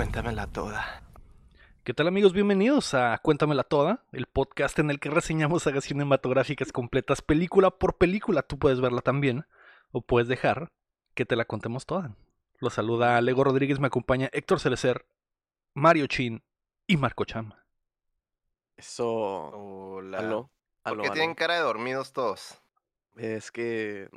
Cuéntamela toda. ¿Qué tal amigos? Bienvenidos a Cuéntamela Toda, el podcast en el que reseñamos sagas cinematográficas completas película por película. Tú puedes verla también o puedes dejar que te la contemos toda. Los saluda Lego Rodríguez, me acompaña Héctor Cerecer, Mario Chin y Marco Chama. Eso. Hola. Aló. ¿Por aló, qué aló. tienen cara de dormidos todos? Es que.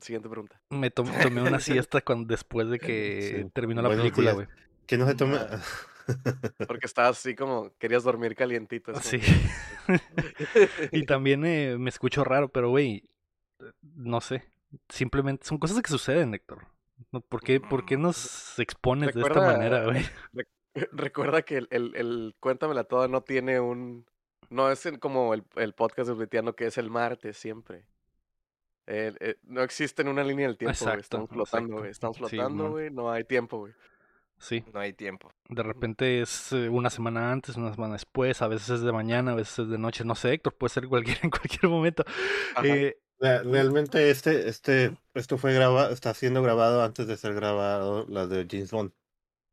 Siguiente pregunta. Me tom- tomé una siesta cuando, después de que Sí. terminó la Buenos película, güey. Que no se tome. Porque estabas así como. Querías dormir calientito. Sí. y también eh, me escucho raro, pero güey, no sé. Simplemente son cosas que suceden, Héctor. ¿Por qué, por qué nos expones de esta manera, güey? Recuerda que el, el, el Cuéntamela Toda no tiene un. No es como el, el podcast de Britiano que es el martes siempre. Eh, no existe en una línea del tiempo, güey. Estamos flotando, güey. Estamos flotando, güey. no hay tiempo, güey. Sí, No hay tiempo. de repente es eh, una semana antes, una semana después, a veces es de mañana, a veces es de noche, no sé, Héctor, puede ser cualquier, en cualquier momento. Eh, Re- Realmente este, este, esto fue grabado, está siendo grabado antes de ser grabado la de James Bond.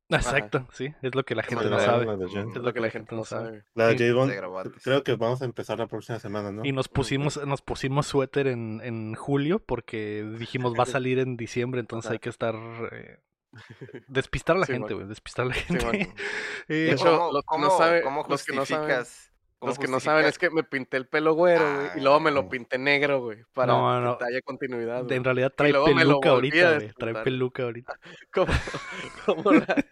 exacto, sí, es lo que la gente no sabe. la de James- es lo que la gente no sabe. La de James Bond, creo que vamos a empezar la próxima semana, ¿no? Y nos pusimos, nos pusimos suéter en, en julio porque dijimos va a salir en diciembre, entonces Ajá. hay que estar eh, despistar a la Sí, gente, güey, despistar a la gente. Eh, De hecho, ¿Cómo, los que cómo, no sabe- cómo los que no saben- Los que no saben es que me pinté el pelo güero, güey, y luego me lo pinté negro, güey, para No, no. que haya continuidad, güey. en realidad trae peluca ahorita, güey, trae peluca ahorita. La, la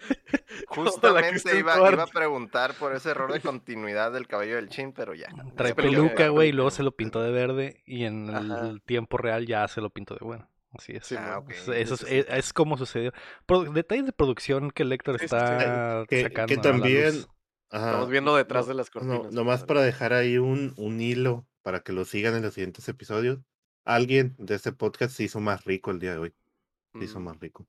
Justamente iba, a preguntar por ese error de continuidad del cabello del chin, pero ya. Trae peluca, güey, y luego se lo pintó de verde y en Ajá. el tiempo real ya se lo pintó de bueno. Así es. Sí, Ah, mon. ok. Es- Eso es, Sí, sí, es- es como sucedió. Pro- detalles de producción que Sí, sí, sí. está Que, sacando. que también, ajá, Estamos viendo detrás no- de las no, cortinas. nomás compadre. para dejar ahí un, un hilo para que lo sigan en los siguientes episodios. Alguien de este podcast se hizo más rico el día de hoy. Se hizo Mm, más rico.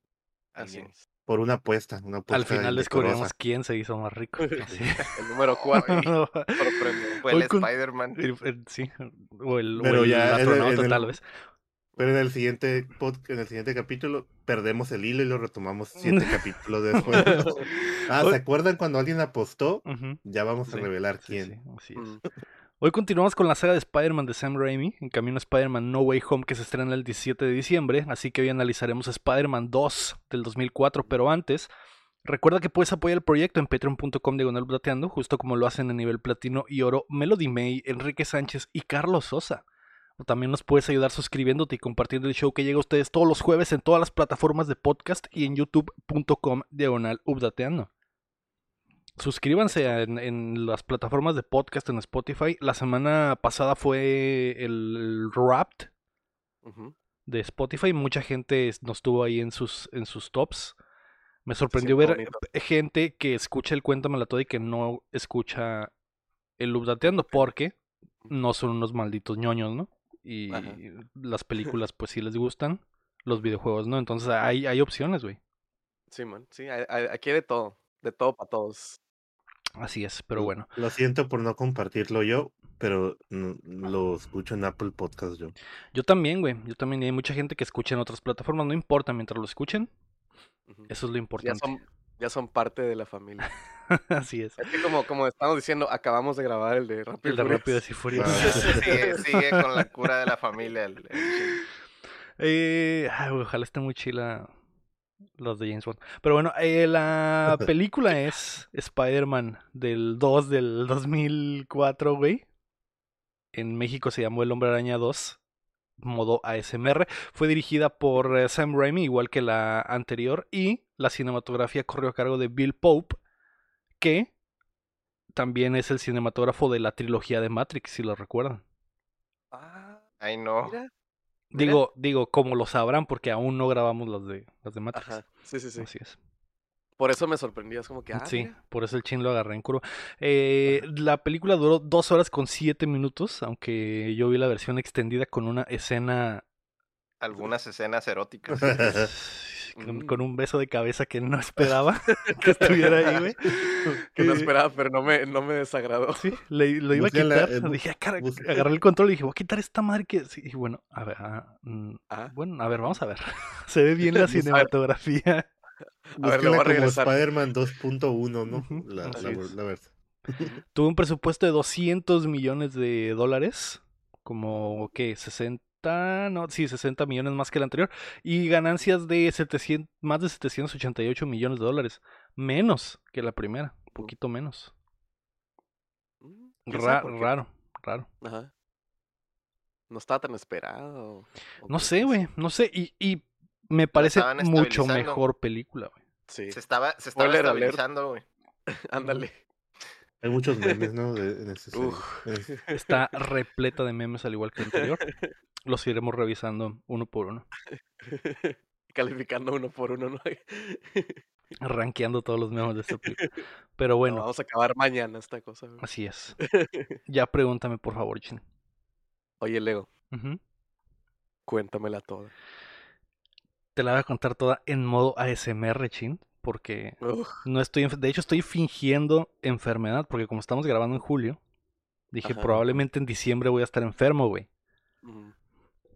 Así es. Por una apuesta, una apuesta Al final descubrimos quién se hizo más rico. Así. El número 4 No. Fue el Spider-Man. sí, o el, o Pero el ya astronauta, en el- tal vez. Pero en el siguiente pod- en el siguiente capítulo perdemos el hilo y lo retomamos siete capítulos después. Ah, ¿se Hoy- acuerdan cuando alguien apostó? Ya vamos sí, a revelar quién. sí, así es. Mm, Hoy continuamos con la saga de Spider-Man de Sam Raimi, en camino a Spider-Man No Way Home que se estrena el 17 de diciembre, así que hoy analizaremos Spider-Man 2 del 2004, pero antes, recuerda que puedes apoyar el proyecto en patreon.com diagonal plateando, justo como lo hacen a nivel platino y oro Melody May, Enrique Sánchez y Carlos Sosa. También nos puedes ayudar suscribiéndote y compartiendo el show que llega a ustedes todos los jueves en todas las plataformas de podcast y en youtube.com diagonal updateando. Suscríbanse en, en las plataformas de podcast en Spotify. La semana pasada fue el Wrapped de Spotify. Mucha gente nos tuvo ahí en sus, en sus tops. Me sorprendió ver bonito. eh, gente que escucha el Cuéntamela Toda y que no escucha el Updateando porque no son unos malditos ñoños, ¿no? Y Ajá. las películas pues sí les gustan, los videojuegos, ¿no? Entonces hay, hay opciones, güey. Sí, man. Sí, hay- hay- aquí hay de todo. De todo para todos. Así es, pero bueno. Lo siento por no compartirlo yo, pero lo escucho en Apple Podcast yo. Yo también, güey. Yo también. y hay mucha gente que escucha en otras plataformas. No importa mientras lo escuchen. Eso es lo Ya importante. son, ya son parte de la familia. Así es. Es que como, como estamos diciendo, acabamos de grabar el de Rápido El de y Furioso. Rápidos y Furiosos. Ah. sigue, sigue con la cura de la familia. el- el chin. Eh, ay, ojalá esté muy chila los de James Bond. Pero bueno, eh, la película es Spider-Man del 2 del 2004, güey. En México se llamó El Hombre Araña 2, modo ASMR. Fue dirigida por eh, Sam Raimi, igual que la anterior. Y la cinematografía corrió a cargo de Bill Pope, que también es el cinematógrafo de la trilogía de Matrix, si lo recuerdan. Ah, Ay, no. Digo, digo, como lo sabrán, porque aún no grabamos las de, las de Matrix. Ajá. Sí, sí, sí. Así es. Por eso me sorprendía. Es como que, ah, sí, mira. por eso el chin lo agarré en curva. Eh, la película duró dos horas con siete minutos, aunque yo vi la versión extendida con una escena Algunas escenas eróticas. con, Mm. con un beso de cabeza que no esperaba que estuviera ahí, güey. Que no Eh, esperaba, pero no me, no me desagradó. Sí, le- lo iba a quitar. eh, bu- dije, "Ah, cara", agarré el control y dije, voy a quitar esta madre que. Sí, y bueno, a ver, ah, mm, Ah. bueno, a ver, vamos a ver. Se ve bien la Vamos a ver. cinematografía. A ver, le voy a como regresar. Spider-Man 2.1, ¿no? La, así la, es. la versión. Tuvo un presupuesto de 200 millones de dólares, como, ¿qué? 60, no, sí, 60 millones más que el anterior, y ganancias de 700, más de 788 millones de dólares, menos que la primera, un poquito menos. Mm, raro, raro. Ajá. No estaba tan esperado. No sé, no güey, no sé, y, y me parece mucho mejor película, güey. Sí, Se estaba, se estaba estabilizando, güey. ándale. Hay muchos memes, ¿no? De, en ese. Uf. Está repleta de memes al igual que el anterior. Los iremos revisando uno por uno, Calificando uno por uno, ¿no? rankeando todos los memes de esta película. Pero No, bueno, vamos a acabar mañana esta cosa. güey. así es. Ya pregúntame, por favor, Chin. Oye, Leo, Ujú. cuéntamela toda. Te la voy a contar toda en modo ASMR, Chin, porque Uf, no estoy, de hecho estoy fingiendo enfermedad, porque como estamos grabando en julio, dije Ajá. probablemente en diciembre voy a estar enfermo, güey. mm,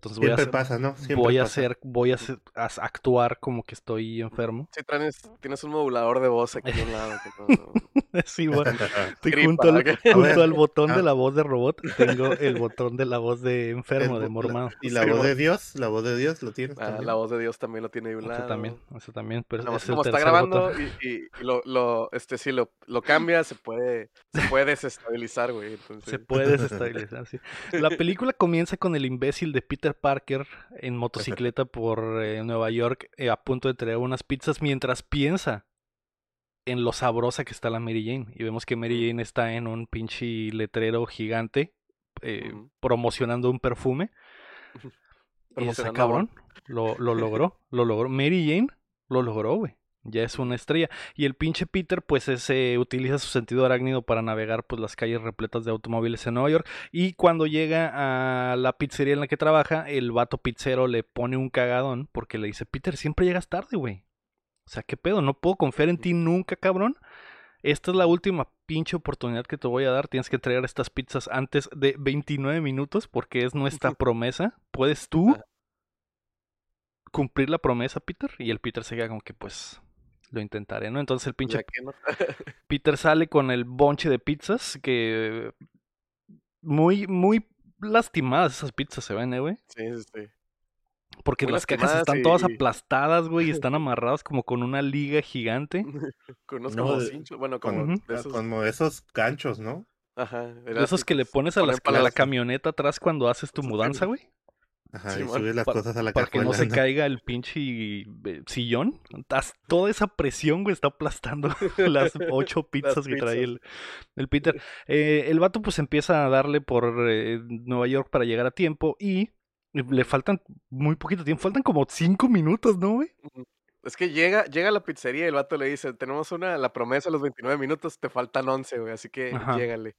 Entonces voy a Siempre hacer, pasa, ¿no? Siempre voy a pasa. hacer, voy a hacer- a actuar como que estoy enfermo. Sí, tienes, tienes un modulador de voz aquí a un lado. que no- sí, bueno, estoy Gripa, junto, al, botón ah. de la voz de robot, tengo el botón de la voz de enfermo, El de mormado. la- y la Sí, voz de Dios, la voz de Dios lo tienes Ah, también. la voz de Dios también lo tiene Eso también, eso también, pero es el como está grabando botón. y, y- y lo, lo, este, si lo, lo cambia, se puede, se puede desestabilizar, güey. Entonces, Se puede desestabilizar, sí. La película comienza con el imbécil de Peter Parker en motocicleta por eh, Nueva York eh, a punto de traer unas pizzas mientras piensa en lo sabrosa que está la Mary Jane. Y vemos que Mary Jane está en un pinche letrero gigante eh, promocionando un perfume. Promocionando cabrón. Lo, lo logró, lo logró. Mary Jane lo logró, güey. Ya es una estrella. Y el pinche Peter, pues, ese, utiliza su sentido arácnido para navegar pues, las calles repletas de automóviles en Nueva York. Y cuando llega a la pizzería en la que trabaja, el vato pizzero le pone un cagadón porque le dice, Peter, siempre llegas tarde, güey. O sea, ¿qué pedo? No puedo confiar en ti nunca, cabrón. Esta es la última pinche oportunidad que te voy a dar. Tienes que entregar estas pizzas antes de 29 minutos porque es nuestra promesa. ¿Puedes tú cumplir la promesa, Peter? Y el Peter se queda como que, pues, lo intentaré, ¿no? Entonces el pinche no- Peter sale con el bonche de pizzas que muy, muy lastimadas esas pizzas se ven, ¿eh, güey? Sí, sí, sí. Porque Muy las cajas están todas y- aplastadas, güey, y están amarradas como con una liga gigante. Con unos No, como de- cinchos, bueno, como Con, de esos, como esos ganchos, ¿no? ajá, De esos que le pones a, las- a la camioneta atrás cuando haces tu Sí, mudanza, güey. Ajá, y Simón, subes las cosas a la Para que no se ¿no? caiga el pinche eh, sillón. Toda esa presión, güey, está aplastando las ocho pizzas que trae el, el Peter. Eh, el vato pues empieza a darle por eh, Nueva York para llegar a tiempo y le faltan muy poquito tiempo. Faltan como cinco minutos, ¿no, güey? Es que llega, llega a la pizzería y el vato le dice, tenemos una, la promesa a los 29 minutos, te faltan 11, güey, así que Ajá. llégale.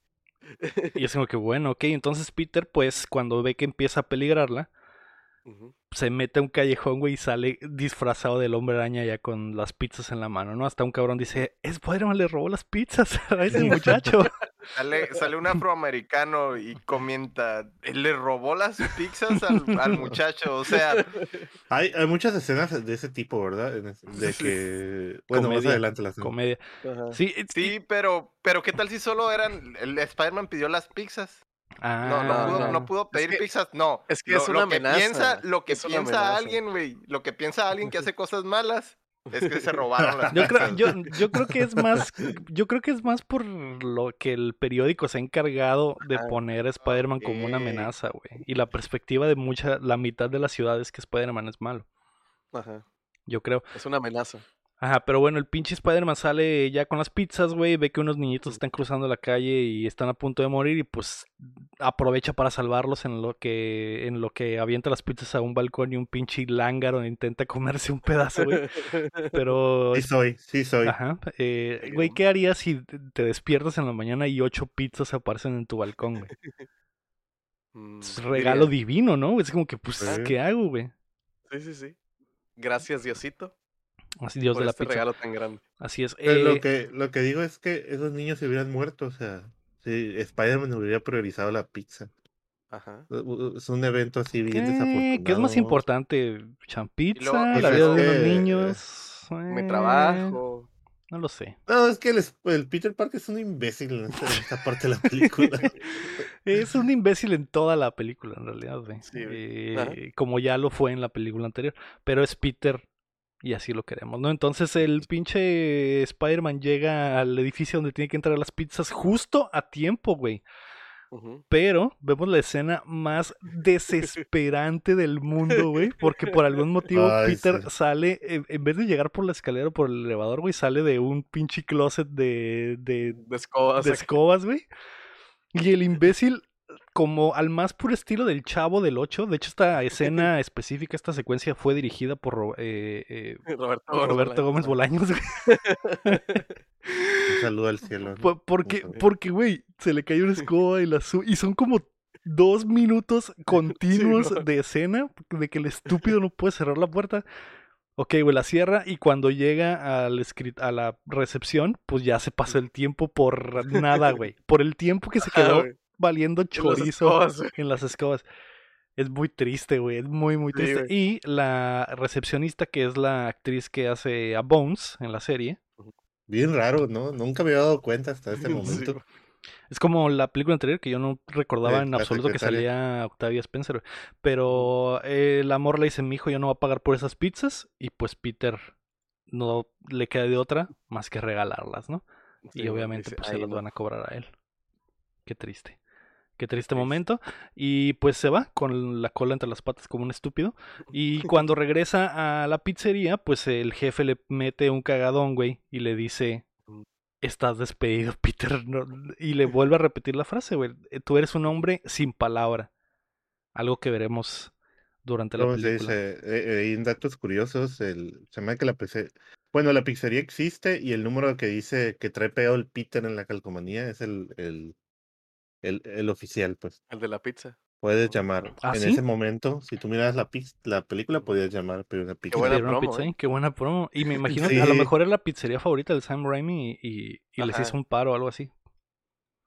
Y es como que, bueno, ok. Entonces Peter, pues, cuando ve que empieza a peligrarla, se mete a un callejón, güey, y sale disfrazado del hombre araña ya con las pizzas en la mano, ¿no? Hasta un cabrón dice, Spider-Man le robó las pizzas a ese muchacho. Sale, sale un afroamericano y comenta, "Él le robó las pizzas al, al muchacho, o sea, Hay, hay muchas escenas de ese tipo, ¿verdad? De que... Bueno, más Comedia, adelante las Comedia. Ajá. Sí, y- sí, pero, pero ¿qué tal si solo eran, el Spider-Man pidió las pizzas? Ah, No, no, pudo, no. no pudo Es pedir que- pizzas, no. es que lo, es una lo que piensa, lo que piensa alguien, güey, lo que piensa alguien que hace cosas malas es que se robaron las Yo creo, yo, yo creo que es más, yo creo que es más por lo que el periódico se ha encargado de Ah, poner a Spider-Man como una amenaza, güey. Y la perspectiva de mucha, la mitad de la ciudad es que Spider-Man es malo. Ajá. Yo creo. Es una amenaza. Ajá, pero bueno, el pinche Spider-Man sale ya con las pizzas, güey, ve que unos niñitos están cruzando la calle y están a punto de morir y pues aprovecha para salvarlos en lo que en lo que avienta las pizzas a un balcón y un pinche lángaro intenta comerse un pedazo, güey. Pero Sí soy, sí soy. Ajá. eh, güey. ¿qué harías si te- despiertas en la mañana y ocho pizzas aparecen en tu balcón, güey? Mm, Es regalo divino, ¿no? Es como que, pues. ¿qué hago, güey? Sí, sí, sí. Gracias, Diosito, Así Dios por de la este pizza. regalo tan grande. Así es. Pero lo Eh, que, lo que digo es que esos niños se hubieran muerto, o sea, si Spider-Man hubiera priorizado la pizza. Ajá. Es un evento así bien ¿qué? desafortunado. ¿Qué es más importante? ¿Champizza? luego- ¿La pues vida de unos que- niños? mi eh, trabajo. No lo sé. No, es que el, Peter Parker es un imbécil en esta, en esta parte de la película. Es un imbécil en toda la película, en realidad, güey. Sí. Eh, como ya lo fue en la película anterior. Pero es Peter y así lo queremos, ¿no? Entonces el pinche Spider-Man llega al edificio donde tiene que entrar las pizzas justo a tiempo, güey. Pero vemos la escena más desesperante del mundo, güey. Porque por algún motivo Ay, Peter sí. sale, en en vez de llegar por la escalera o por el elevador, güey, sale de un pinche closet de, de, De escobas. de acá. escobas, güey. Y el imbécil, como al más puro estilo del chavo del 8, de hecho esta escena específica, esta secuencia fue dirigida por eh, eh, Roberto, Gómez Roberto Gómez Bolaños. Un saludo al cielo. Po- Porque, porque, güey, se le cayó una escoba y la su y son como dos minutos continuos ¿no? de escena de que el estúpido no puede cerrar la puerta. Ok, güey, la cierra y cuando llega al escrit- a la recepción, pues ya se pasó el tiempo por nada, güey. Por el tiempo que se quedó. Valiendo En las chorizo en las escobas. Es muy triste, güey. Es muy, muy triste. y la recepcionista, que es la actriz que hace a Bones en la serie, Bien raro, ¿no? Nunca me había dado cuenta hasta este momento. Es como la película anterior que yo no recordaba De en absoluto que salía Octavia Spencer. Pero eh, el amor le dice, mi hijo ya no va a pagar por esas pizzas. Y pues Peter no le queda de otra más que regalarlas, ¿no? Sí, y obviamente dice, pues se "Ay, las no". van a cobrar a él. Qué triste. Qué triste momento. Y pues se va con la cola entre las patas como un estúpido. Y cuando regresa a la pizzería, pues el jefe le mete un cagadón, güey, y le dice, Mm. estás despedido, Peter. no- Y le vuelve a repetir la frase, güey. "Eh, Tú eres un hombre sin palabra. Algo que veremos durante la ¿Cómo se película. dice? Eh, eh, en datos curiosos, el, se me que la pizzería... Bueno, la pizzería existe y el número que dice que trae el Peter en la calcomanía es el, el, el, el oficial, pues. El de la pizza. Puedes llamar. ¿Ah, en sí? ese momento, si tú miras la, la película, podías llamar, pero una pizza. buena Pidieron una promo, pizza ¿eh? ahí, Qué buena promo. Y me imagino que a lo mejor es la pizzería favorita del Sam Raimi y, y- y les hizo un paro o algo así.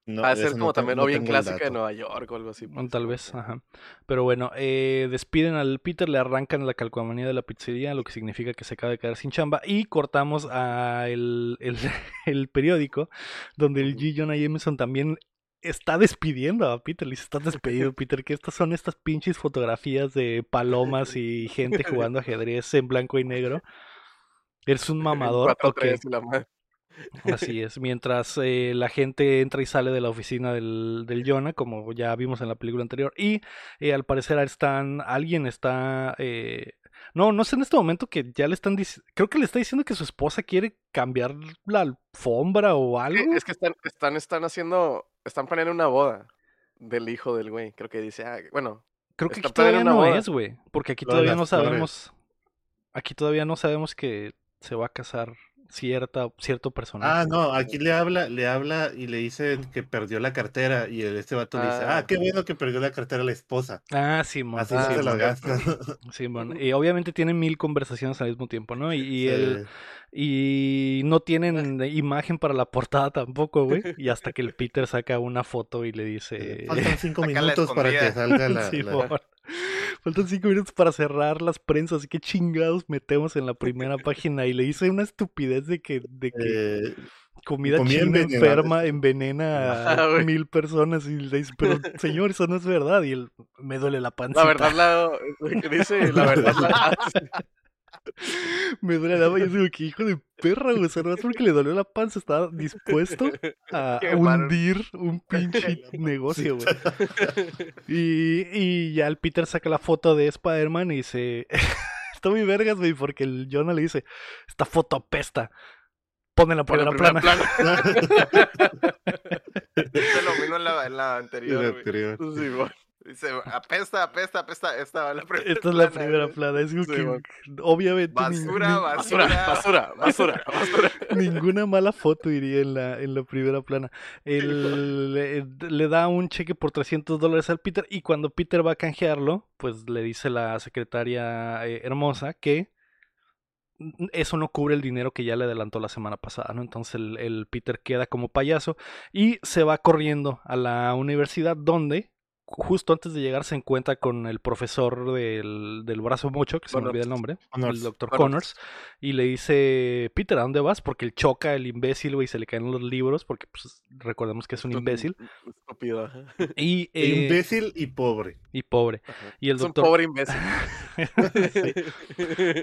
No, Va a ser como también no o bien clásica de. Nueva York o algo así. Mm, pues, Tal vez, ajá. Pero bueno, eh, despiden al Peter, le arrancan la calcomanía de la pizzería, lo que significa que se acaba de quedar sin chamba. Y cortamos a el, el, el periódico, donde el. G. Jonah Jameson también está despidiendo a Peter. Le dice, estás despedido, Peter, que estas son estas pinches fotografías de palomas y gente jugando ajedrez en blanco y negro. Eres un mamador. Cuatro, ok. tres y la. Así es, mientras eh, la gente entra y sale de la oficina del, del Jonah, como ya vimos en la película anterior, y eh, al parecer están, alguien está, eh, no, no sé en este momento que ya le están diciendo, creo que le está diciendo que su esposa quiere cambiar la alfombra o algo. Es que están, están, están haciendo, están planeando una boda del hijo del güey. Creo que dice, ah, bueno, Creo que aquí todavía no boda. es, güey, porque aquí Lo todavía no flores. sabemos, aquí todavía no sabemos que se va a casar cierta, cierto personaje. Ah, no, aquí le habla, le habla y le dicen que perdió la cartera y este vato le dice, ah, Ah. qué bueno que perdió la cartera la esposa. Ah, Simón. Así Ah, se la sí, gasta. Simón. Y obviamente tienen mil conversaciones al mismo tiempo, ¿no? Y, y el, y no tienen imagen para la portada tampoco, güey. Y hasta que el Peter saca una foto y le dice... Faltan cinco minutos para que salga la. Faltan cinco minutos para cerrar las prensas. Así que chingados metemos en la primera página. Y le hice una estupidez de que, de que eh, comida comida china envenenada. enferma envenena Ajá, a mil personas. Y le dice, pero señor, eso no es verdad. Y él, me duele la pancita. la verdad, la, dice, la verdad, la, Me duele la panza. Y digo, que hijo de perra, güey. O sea, no es porque le dolió la panza. Estaba dispuesto a Qué hundir un pinche negocio, güey. Y, y ya el Peter saca la foto de Spider-Man y dice... Está muy vergas, güey, porque el Jonah le dice, esta foto apesta. Pon en la en plana. Hice lo mismo en la, en la anterior, güey. Sí, bueno. Dice, apesta, apesta, apesta. Esta va la primera Esta es la plana, primera plana. Es como Sí, que, bueno. obviamente, Basura, Basura, basura, basura, basura. Ninguna mala foto iría en la, en la primera plana. El- le, le da un cheque por 300 dólares al Peter y cuando Peter va a canjearlo, pues le dice la secretaria eh, hermosa que eso no cubre el dinero que ya le adelantó la semana pasada, ¿no? Entonces el, el Peter queda como payaso y se va corriendo a la universidad donde justo antes de llegar se encuentra con el profesor del, del brazo mocho, que se me olvida el nombre, el Connors. doctor Connors. Connors, y le dice, Peter, ¿a dónde vas? Porque él choca el imbécil, güey, y se le caen los libros, porque pues, recordemos que es un imbécil. Estúpido, ajá. Y, eh, Imbécil y pobre. y pobre. Ajá. Y el Es un doctor, pobre imbécil. Sí.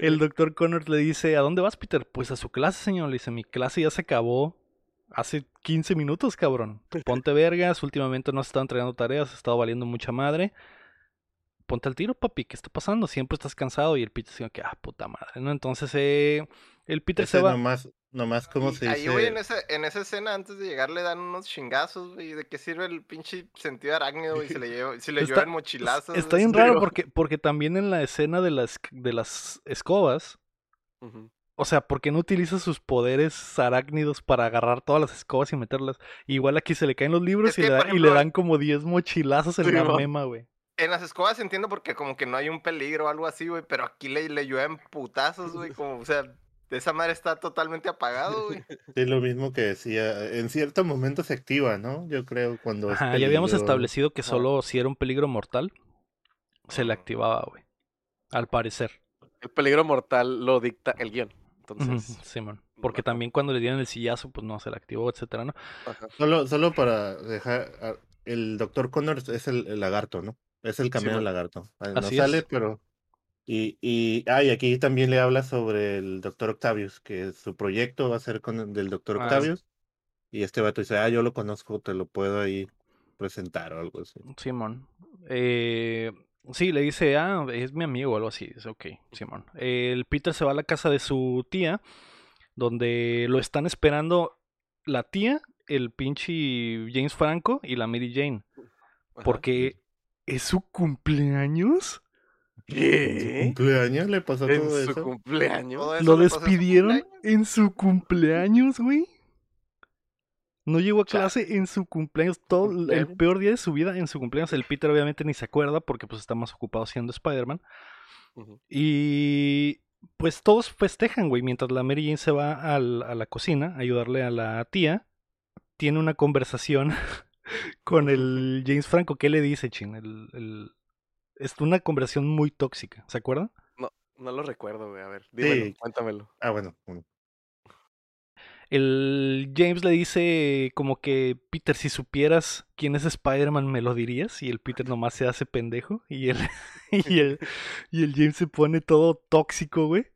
el doctor Connors le dice, ¿a dónde vas, Peter? Pues a su clase, señor. Le dice, mi clase ya se acabó hace 15 minutos, cabrón. Ponte vergas, últimamente no has estado entregando tareas, has estado valiendo mucha madre. Ponte al tiro, papi, ¿qué está pasando? Siempre estás cansado. Y el Peter dice, que, ah, puta madre, ¿no? Entonces, eh, el Peter Ese se va... nomás, nomás como Y se ahí, güey, en dice. esa, en esa escena, antes de llegar, le dan unos chingazos, güey. ¿De qué sirve el pinche sentido arácnido, güey? Si le, llevo, si le Está- llueven mochilazos. Está bien raro porque, porque también en la escena de las, de las escobas, Ujú. O sea, ¿por qué no utiliza sus poderes arácnidos para agarrar todas las escobas y meterlas? Igual aquí se le caen los libros Es y, que, le da- y le dan como 10 mochilazos en Sí, la mema, güey. En las escobas entiendo porque como que no hay un peligro o algo así, güey. Pero aquí le, le llueven putazos, güey. Como, o sea, esa madre está totalmente apagado, güey. Es lo mismo que decía. En cierto momento se activa, ¿no? Yo creo cuando es Ajá, ya habíamos establecido que solo si era un peligro mortal, se le activaba, güey. Al parecer. El peligro mortal lo dicta el guion. Entonces, Simón. Porque ajá. también cuando le dieron el sillazo, pues no se le activó, etcétera, ¿no? ajá. Solo, solo para dejar. a- El doctor Connors es el, el lagarto, ¿no? Es el camino man. lagarto. Ah, No Así sale, es. pero. Y, y, ah, y aquí también le habla sobre el doctor Octavius, que su proyecto va a ser con el del doctor Ah. Octavius. Y este vato dice, ah, yo lo conozco, te lo puedo ahí presentar o algo así. Simón. Eh, sí, le dice, ah, es mi amigo o algo así. Dice, ok, Simón. El Peter se va a la casa de su tía, donde lo están esperando la tía, el pinche James Franco y la Mary Jane. Ajá. Porque es su cumpleaños. ¿En su ¿Qué? cumpleaños le pasó En todo su eso? cumpleaños. Todo eso Lo en su despidieron en su cumpleaños, güey. No llegó a clase en su cumpleaños, todo el peor día de su vida en su cumpleaños. El Peter obviamente ni se acuerda porque pues está más ocupado siendo Spider-Man. Y pues todos festejan, güey, mientras la Mary Jane se va al- a la cocina a ayudarle a la tía. Tiene una conversación con el James Franco. ¿Qué le dice, Chin? El, el- Es una conversación muy tóxica, ¿se acuerdan? No lo recuerdo, güey. A ver, dímelo, Sí. cuéntamelo. Ah, bueno. bueno. El James le dice como que, Peter, si supieras quién es Spider-Man, ¿me lo dirías? Y el Peter nomás se hace pendejo. Y el, y el, y el James se pone todo tóxico, güey.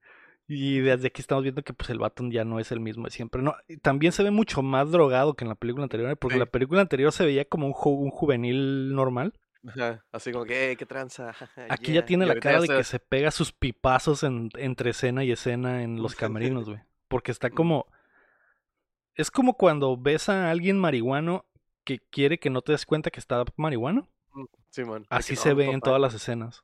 Y desde aquí estamos viendo que pues el Baton ya no es el mismo de siempre. No, también se ve mucho más drogado que en la película anterior, porque Sí. la película anterior se veía como un, ju- un juvenil normal. Ajá, Así como que, "Eh, qué tranza. Aquí yeah". ya tiene Y la cara de que se- se pega sus pipazos en, entre escena y escena en los camerinos, güey. Porque está como... Es como cuando ves a alguien marihuano que quiere que no te des cuenta que está marihuano. Sí, man. de Así se "No, ve en papá". todas las escenas.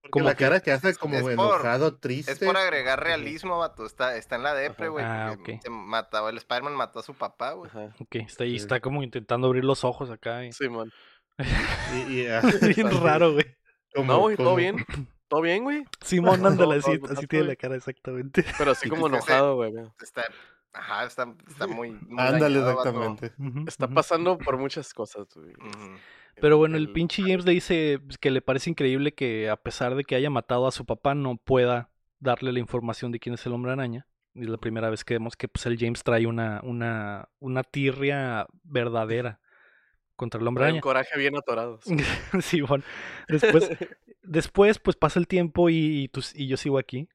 Porque Como la que- cara que hace como es por- enojado, triste. Es por agregar realismo, vato. Está, está en la depre, güey. Ah, porque ok. se mataba, el Spider-Man mató a su papá, güey. Ok, está ahí, Sí. está como intentando abrir los ojos acá. y- Sí, man. Y, y, ah, Bien raro, güey. No, güey, todo bien. Todo bien, güey. Simón, ándale, así, así tiene la cara exactamente. Pero así como enojado, güey. güey. Está, ajá, está, está muy, muy Ándale, dañado, exactamente. Está pasando por muchas cosas, güey. Pero bueno, el pinche James le dice pues, que le parece increíble que a pesar de que haya matado a su papá, no pueda darle la información de quién es el hombre araña. Y es la primera vez que vemos que pues, el James trae una, una, una tirria verdadera contra el hombre Trae un araña. coraje bien atorado. sí. Sí, bueno. Después, después, pues pasa el tiempo y, y, tú- y yo sigo aquí.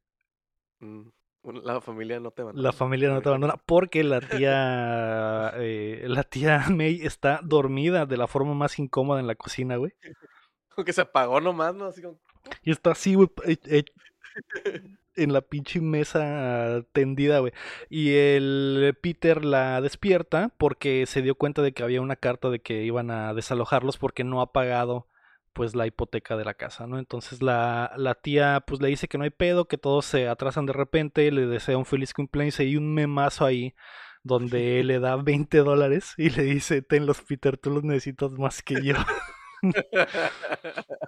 Mm, La familia no te abandona. La familia no te abandona porque la tía, eh, la tía May está dormida de la forma más incómoda en la cocina, güey. Que se apagó nomás, ¿no? Así como... Y está así, güey, eh, eh, en la pinche mesa tendida, güey. Y el Peter la despierta porque se dio cuenta de que había una carta de que iban a desalojarlos porque no ha pagado pues la hipoteca de la casa, ¿no? Entonces la, la tía pues le dice que no hay pedo, que todos se atrasan de repente, le desea un feliz cumpleaños y hay un memazo ahí donde le da 20 dólares y le dice, tenlos Peter, tú los necesitas más que yo.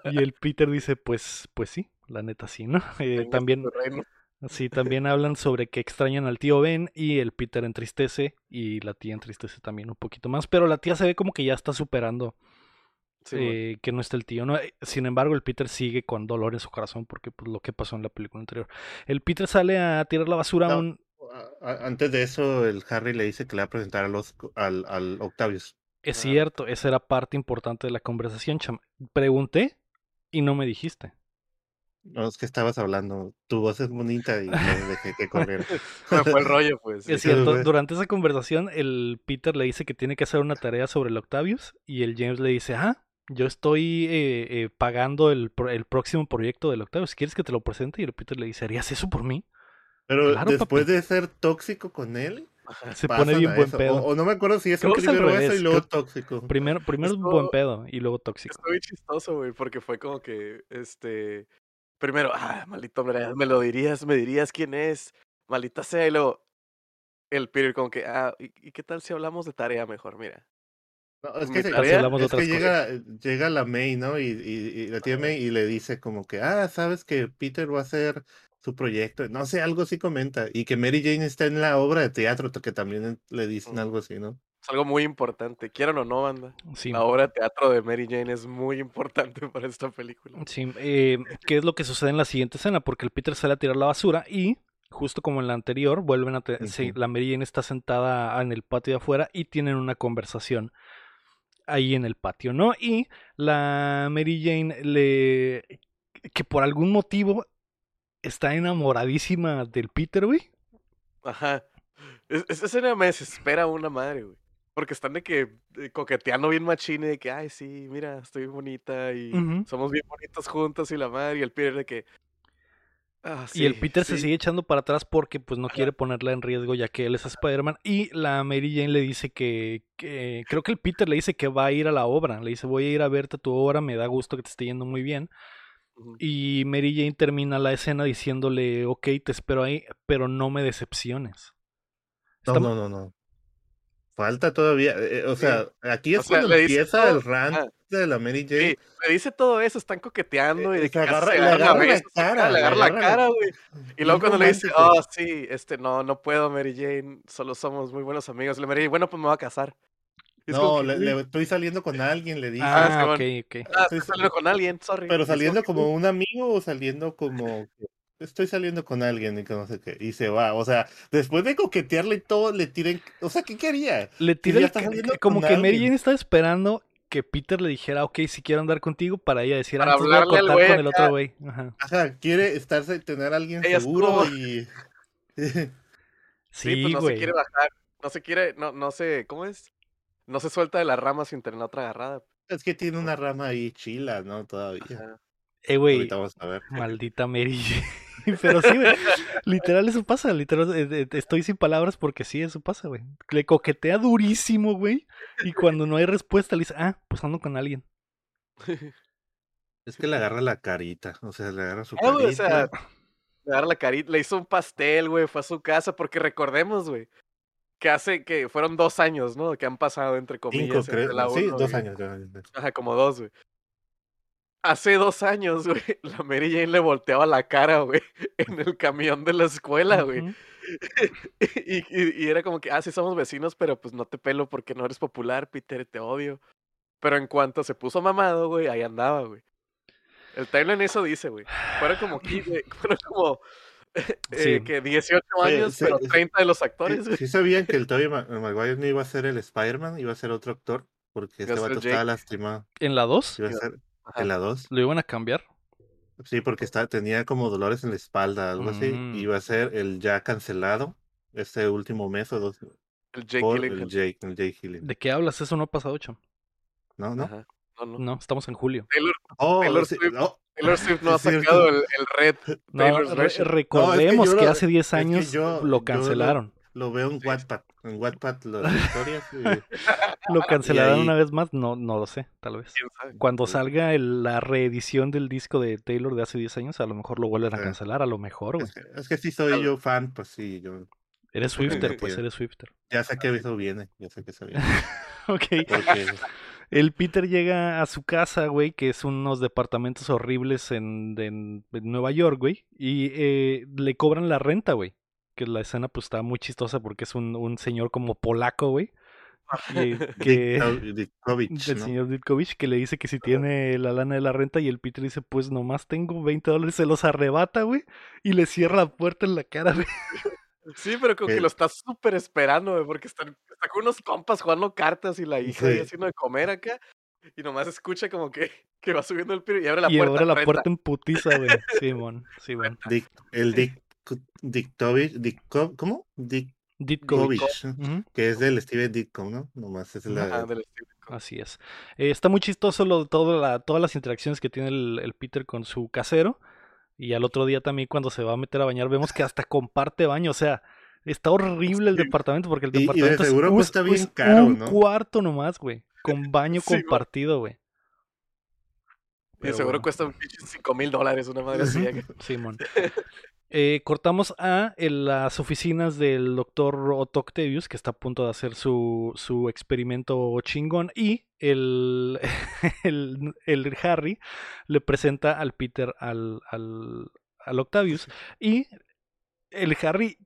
Y el Peter dice, pues, pues sí, la neta sí, ¿no? Eh, Venga, también, sí, también hablan sobre que extrañan al tío Ben y el Peter entristece y la tía entristece también un poquito más, pero la tía se ve como que ya está superando Sí, eh, que no está el tío. ¿no? Eh, Sin embargo, el Peter sigue con dolor en su corazón porque pues, lo que pasó en la película anterior. El Peter sale a tirar la basura a No. un... A- a- Antes de eso, el Harry le dice que le va a presentar a los, al, al Octavius. Es Ah. cierto, esa era parte importante de la conversación, cham. Pregunté y no me dijiste. No, es que estabas hablando. Tu voz es bonita y no dejé que me fue el rollo, pues. Es cierto, durante esa conversación el Peter le dice que tiene que hacer una tarea sobre el Octavius y el James le dice, ah, yo estoy eh, eh, pagando el, el próximo proyecto del Octavius, ¿quieres que te lo presente? Y el Peter le dice, ¿harías eso por mí? Pero Claro, después papi. de ser tóxico con él, Se pone bien buen eso. pedo. O, o no me acuerdo si es Creo que es primero eso y luego creo- tóxico. Primero, primero es Esto- buen pedo y luego tóxico. Estuvo bien chistoso, güey, porque fue como que, este, primero, ah, maldito hombre, me lo dirías, me dirías quién es, maldita sea, y luego, el Peter como que, ah, ¿y, y qué tal si hablamos de tarea mejor? Mira. No, es que, se- es otras llega, llega la May, ¿no? Y, y- y la tía May y le dice como que, ah, sabes que Peter va a hacer su proyecto. No sé, algo así comenta. Y que Mary Jane está en la obra de teatro, que también le dicen algo así, ¿no? Es algo muy importante, quieran o no, banda. Sí. La obra de teatro de Mary Jane es muy importante para esta película. Sí, eh, ¿qué es lo que sucede en la siguiente escena? Porque el Peter sale a tirar la basura y, justo como en la anterior, vuelven a... te- sí, la Mary Jane está sentada en el patio de afuera y tienen una conversación ahí en el patio, ¿no? Y la Mary Jane le... que por algún motivo está enamoradísima del Peter, güey. Ajá. Es- Esa escena me desespera una madre, güey. Porque están de que eh, coqueteando bien machine, de que, ay, sí, mira, estoy bien bonita y somos bien bonitos juntos y la madre, y el Peter de que. "Ah, y el sí, Peter se sí". sigue echando para atrás porque pues no Ajá. quiere ponerla en riesgo ya que él es Spider-Man. Y la Mary Jane le dice que, que- Creo que el Peter le dice que va a ir a la obra. Le dice voy a ir a verte tu obra, me da gusto que te esté yendo muy bien. Y Mary Jane termina la escena diciéndole, ok, te espero ahí, pero no me decepciones. No, Estamos- no, no, no. Falta todavía. eh, o Sí. sea, aquí es O sea, cuando le dice empieza todo- el rant ajá. de la Mary Jane. Sí, le dice todo eso, están coqueteando y Eh, de se que agarra- se le agarra la acá, cara, le le agarra la cara, güey. Y luego cuando le dice, romántico. oh, sí, este, no, no puedo, Mary Jane, solo somos muy buenos amigos. Y la Mary Jane, bueno, pues me voy a casar. Y es No, que, le, "Güey, le- estoy saliendo con alguien, le dice. Ah, Simón. ok, ok. ah, estoy saliendo con alguien, sorry. Y Pero saliendo que, como "Güey, un amigo o saliendo como estoy saliendo con alguien y que no sé qué. Y se va. O sea, después de coquetearle y todo, le tiren. O sea, ¿qué quería? Le tira el como que Mary alguien. Jane estaba esperando que Peter le dijera, ok, si quiero andar contigo, para ella decir, Para antes voy a cortar con el otro güey. Ajá. Ajá, quiere estarse, tener a alguien Ella seguro como- y. Sí, Sí, pues no se quiere bajar, no se quiere, no, no se, ¿cómo es? No se suelta de la rama sin tener otra agarrada. es que tiene una rama ahí chila, ¿no? Todavía. Ajá. Eh, güey, Ahorita vamos a ver. maldita Mary Jane. Pero sí, güey. Literal, eso pasa. Literal, eh, eh, estoy sin palabras porque sí, eso pasa, güey. Le coquetea durísimo, güey. Y cuando no hay respuesta, le dice, ah, pues ando con alguien. Es que le agarra la carita. O sea, le agarra su o carita. sea, le agarra la carita, le hizo un pastel, güey, fue a su casa, porque recordemos, güey, que hace que fueron dos años, ¿no? Que han pasado, entre Cinco, comillas, entre creo. la Sí, uno dos y- años. ya. Ajá, como dos, güey. Hace dos años, güey, la Mary Jane le volteaba la cara, güey, en el camión de la escuela, güey. Y, y- y era como que, ah, sí somos vecinos, pero pues no te pelo porque no eres popular, Peter, te odio. Pero en cuanto se puso mamado, güey, ahí andaba, güey. El timeline eso dice, güey. Fueron como, fueron como eh, Sí. que 18 Oye, años, sí, pero sí. 30 de los actores, güey. sí sabían que el Tobey Ma- Maguire no iba a ser el Spider-Man, iba a ser otro actor, porque Iba a este vato estaba lastimado. En la 2, Iba a ser Ajá. en la 2. lo iban a cambiar. Sí, porque estaba, tenía como dolores en la espalda, algo así. Mm. Iba a ser el ya cancelado este último mes o dos El Jake por Gyllenhaal. el Jake, el Jake. ¿De qué hablas? Eso no ha pasado, cham. ¿No? ¿no? Ajá. No, no. No, estamos en julio. Taylor, Oh, Taylor sí, Swift. no, Taylor Swift no ha sacado el, el red No, Taylor's re- recordemos que lo- hace 10 es que años yo lo lo- cancelaron. lo veo en Sí. Wattpad. En Wattpad las historias. y- Lo cancelaron ahí- una vez más, no, no lo sé, tal vez. Cuando Sí. salga el- la reedición del disco de Taylor de hace 10 años, a lo mejor lo vuelven a cancelar, a lo mejor, güey. es, que, es que sí soy Claro. yo fan, pues sí, yo Eres Swifter, pues eres Swifter. ya sé que eso viene, ya sé que eso viene. Ok. Porque El Peter llega a su casa, güey, que es unos departamentos horribles en, en- en Nueva York, güey, y eh, le cobran la renta, güey. Que la escena pues está muy chistosa porque es un, un señor como polaco, güey, que, que- Ditko- Ditkovich, del ¿no? señor Ditkovich que le dice que si tiene la lana de la renta y el Peter dice, pues nomás tengo 20 dólares, se los arrebata, güey, y le cierra la puerta en la cara, güey. Sí, pero como que El- lo está súper esperando, güey, porque están, está con unos compas jugando cartas y la hija Sí. haciendo de comer acá. Y nomás escucha como que, que va subiendo el piro y abre la y puerta. abre la renta. puerta en putiza, güey. Simón, Simón. Dick- el Dick, Diktovich, Ditko- ¿cómo? Ditkovich. Ditkovich, Ujú. que es del Steve Ditko, ¿no? Nomás es la... Ajá, del estilo. Así es. Eh, está muy chistoso lo, todo la, todas las interacciones que tiene el, el Peter con su casero. Y al otro día también cuando se va a meter a bañar vemos que hasta comparte baño. O sea, está horrible el Sí. departamento porque el Y- y de departamento es seguro un- cuesta bien es caro, un ¿no? cuarto nomás, güey. Con baño Sí, compartido, güey. Y Pero seguro bueno. cuesta un pinche 5 mil dólares una madre así. Simón. Eh, cortamos a en las oficinas del doctor Otto Octavius, que está a punto de hacer su, su experimento chingón, y el, el, el Harry le presenta al Peter al, al, al Octavius. Y el Harry,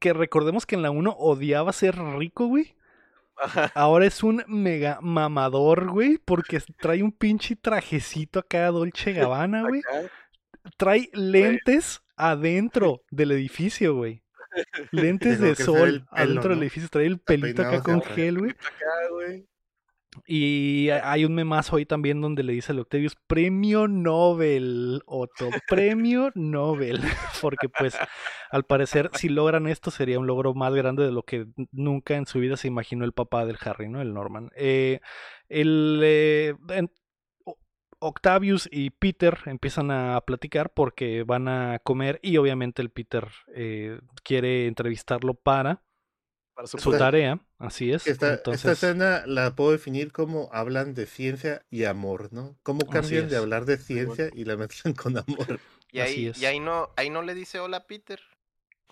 que recordemos que en la 1 odiaba ser rico, güey. Ahora es un mega mamador, güey, porque trae un pinche trajecito acá Dolce Gabbana, güey trae lentes adentro del edificio, güey. Lentes de sol el pelo, adentro del edificio, trae el pelito acá con gel, güey. Y ha- hay un memazo ahí también donde le dice al Octavius, premio Nobel, Otto, premio Nobel. Porque pues, al parecer, si logran esto, sería un logro más grande de lo que nunca en su vida se imaginó el papá del Harry, ¿no? El Norman. Eh, el, eh, en- Octavius y Peter empiezan a platicar porque van a comer y obviamente el Peter eh, quiere entrevistarlo para Para su tarea, así es. Esta, Entonces, esta escena la puedo definir como hablan de ciencia y amor, ¿no? ¿Cómo cambian de hablar de ciencia y la mezclan con amor? Y Así ahí, es. y ahí no, ahí no le dice hola Peter.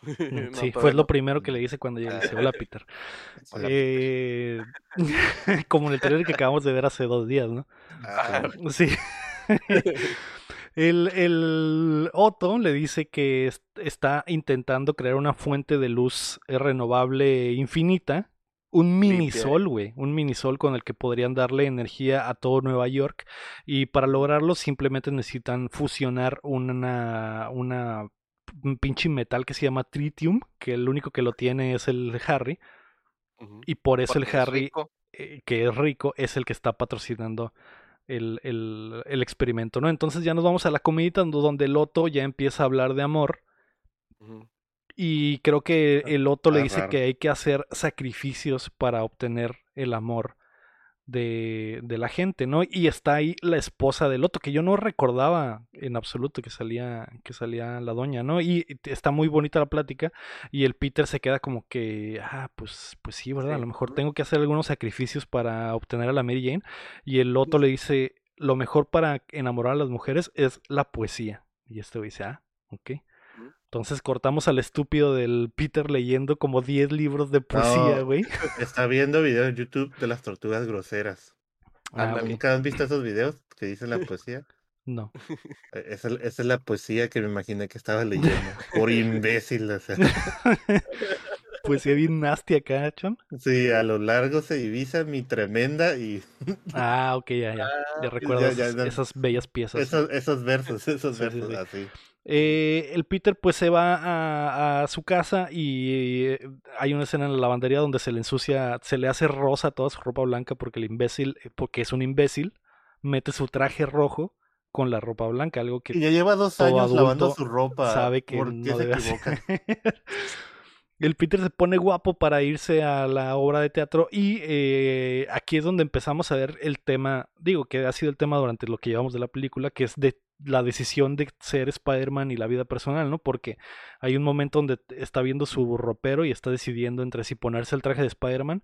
No, sí, fue lo primero que le dice cuando llega. Dice, hola Peter. Hola, Eh, como en el trailer que acabamos de ver hace dos días, ¿no? Ajá. Sí. El, el Otto le dice que est- está intentando crear una fuente de luz renovable infinita. Un mini Limpia. sol, güey. Un mini sol con el que podrían darle energía a todo Nueva York. Y para lograrlo simplemente necesitan fusionar una, una un pinche metal que se llama tritium, que el único que lo tiene es el Harry. Y por eso el Porque Harry eh, que es rico, es el que está patrocinando el, el- el experimento, ¿no? Entonces ya nos vamos a la comidita do- donde el Otto ya empieza a hablar de amor y creo que el Otto le dice raro. que hay que hacer sacrificios para obtener el amor de, de la gente, ¿no? Y está ahí la esposa del Otto, que yo no recordaba en absoluto que salía, que salía la doña, ¿no? Y y está muy bonita la plática y el Peter se queda como que, ah, pues, pues sí, ¿verdad? A lo mejor tengo que hacer algunos sacrificios para obtener a la Mary Jane. Y el Otto le dice, lo mejor para enamorar a las mujeres es la poesía. Y este dice, ah, ok. Entonces cortamos al estúpido del Peter leyendo como 10 libros de poesía, No. güey. Está viendo videos en YouTube de las tortugas groseras. Ah, güey. ¿Nunca han visto esos videos que dicen la poesía? No. Eh, Esa, esa es la poesía que me imaginé que estaba leyendo. Por imbécil, o sea. Poesía bien nasty acá, chon. Sí, a lo largo se divisa mi tremenda y Ah, ok, ya, ya. Ya recuerdo ya, ya, esas, bellas piezas. esos, esos versos, esos Sí, sí, versos sí. así. Eh, el Peter pues se va a, a su casa y eh, hay una escena en la lavandería donde se le ensucia, se le hace rosa toda su ropa blanca porque el imbécil, eh, porque es un imbécil, mete su traje rojo con la ropa blanca, algo que Y ya lleva dos años lavando su ropa. sabe que ¿Por qué no se debe equivoca? hacer. El Peter se pone guapo para irse a la obra de teatro y eh, aquí es donde empezamos a ver el tema, digo que ha sido el tema durante lo que llevamos de la película, que es de la decisión de ser Spider-Man y la vida personal, ¿no? Porque hay un momento donde está viendo su ropero y está decidiendo entre si ponerse el traje de Spider-Man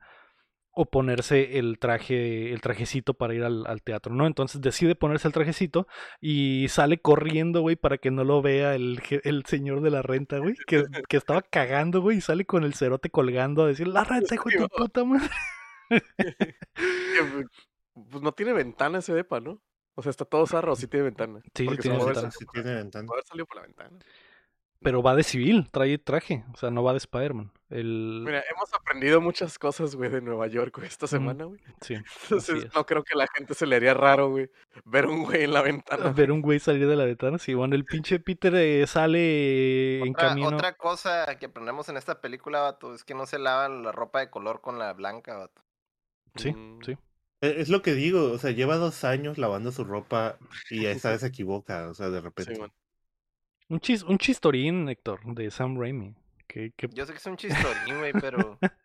o ponerse el traje, el trajecito para ir al, al teatro, ¿no? Entonces decide ponerse el trajecito y sale corriendo, güey, para que no lo vea el, el señor de la renta, güey, que, que estaba cagando, güey, y sale con el cerote colgando a decir, la renta, hijo de tu puta madre. Pues no tiene ventana ese depa, ¿no? O sea, está todo zarro, sí tiene ventana. Sí, sí Porque tiene ventana. haber- Sí tiene ventana. puede haber salido por la ventana. Pero va de civil, trae traje, o sea, no va de Spider-Man. El... Mira, hemos aprendido muchas cosas, güey, de Nueva York güey, esta semana, güey. Sí, Entonces, es. no creo que a la gente se le haría raro, güey, ver un güey en la ventana. ver un güey salir de la ventana. Sí, bueno, el pinche Peter eh, sale en Otra, camino. otra cosa que aprendemos en esta película, vato, es que no se lavan la ropa de color con la blanca, vato. Sí, Mm, sí. E- Es lo que digo, o sea, lleva dos años lavando su ropa y esta vez se equivoca, o sea, de repente. Sí, man. Un, chis, un chistorín, Héctor, de Sam Raimi. Que, que- Yo sé que es un chistorín, güey, pero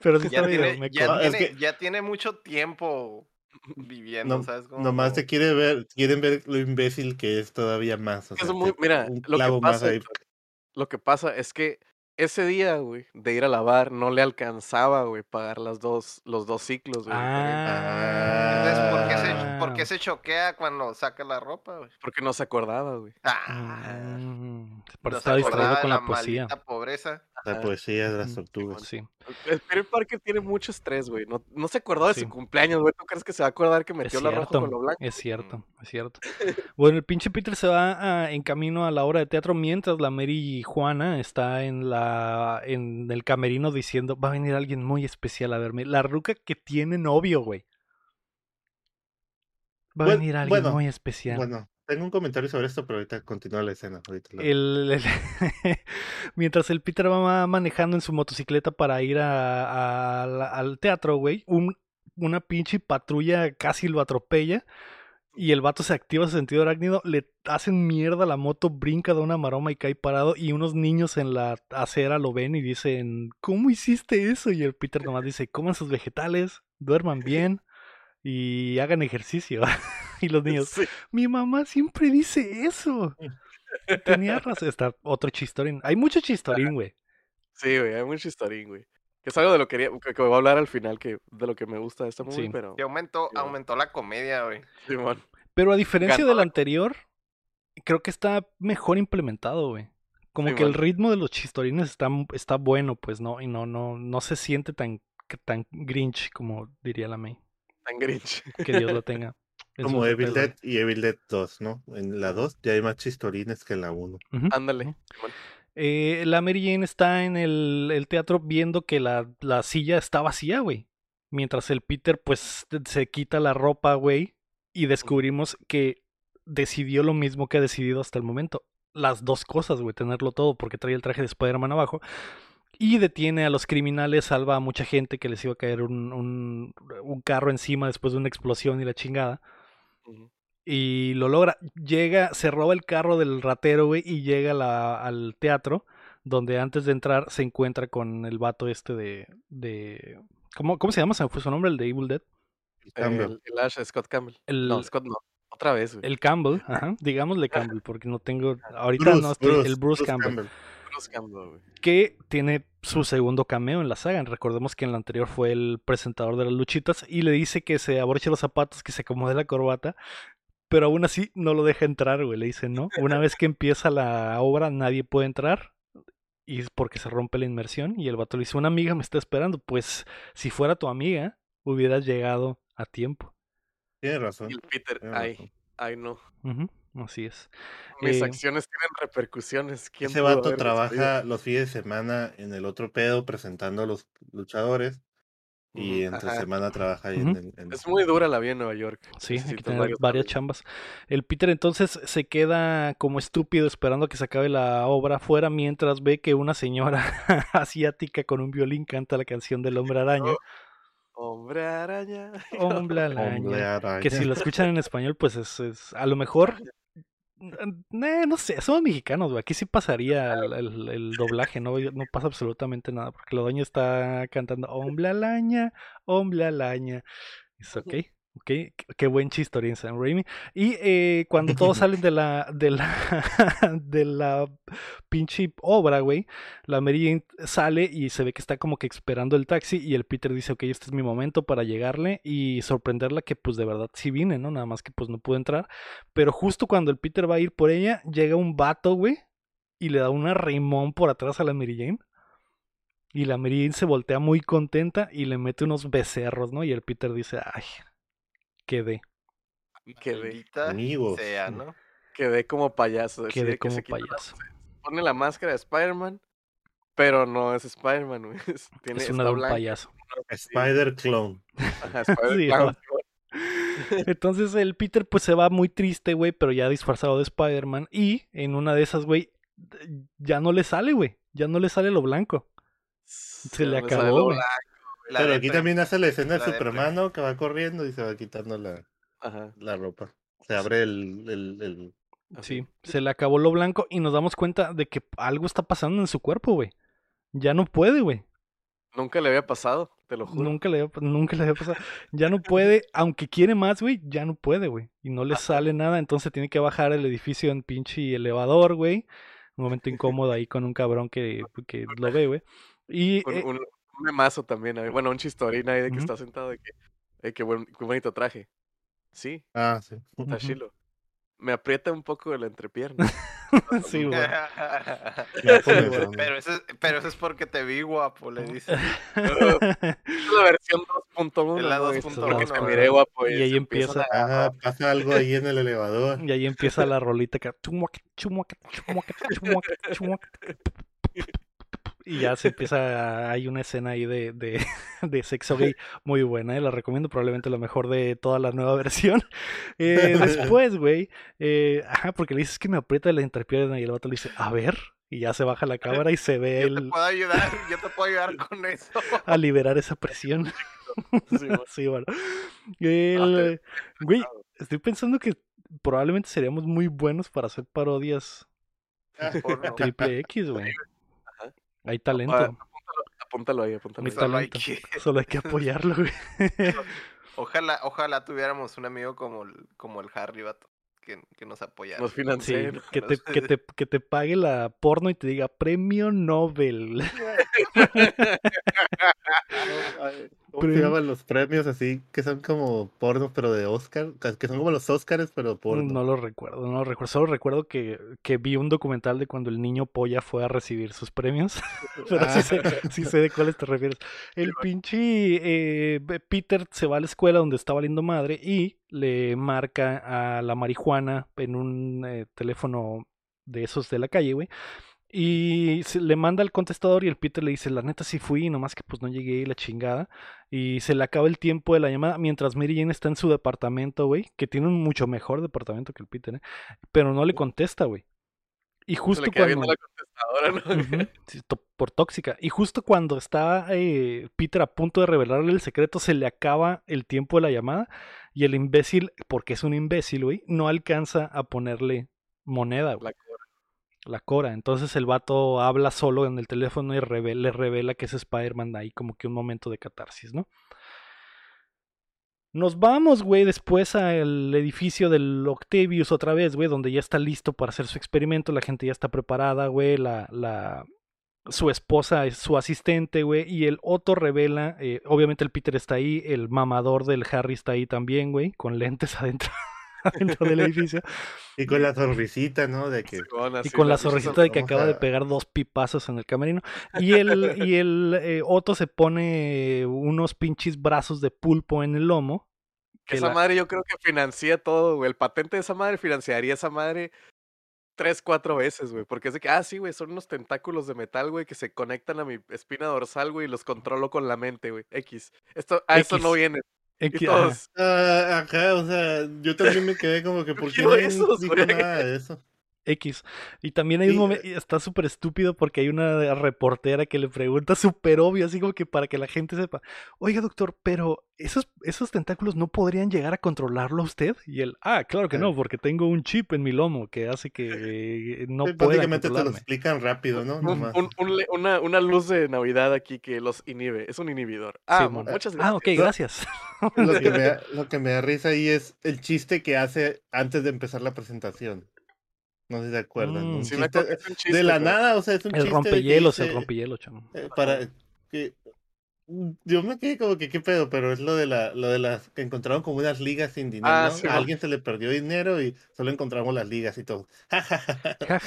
Pero sí ya está tiene, meco. ya, Ah, es tiene, que- ya tiene mucho tiempo viviendo, No- ¿sabes? Como- Nomás te quiere ver, quieren ver lo imbécil que es todavía más. O Es sea, muy- mira, lo que clavo más pasa, lo que pasa es que ese día, güey, de ir a lavar, no le alcanzaba, güey, pagar las dos, los dos ciclos, güey. diferentes, Entonces, ¿por qué, se, Ah. por qué se choquea cuando saca la ropa, güey? Porque no se acordaba, güey. Ah, Mm, por no estaba distraído con de la poesía. pobreza. La Ajá. poesía de las tortugas. Sí, El Peter Parker tiene mucho estrés, güey. No, no se acordaba de Sí. su cumpleaños, güey. ¿Tú crees que se va a acordar que es metió la roja cierto, con lo blanco? es cierto, es cierto. Bueno, el pinche Peter se va a- en camino a la obra de teatro mientras la Mary Juana está en la en el camerino diciendo va a venir alguien muy especial a verme. La ruca que tiene novio, güey. Va a venir alguien bueno, muy especial. Bueno, tengo un comentario sobre esto, pero ahorita continúa la escena. Ahorita la- El- el- mientras el Peter va manejando en su motocicleta para ir a- a la- al teatro, güey, un- una pinche patrulla casi lo atropella y el vato se activa su sentido arácnido, le hacen mierda a la moto, brinca de una maroma y cae parado y unos niños en la acera lo ven y dicen, ¿cómo hiciste eso? Y el Peter nomás dice, coman sus vegetales, duerman bien y hagan ejercicio. y los niños, Sí. mi mamá siempre dice eso. Tenía razón. Está otro chistorín. Hay mucho chistorín, güey. Sí, güey, hay mucho historin, güey. Que es algo de lo que, quería, que, que voy a hablar al final, que de lo que me gusta de esta movie, Sí. pero... Y aumentó, Sí. aumentó la comedia, güey. Simón. Pero a diferencia Ganó del la- anterior, creo que está mejor implementado, güey. Como Sí, que el ritmo de los chistorines está, está bueno, pues, ¿no? Y no, no, no se siente tan, tan grinch, como diría la May. Tan Grinch. Que Dios lo tenga. Como Evil Dead y Evil Dead 2, ¿no? En la 2 ya hay más chistorines que en la 1. gloria. Ujú. Ándale. Eh, la Mary Jane está en el, el teatro viendo que la, la silla está vacía, güey. Mientras el Peter, pues, se quita la ropa, güey. Y descubrimos que decidió lo mismo que ha decidido hasta el momento. Las dos cosas, güey, tenerlo todo, porque trae el traje de Spider-Man abajo. Y detiene a los criminales, salva a mucha gente que les iba a caer un, un, un carro encima después de una explosión y la chingada. Y lo logra. Llega, se roba el carro del ratero, güey, y llega la- al teatro, donde antes de entrar se encuentra con el vato este de... de ¿cómo, ¿Cómo se llama? Se me fue su nombre, el de Evil Dead. Campbell. El, el Ash, Scott Campbell. El, No, Scott no. Otra vez, güey. el Campbell, ajá, digámosle Campbell, porque no tengo... Ahorita Bruce, no estoy... Bruce, el Bruce, Bruce Campbell, Campbell. Campbell, güey. que tiene su segundo cameo en la saga. Recordemos que en la anterior fue el presentador de las luchitas y le dice que se abroche los zapatos, que se acomode la corbata, pero aún así no lo deja entrar, güey. Le dice, no, una vez que empieza la obra nadie puede entrar y es porque se rompe la inmersión y el vato le dice, una amiga me está esperando, pues si fuera tu amiga hubieras llegado a tiempo. Tiene razón. Y el Peter, ay, ay no. Ujú, así es. Mis Eh, acciones tienen repercusiones. ¿Quién Ese vato trabaja los fines de semana en el otro pedo presentando a los luchadores y entre ajá. semana trabaja ahí Ujú. en el... en- Es muy dura la vida en Nueva York. Sí, hay que tener varias chambas. El Peter entonces se queda como estúpido esperando a que se acabe la obra afuera mientras ve que una señora asiática con un violín canta la canción del hombre araña. Hombre araña. Hombre araña. Hombre araña. Que si lo escuchan en español, pues es, es- a lo mejor. eh, no sé, somos mexicanos, güey. Aquí sí pasaría el, el- el doblaje, ¿no? No pasa absolutamente nada, porque la doña está cantando Hombre araña, hombre araña. Es ok, ok, qué, buen chistorín Sam Raimi. Y eh, cuando todos salen de la, de la, de la pinche obra, güey, la Mary Jane sale y se ve que está como que esperando el taxi y el Peter dice, ok, este es mi momento para llegarle y sorprenderla que pues de verdad sí vine, ¿no? Nada más que pues no pude entrar. Pero justo cuando el Peter va a ir por ella, llega un vato, güey, y le da una rimón por atrás a la Mary Jane. Y la Mary Jane se voltea muy contenta y le mete unos becerros, ¿no? Y el Peter dice, ay, quedé, Quedé, Amigos. sea, ¿no? quedé como payaso. quedé que como se la- payaso. pone la máscara de Spider-Man, pero no es Spider-Man, güey. Es, tiene, Es una de un blanca, payaso. así. Spider Clone. Ajá, Spider- Sí, ¿no? Entonces el Peter pues se va muy triste, güey, pero ya disfrazado de Spider-Man. Y en una de esas, güey, ya no le sale, güey. Ya no le sale lo blanco. Se le me sale acabó, lo güey. La Pero aquí también hace la escena de la de Superman, ¿no? Que va corriendo y se va quitando la, Ajá, la ropa. Se abre el, el. Sí, se le acabó lo blanco y nos damos cuenta de que algo está pasando en su cuerpo, güey. Ya no puede, güey. Nunca le había pasado, te lo juro. Nunca le, había- nunca le había pasado. Ya no puede, aunque quiere más, güey, ya no puede, güey. Y no le sale nada, entonces tiene que bajar el edificio en pinche elevador, güey. Un momento incómodo ahí con un cabrón que, que lo ve, güey. Y Un, eh, un, un memazo también, ahí, bueno, un chistorín ahí de que está sentado de que, eh, qué, buen, qué bonito traje. Sí, Ah, sí. está chilo. Me aprieta un poco la entrepierna. sí, güey. Pero, eso es, pero eso es porque te vi guapo, le dice. Es la versión 2.1. Es la ¿no? 2.1, Porque te miré guapo. Y ahí empieza. a- Ajá, pasa algo ahí en el elevador. Y ahí empieza la rolita que. Y ya se empieza. Hay una escena ahí de, de, de sexo gay muy buena. eh, La recomiendo, probablemente la mejor de toda la nueva versión. Eh, después, güey. eh, ajá, porque le dices que me aprieta la entrepierna y el vato le dice, a ver. Y ya se baja la cámara y se ve Yo te él puedo ayudar, yo te puedo ayudar con eso. a liberar esa presión. Sí, güey. Sí, bueno. Ah, El, güey, estoy pensando que probablemente seríamos muy buenos para hacer parodias Porno. triple X, güey. Hay Ah, talento, apúntalo, apúntalo ahí, apúntalo hay ahí. Solo hay talento. que- Solo hay que apoyarlo, güey. Ojalá, ojalá tuviéramos un amigo como el, como el Harry, vato, que, que nos apoyara. Nos Sí, financian. que te, que, te, que te pague la porno y te diga premio Nobel. ¿Cómo se llaman los premios así? Que son como pornos, pero de Oscar. Que son como los Oscars, pero porno. No lo recuerdo, no lo recuerdo. Solo recuerdo que, que vi un documental de cuando el niño polla fue a recibir sus premios. Pero sí sé, sí sé de cuáles te refieres. El pinche eh, Peter se va a la escuela donde está valiendo madre y le marca a la marihuana en un eh, teléfono de esos de la calle, güey. Y se- le manda al contestador y el Peter le dice, la neta sí fui, nomás que pues no llegué y la chingada. Y se le acaba el tiempo de la llamada mientras Mary Jane está en su departamento, güey, que tiene un mucho mejor departamento que el Peter, ¿eh? Pero no le contesta, güey. Y Se justo le queda cuando... la contestadora, ¿no? Sí, por tóxica. Y justo cuando está eh, Peter a punto de revelarle el secreto, se le acaba el tiempo de la llamada y el imbécil, porque es un imbécil, güey, no alcanza a ponerle moneda, güey, La. La cora. Entonces el vato habla solo en el teléfono y reve- le revela que es Spider-Man ahí como que un momento de catarsis, ¿no? Nos vamos, güey, después al edificio del Octavius otra vez, güey, donde ya está listo para hacer su experimento, la gente ya está preparada, güey, la, la, su esposa es su asistente, güey, y el Otto revela, eh, obviamente el Peter está ahí, el mamador del Harry está ahí también, güey, con lentes adentro, adentro del edificio, Y con la sonrisita, ¿no? De que. Y con la sonrisita de que acaba de pegar dos pipazos en el camerino, y el, y el eh, Otto se pone unos pinches brazos de pulpo en el lomo, que Esa la- madre yo creo que financia todo, güey. El patente de esa madre financiaría esa madre tres, cuatro veces, güey. Porque es de que, ah, sí, güey, son unos tentáculos de metal, güey, que se conectan a mi espina dorsal, güey, y los controlo con la mente, güey. X. Esto, a eso no X. viene. Y que- ajá. todos, Ah, ajá, o sea, yo también me quedé como que, ¿por qué esos, dijo nada de eso? X. Y también hay un momento, está súper estúpido porque hay una reportera que le pregunta súper obvio, así como que para que la gente sepa, oiga doctor, pero esos, esos tentáculos no podrían llegar a controlarlo a usted? Y él, ah, claro que Ah. no, porque tengo un chip en mi lomo que hace que eh, no Sí, pueda Básicamente te lo explican rápido, ¿no? un- Nomás. un- un le- una, una luz de Navidad aquí que los inhibe. Es un inhibidor. Ah, muchas gracias. Ah, ok, gracias. Lo que, me da, lo que me da risa ahí es el chiste que hace antes de empezar la presentación. No sé si se acuerdan. Mm. Un Sí, chiste acuerdo que es un chiste, de la pero- nada, o sea, es un El chiste rompehielos, el rompehielos, chamo. eh, para que yo me quedé como que qué pedo, pero es lo de la lo de las que encontraron como unas ligas sin dinero, Ah, ¿no? sí, A alguien se le perdió dinero y solo encontramos las ligas y todo. Ja, ja,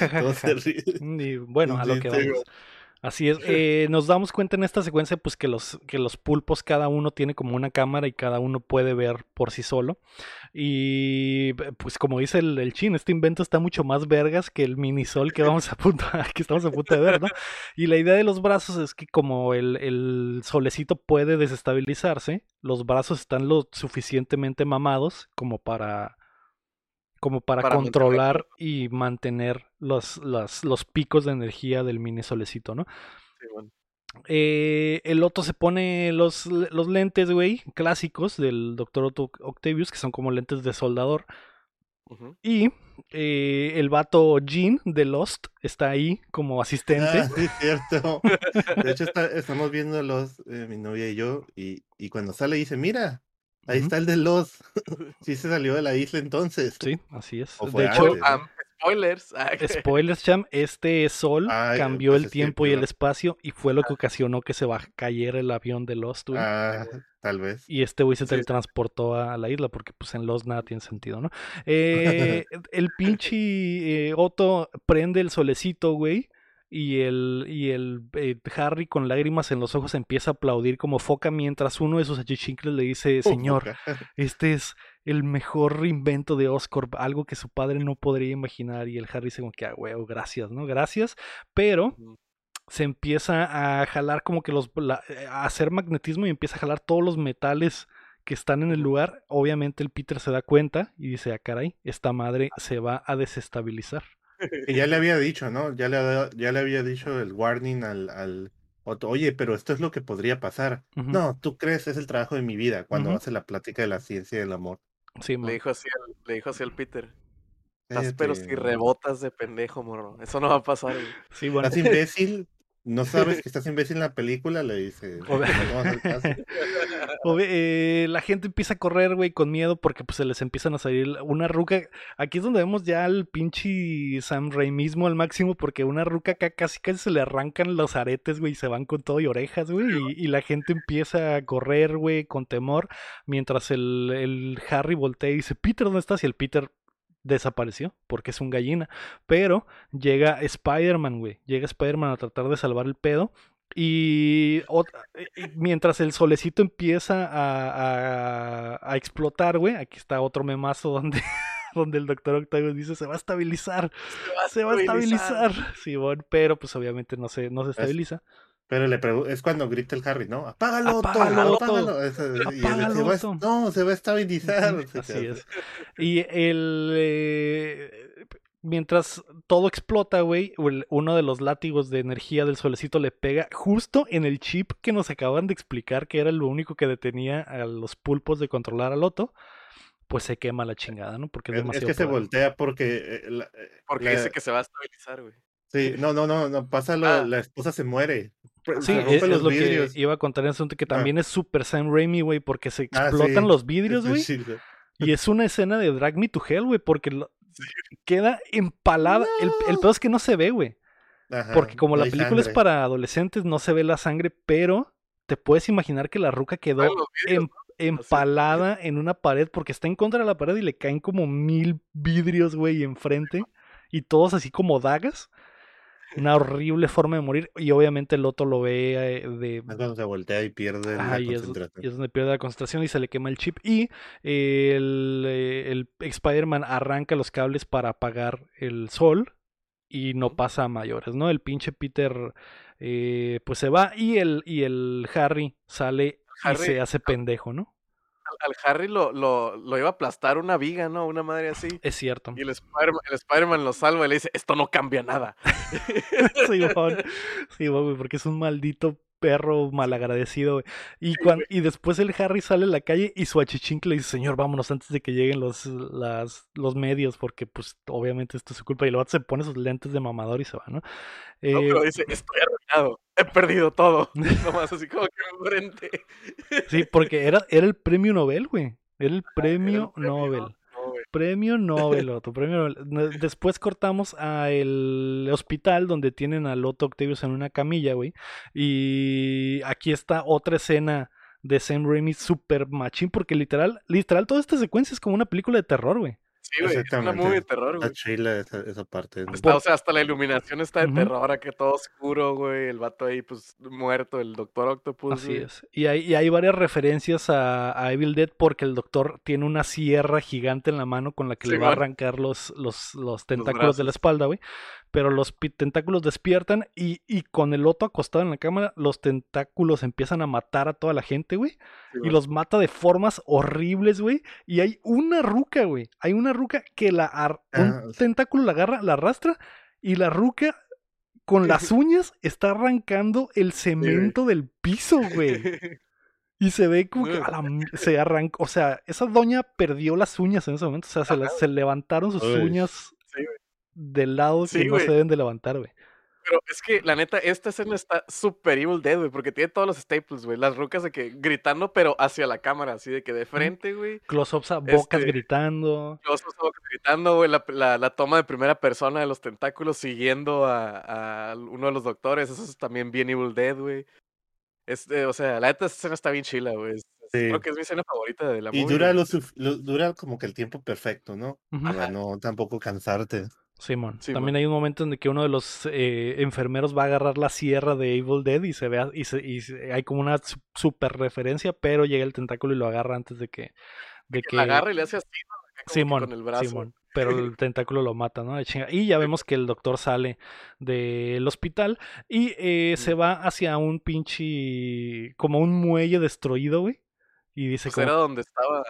ja, Todos ja. se ríen. Y bueno, a lo que vamos. Así es. Eh, nos damos cuenta en esta secuencia pues que los, que los pulpos cada uno tiene como una cámara y cada uno puede ver por sí solo. Y pues como dice el, el chin, este invento está mucho más vergas que el minisol que vamos a punto, que estamos a punto de ver, ¿no? Y la idea de los brazos es que como el, el solecito puede desestabilizarse, los brazos están lo suficientemente mamados como para como para, Para controlar y mantener los, los, los picos de energía del mini solecito, ¿no? Sí, bueno. Eh, el Otto se pone los, los lentes, güey, clásicos del Dr. Otto Octavius, que son como lentes de soldador. Y eh, el vato Jean de Lost está ahí como asistente. Ah, sí, cierto. De hecho, está- estamos viendo los, eh, mi novia y yo, y, y cuando sale dice, mira, ahí está el de los. sí se salió de la isla entonces. Sí, así es. De hecho, antes. Ah, spoilers. Ah, spoilers, Cham, este sol Ay, cambió pues el tiempo y el espacio y fue lo que ocasionó que se cayera el avión de Lost, güey. Ah, tal vez. Y este güey se Sí, sí. teletransportó a la isla porque pues en Lost nada tiene sentido, ¿no? Eh, el pinche eh, Otto prende el solecito, güey. Y el, y el eh, Harry con lágrimas en los ojos empieza a aplaudir como foca mientras uno de sus achichincles le dice, señor, este es el mejor invento de Oscorp, algo que su padre no podría imaginar. Y el Harry dice como que, ah, huevo, gracias, ¿no? Gracias. Pero se empieza a jalar como que los la- eh, a hacer magnetismo y empieza a jalar todos los metales que están en el lugar. Obviamente el Peter se da cuenta y dice, ah, caray, esta madre se va a desestabilizar. Que ya le había dicho, ¿no? Ya le, ya le había dicho el warning al, al oye, pero esto es lo que podría pasar. No, tú crees, es el trabajo de mi vida, cuando hace la plática de la ciencia y del amor. Sí, Le dijo así al, le dijo así al Peter. Estás pero si rebotas de pendejo, morro. Eso no va a pasar. Sí, bueno. ¿Estás imbécil? ¿No sabes que estás imbécil en la película? Le dice. Eh, la gente empieza a correr, güey, con miedo porque pues se les empiezan a salir una ruca. Aquí es donde vemos ya al pinche Sam Raimismo al máximo porque una ruca acá casi casi se le arrancan los aretes, güey, y se van con todo y orejas, güey. Y, y la gente empieza a correr, güey, con temor. Mientras el, el Harry voltea y dice, Peter, ¿dónde estás? Y el Peter desapareció porque es un gallina. Pero llega Spider-Man, güey. Llega Spider-Man a tratar de salvar el pedo. Y, y mientras el solecito empieza a, a- a explotar, güey, aquí está otro memazo donde, donde el doctor Octavius dice se va a estabilizar, se va a estabilizar, Simón, pero pues obviamente no se, no se estabiliza. Pero le es cuando grita el Harry, ¿no? ¡Apágalo! Apágalo. ¡Apágalo! Eso- y él, Apágalo, "Se va a- Otto". no, se va a estabilizar. Así es. Y el. eh, mientras todo explota, güey, uno de los látigos de energía del solecito le pega justo en el chip que nos acaban de explicar que era lo único que detenía a los pulpos de controlar al Loto. Pues se quema la chingada, ¿no? Porque es, Es, es demasiado que se voltea porque. eh, la- eh, Porque la- dice que se va a estabilizar, güey. Sí, no, no, no, no, pasa lo, Ah. la esposa se muere. Sí, se es, rompen es los lo vidrios. que iba a contar en asunto que Ah. también es Super Sam Raimi, güey, porque se Ah, explotan sí, los vidrios, güey. Y es una escena de Drag Me to Hell, güey, porque lo- queda empalada. El, el peor es que no se ve, güey. Porque como no la película es para adolescentes, no se ve la sangre, pero te puedes imaginar que la ruca quedó los em- empalada en una pared porque está en contra de la pared y le caen como mil vidrios, güey, enfrente. Y todos así como dagas. Una horrible forma de morir. Y obviamente el otro lo ve eh, de, Es cuando se voltea y pierde la y es, concentración. y es donde pierde la concentración y se le quema el chip. Y el, eh, el Spider-Man arranca los cables para apagar el sol y no pasa a mayores, ¿no? El pinche Peter eh, pues se va y el, y el Harry sale Harry- y se hace pendejo, ¿no? Al, Harry lo, lo, lo iba a aplastar una viga, ¿no? Una madre así. Es cierto. Y el Spider-Man el Spider-Man lo salva y le dice, esto no cambia nada. Güey, porque es un maldito perro malagradecido. Y, cuan- y después el Harry sale a la calle y su achichincle le dice, señor, vámonos antes de que lleguen los, las, los medios, porque pues obviamente esto es su culpa. Y luego se pone sus lentes de mamador y se va, ¿no? No, Eh, pero dice, estoy arruinado, he perdido todo. Nomás así como que enfrente. sí, porque era, era el premio Nobel, güey. Era el premio premio Nobel. Premio Nobel, Otto, premio Nobel. Después cortamos a el hospital donde tienen a Otto Octavius en una camilla, güey. Y aquí está otra escena de Sam Raimi super machín, porque literal, literal, toda esta secuencia es como una película de terror, güey. Sí, güey. Es una movie de terror, Está güey. chila esa, esa parte. ¿no? Está- o sea, hasta la iluminación está de Ujú. terror, acá todo oscuro, güey. El vato ahí, pues, muerto, el Doctor Octopus, Así güey. es. Y hay, y hay varias referencias a, a Evil Dead porque el doctor tiene una sierra gigante en la mano con la que le va a arrancar los, los, los tentáculos de la espalda, güey. Pero los tentáculos despiertan y, y con el otro acostado en la cámara, los tentáculos empiezan a matar a toda la gente, güey. Y los mata de formas horribles, güey. Y hay una ruca, güey. Hay una ruca que la ar- Ah, un tentáculo la agarra, la arrastra y la ruca con las uñas está arrancando el cemento del piso, güey. Y se ve como que a la se arrancó. O sea, esa doña perdió las uñas en ese momento. O sea, se, levantaron sus Uy. uñas. Del lado que Sí, no se deben de levantar, güey. Pero es que, la neta, esta escena está super Evil Dead, güey, porque tiene todos los staples, güey. Las rucas de que gritando, pero hacia la cámara, así de que de frente, güey. Close-ups a bocas Este- gritando. Los ojos gritando, güey, la, la- la toma de primera persona de los tentáculos siguiendo a, a uno de los doctores. Eso es también bien Evil Dead, güey. Este, o sea, la neta, esta escena está bien chila, güey. Sí. Creo que es mi escena favorita de la Y movie, dura güey. lo, suf- lo- dura como que el tiempo perfecto, ¿no? Para no tampoco cansarte. Simón. Sí, También hay un momento en el que uno de los eh, enfermeros va a agarrar la sierra de Evil Dead y se ve y, se- y hay como una su- super referencia, pero llega el tentáculo y lo agarra antes de que de Que la agarra y le hace así, ¿no? Que Simón, con el brazo. Simón, pero el tentáculo lo mata, ¿no? Y ya vemos que el doctor sale del hospital y eh, se va hacia un pinche como un muelle destruido, güey. Y dice Pues como, era donde estaba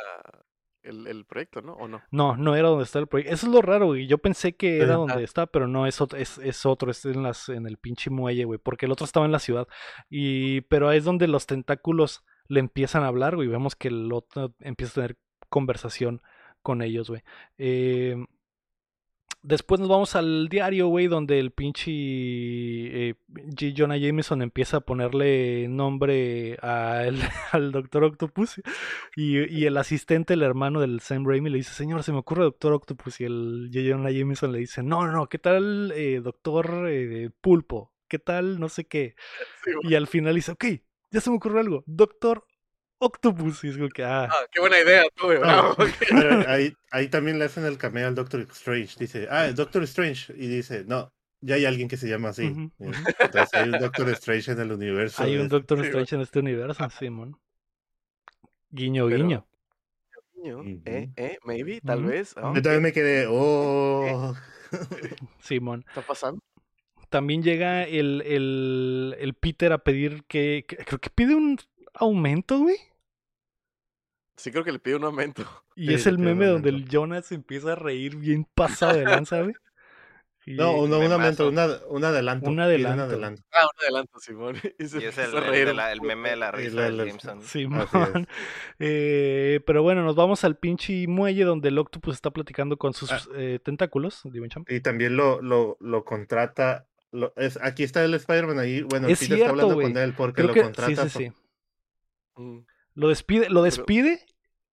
el, el proyecto, ¿no? ¿O no? no, no era donde está el proyecto. Eso es lo raro, güey. Yo pensé que era Ah. donde está, pero no, es otro, es, es otro, es en, las, en el pinche muelle, güey. Porque el otro estaba en la ciudad. Y, pero es donde los tentáculos le empiezan a hablar, güey. Vemos que el otro empieza a tener conversación con ellos, güey. Eh, después nos vamos al diario, güey, donde el pinche eh, G. Jonah Jameson empieza a ponerle nombre al, al Doctor Octopus. Y, y el asistente, el hermano del Sam Raimi, le dice, señor, se me ocurre Doctor Octopus. Y el J. Jonah Jameson le dice, no, no, no, ¿qué tal eh, Doctor eh, Pulpo? ¿Qué tal no sé qué? Sí. Y al final dice, ok, ya se me ocurrió algo, Doctor Octopus. Y es como que, ah, Ah, qué buena idea, bravo. pero ahí, ahí también le hacen el cameo al Doctor Strange. Dice, ah, Doctor Strange. Y dice, no, ya hay alguien que se llama así. ¿eh? Entonces hay un Doctor Strange en el universo. hay de- un Doctor sí, Strange en este universo, Simón. Guiño, Pero- guiño. Ujú. eh, eh, maybe, tal vez. ah, Yo también me quedé, oh. Simón. ¿Qué está pasando? También llega el, el, el Peter a pedir que, que- Creo que pide un aumento, güey. Sí, creo que le pide un aumento. Y Sí, es el meme donde el Jonas se empieza a reír bien pasado de lanza. Y- No, no, un aumento, una, un adelanto. Un adelanto. adelanto. Ah, un adelanto, Simón. Y se Y es el, el el meme de la risa la- de la- Jameson. Simón. Eh, pero bueno, nos vamos al pinche muelle donde el Octopus está platicando con sus Ah. eh, tentáculos. Y también lo, lo, lo contrata. Lo, es, aquí está el Spider-Man ahí. Bueno, Es Peter cierto, está hablando con él porque Creo lo que sí, contrata. sí, sí. Mm. Lo despide, lo Pero- despide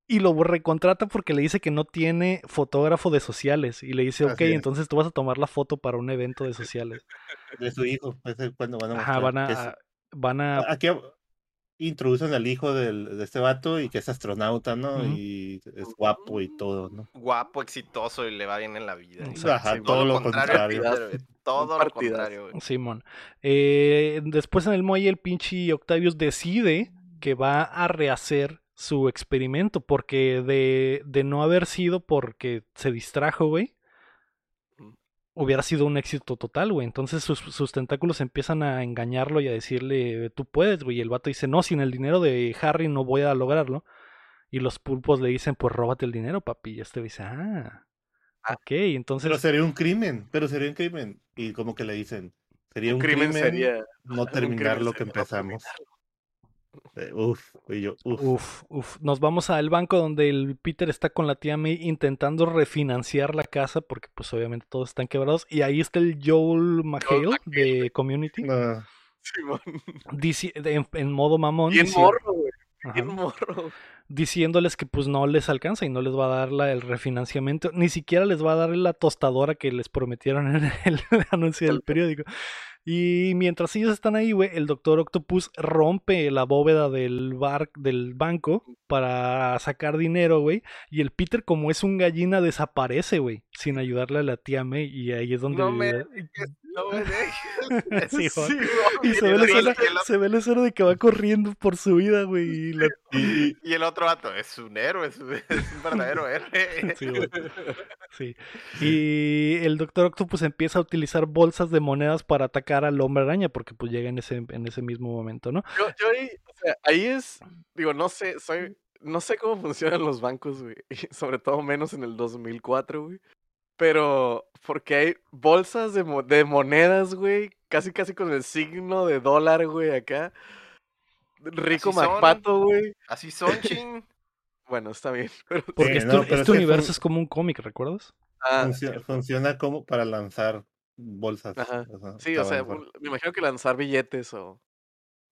y lo recontrata porque le dice que no tiene fotógrafo de sociales. Y le dice, ok, Así es. entonces tú vas a tomar la foto para un evento de sociales. De su hijo. Ese cuando van a Ajá, mostrar van es- a. Van a. Aquí introducen al hijo del, de este vato y que es astronauta, ¿no? Y es guapo y todo, ¿no? Guapo, exitoso y le va bien en la vida. Exacto. Ajá, sí, todo lo contrario, Todo lo contrario, güey. Simón. Eh, después en el muelle, el pinche Octavius decide que va a rehacer su experimento. Porque de, de no haber sido porque se distrajo, güey. Hubiera sido un éxito total, güey. Entonces sus, sus tentáculos empiezan a engañarlo y a decirle, tú puedes, güey. Y el vato dice, no, sin el dinero de Harry no voy a lograrlo. Y los pulpos le dicen, pues róbate el dinero, papi. Y este dice, ah, Ah. ok. Entonces, Pero sería un crimen, pero sería un crimen. Y como que le dicen, sería un, Un crimen sería. no terminar crimen lo que no empezamos. Uf, y yo, uf. Uf, uf. Nos vamos al banco donde el Peter está con la tía May intentando refinanciar la casa porque pues obviamente todos están quebrados. Y ahí está el Joel McHale de Community No, Simón. dici- de- en, en modo mamón. Bien morro, güey. Ajá. Bien morro. diciéndoles que pues no les alcanza y no les va a dar la, el refinanciamiento, ni siquiera les va a dar la tostadora que les prometieron en el anuncio del periódico. Y mientras ellos están ahí, güey, el Doctor Octopus rompe la bóveda del bar del banco para sacar dinero, güey. Y el Peter, como es un gallina, desaparece, güey, sin ayudarle a la tía May. Y ahí es donde. No me dejes, no me dejes. Sí, Juan. Sí, Y se ve, la escena, se ve la escena de que va corriendo por su vida, güey. Y la- Y, Y el otro vato es un héroe, es, es un verdadero héroe. Sí, güey. Sí. Y el Doctor Octopus empieza a utilizar bolsas de monedas para atacar al hombre araña, porque pues llega en ese, en ese mismo momento, ¿no? Yo, yo ahí, o sea, ahí es, digo, no sé, soy, no sé cómo funcionan los bancos, güey, sobre todo menos en el 2004, güey. Pero porque hay bolsas de, mo- de monedas, güey, casi casi con el signo de dólar, güey, acá. Rico Así son. MacPato, güey. Así son, ching. Bueno, está bien. Pero, Porque Sí, este, no, pero este es universo es como un cómic, ¿recuerdas? ah, funciona, cierto. funciona como para lanzar bolsas. Ajá. o sea, Sí, o sea, me imagino que lanzar billetes o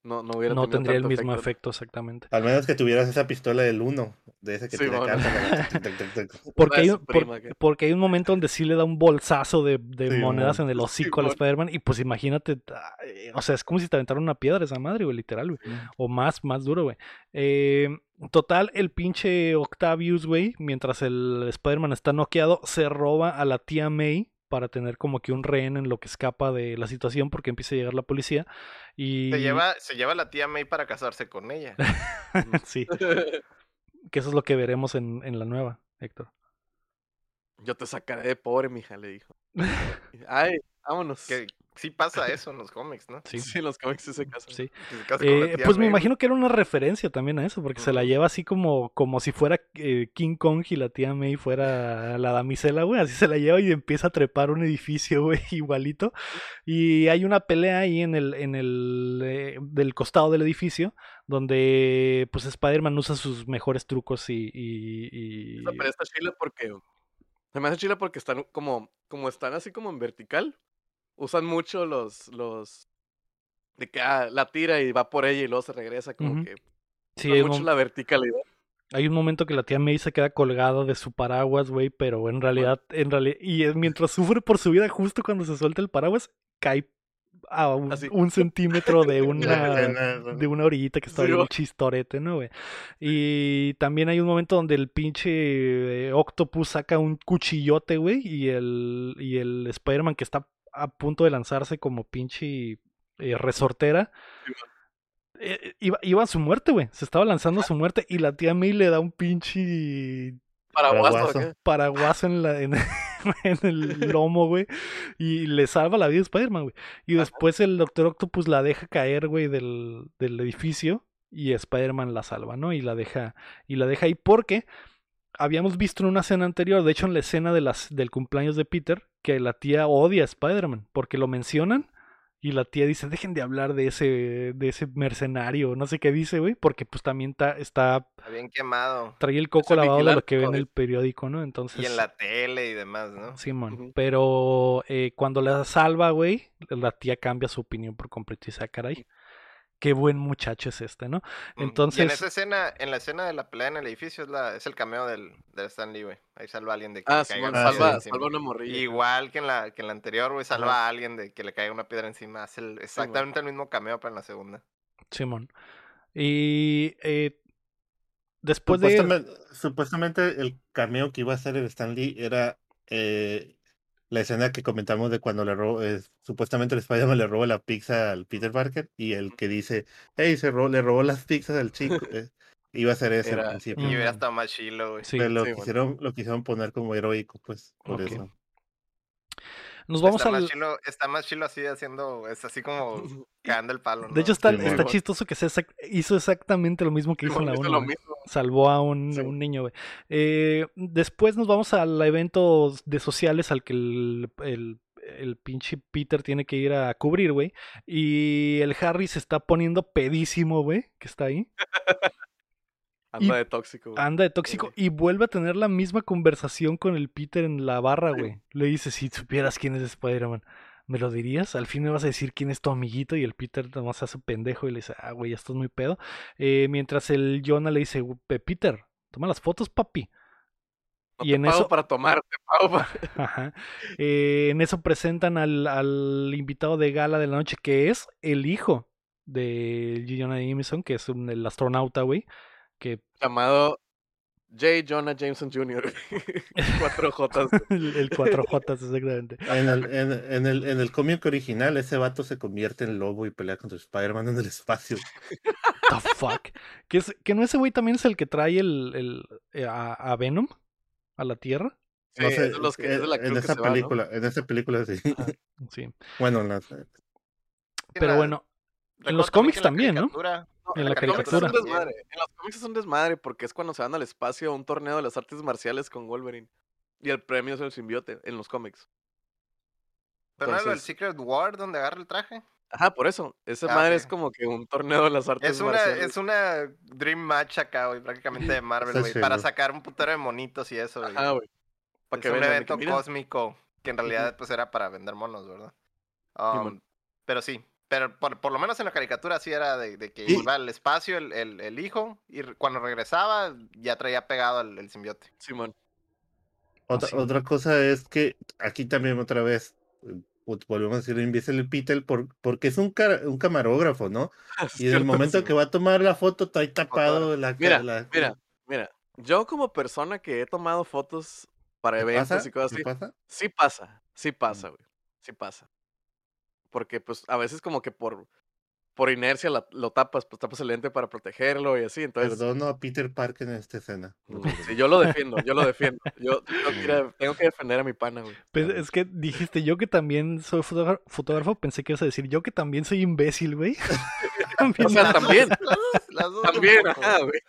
no, no hubiera No tendría el mismo efecto. efecto, exactamente. Al menos que tuvieras esa pistola del 1, de ese que Sí, tira bueno. cartas. Porque hay, por- que- porque hay un momento donde sí le da un bolsazo de, de Sí, monedas mon. en el hocico al. Spider-Man. Y pues imagínate, o sea, es como si te aventaran una piedra esa madre, güey, literal, güey. O más, más duro, güey. Eh, total, el pinche Octavius, güey, mientras el Spider-Man está noqueado, se roba a la tía May para tener como que un rehén en lo que escapa de la situación porque empieza a llegar la policía. Y... Se lleva, se lleva a la tía May para casarse con ella. sí, que eso es lo que veremos en, en la nueva, Héctor. Yo te sacaré de pobre, mija, le dijo. Ay, vámonos. Que sí pasa eso en los cómics, ¿no? Sí, Sí, en los cómics sí se casan. sí. Eh, pues me imagino que era una referencia también a eso, porque se la lleva así como, como si fuera eh, King Kong y la tía May fuera la damisela, güey. Así se la lleva y empieza a trepar un edificio, güey, igualito. Y hay una pelea ahí en el, en el eh, del costado del edificio, donde pues Spider-Man usa sus mejores trucos y. y- y- Esa pero está chila porque. Se me hace chila porque están como. Como están así como en vertical. Usan mucho los. los de que ah, la tira y va por ella y luego se regresa. Como que. Sí, hay un, mucho mom- la verticalidad. hay un momento que la tía May se queda colgada de su paraguas, güey, pero en realidad, en realidad, y es- mientras sufre por su vida, justo cuando se suelta el paraguas, cae a un, un centímetro de una, de una orillita que está Sí, bien chistorete, ¿no, güey? Y también hay un momento donde el pinche eh, Octopus saca un cuchillote, güey, y el, y el Spider-Man que está a punto de lanzarse como pinche eh, resortera. Sí, eh, iba, iba a su muerte, güey. Se estaba lanzando a su muerte y la tía May le da un pinche Paraguaso en, la, en, en el lomo, güey. Y le salva la vida a Spider-Man, güey. Y después el Doctor Octopus la deja caer, güey, del, del edificio. Y Spider-Man la salva, ¿no? Y la deja, y la deja ahí porque habíamos visto en una escena anterior, de hecho en la escena de las, del cumpleaños de Peter, que la tía odia a Spider-Man, porque lo mencionan. Y la tía dice, dejen de hablar de ese, de ese mercenario, no sé qué dice, güey, porque pues también ta- está, Está bien quemado. trae el coco lavado de lo que ve en el periódico, ¿no? Entonces... Y en la tele y demás, ¿no? Simón. Ujú. Pero eh, cuando la salva, güey, la tía cambia su opinión por completo y dice, "Ah, caray, qué buen muchacho es este, ¿no? Mm. Y en Entonces, esa escena, en la escena de la pelea en el edificio es, la, es el cameo del, del Stan Lee, güey. Ahí salva a alguien de que Ah, le caiga bueno, una piedra salva, encima. salva una morrilla. Igual que en la, que en la anterior, güey, salva a alguien de que le caiga una piedra encima. Hace el- exactamente el mismo cameo, pero en la segunda. Simón. Y eh, después de... Supuestamente, supuestamente el cameo que iba a hacer el Stan Lee era eh, la escena que comentamos de cuando le robó, eh, supuestamente el Spider-Man le roba la pizza al Peter Parker y el que dice, hey, se ro- le robó las pizzas al chico. eh, iba a ser ese Era- al Y principio. hubiera Mm. estado más chilo, güey. Sí, Pero lo sí, bueno. quisieron, lo quisieron poner como heroico, pues, por eso. Nos vamos está, al... más chilo, está más chilo así haciendo, es así como cagando el palo, ¿no? De hecho, está, Sí, está chistoso que se hizo exactamente lo mismo que hizo en la Hizo 1. lo güey. mismo. Salvó a un, Sí. un niño, güey. Eh, después nos vamos al evento de sociales al que el, el, el pinche Peter tiene que ir a cubrir, güey. Y el Harry se está poniendo pedísimo, güey, que está ahí. Anda Y- de tóxico. güey. Anda de tóxico y vuelve a tener la misma conversación con el Peter en la barra, Sí. güey. Le dice, si supieras quién es Spider-Man. ¿Me lo dirías? Al fin me vas a decir quién es tu amiguito y el Peter nomás hace pendejo y le dice, ah, güey, esto es muy pedo. Eh, mientras el Jonah le dice, Peter, toma las fotos, papi. y en eso para tomar, eh, en eso presentan al, al, invitado de gala de la noche que es el hijo de Jonah Jameson, que es un, el astronauta, güey. Que... Llamado J. Jonah Jameson Jr. 4J. el 4J, exactamente. En el, en, en, el, en el cómic original, ese vato se convierte en lobo y pelea contra Spider-Man en el espacio. The fuck? ¿Que, es, que no ese güey también es el que trae el, el eh, a, a, Venom a la Tierra? Sí, no sé, es los que, es la en esa película, va, ¿no? en esa película sí. sí. Bueno, en la... Pero bueno, en los cómics también, ¿no? No, en, la, caricatura. En los cómics es un desmadre porque es cuando se van al espacio a un torneo de las artes marciales con Wolverine. Y el premio es el simbiote en los cómics. ¿Pero no es el Secret War donde agarra el traje? Ajá, por eso. Esa ah, madre okay. es como que un torneo de las artes es una, marciales. Es una Dream Match acá, güey, prácticamente de Marvel, güey. para sacar un putero de monitos y eso, güey. Ajá, güey. Es que un evento que, cósmico que en realidad pues era para vender monos, ¿verdad? Um, pero sí, pero por, por, lo menos en la caricatura sí era de, de que ¿Y? iba al espacio el, el, el, hijo y cuando regresaba ya traía pegado el, el simbiote. Simón. Otra, oh, sí. otra cosa es que aquí también otra vez volvemos a decir Invisible Peter por, porque es un, car, un camarógrafo, ¿no? Es y en el momento sí. que va a tomar la foto está ahí tapado la, mira, la... Mira, mira, yo como persona que he tomado fotos para eventos pasa? y cosas así, pasa? sí pasa, sí pasa, güey, sí pasa porque pues a veces como que por, por inercia la, lo tapas, pues tapas el lente para protegerlo y así, entonces... Perdono a Peter Parker en esta escena. Sí, yo lo defiendo, yo lo defiendo. Yo, yo mira, tengo que defender a mi pana, güey. Pues es que dijiste, yo que también soy fotógrafo, fotógrafo pensé que ibas a decir, yo que también soy imbécil, güey. o sea, también. Las dos, también, ajá, güey.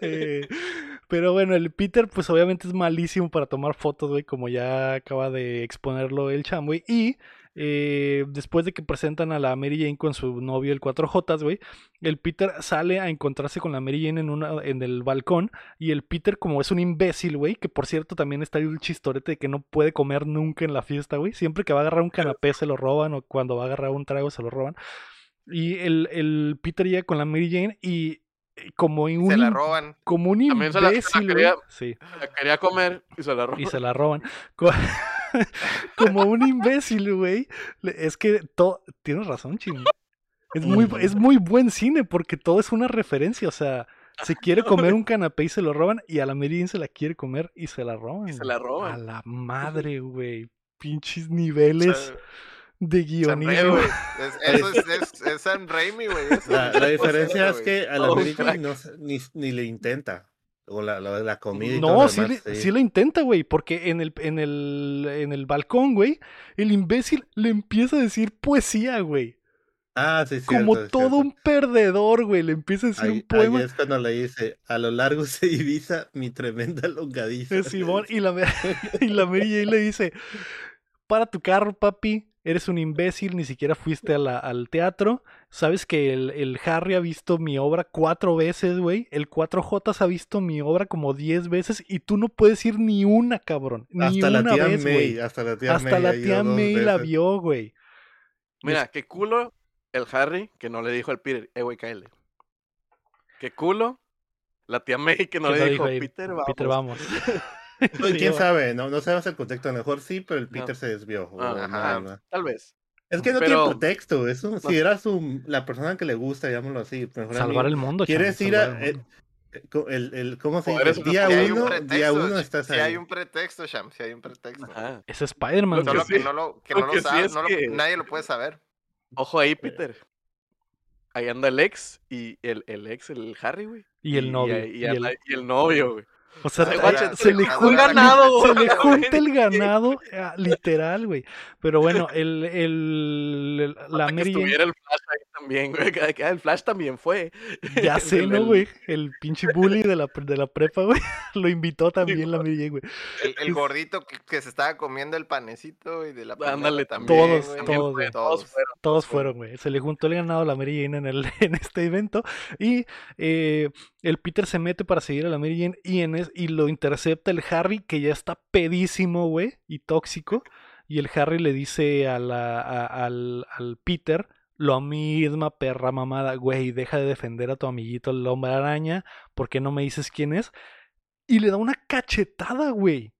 Eh, pero bueno, el Peter pues obviamente es malísimo para tomar fotos, güey, como ya acaba de exponerlo el cham, güey, y... Eh, después de que presentan a la Mary Jane con su novio, el 4J, güey, el Peter sale a encontrarse con la Mary Jane en, una, en el balcón y el Peter, como es un imbécil, güey, que por cierto también está ahí un chistorete de que no puede comer nunca en la fiesta, güey, siempre que va a agarrar un canapé se lo roban o cuando va a agarrar un trago se lo roban. Y el, el Peter llega con la Mary Jane y como un, se la roban. Como un imbécil. Se la, se la quería, sí. la quería comer y se la roban. Y se la roban. como un imbécil, güey. Es que todo. Tienes razón, Chim. Es muy, es muy buen cine porque todo es una referencia. O sea, se quiere comer un canapé y se lo roban. Y a la Meridin se la quiere comer y se la roban. Y se la roban. A la madre, güey. Pinches niveles. O sea, de guionismo. Es, eso es, es, es Sam Raimi, güey. La, la, diferencia es que a la oh, no, ni, ni le intenta. O la, la, la comida y no, todo sí, demás, le, sí. sí lo intenta, güey, porque en el, en el, en el balcón, güey, el imbécil le empieza a decir poesía, güey. Ah, sí, cierto, Como todo cierto. un perdedor, güey, le empieza a decir Ahí, un poema. ahí es cuando le dice, a lo largo se divisa mi tremenda longaniza. Simón, y la, y la Mary Jane le dice, para tu carro, papi, eres un imbécil, ni siquiera fuiste a la, al teatro. Sabes que el, el, Harry ha visto mi obra cuatro veces, güey. El 4J ha visto mi obra como diez veces y tú no puedes ir ni una, cabrón. Ni hasta una la tía vez, May, güey. hasta la tía hasta May. la tía May la vio, güey. Mira, qué culo el Harry que no le dijo al Peter, eh, güey, cáele. Qué culo la tía May que no Que le no dijo, dijo, "Ey, Peter, vamos. Peter, vamos. Sí, quién sabe, no, no sabemos el contexto, a lo mejor sí, pero el Peter No. se desvió. Ah, ajá, no. Tal vez. Es que no Pero- tiene pretexto, es un- si era su, la persona que le gusta, digámoslo así. mejor Salvar amigo. el mundo, ¿Quieres chamo, ir a, el eh, eh, el, el, ¿cómo se dice? Día Si hay un uno, pretexto, día uno estás si ahí. hay un pretexto, Sham, si hay un pretexto. Ajá. Es Spider-Man, que Solo güey. que sí- no lo, que lo no lo sí no lo- que- nadie lo puede saber. Ojo ahí, Peter. Ahí anda el ex y el, el ex, el Harry, güey. Y el novio. Y, el- y el novio, güey. O sea, Ay, se- guacha, se le junta ganado, se le junta el ganado, ah, literal, güey. Pero bueno, el, el, el- la que Mary estuviera el Flash ahí también, güey. El Flash también fue. ya sé, ¿no, güey? El pinche bully de la, de la prepa, güey. Lo invitó también la Mary Jane, güey. El, el gordito que, que se estaba comiendo el panecito y de la Ándale, palmera también. Todos, güey. Todos, güey. todos fueron. Todos fueron, güey. Se le juntó el ganado a la Mary Jane en, el, en este evento. Y eh, el Peter se mete para seguir a la Mary Jane y, en y lo intercepta el Harry, que ya está pedísimo, güey, y tóxico. Y el Harry le dice a la, al, al Peter lo misma perra mamada, güey, deja de defender a tu amiguito el hombre araña, ¿por qué no me dices quién es? Y le da una cachetada, güey,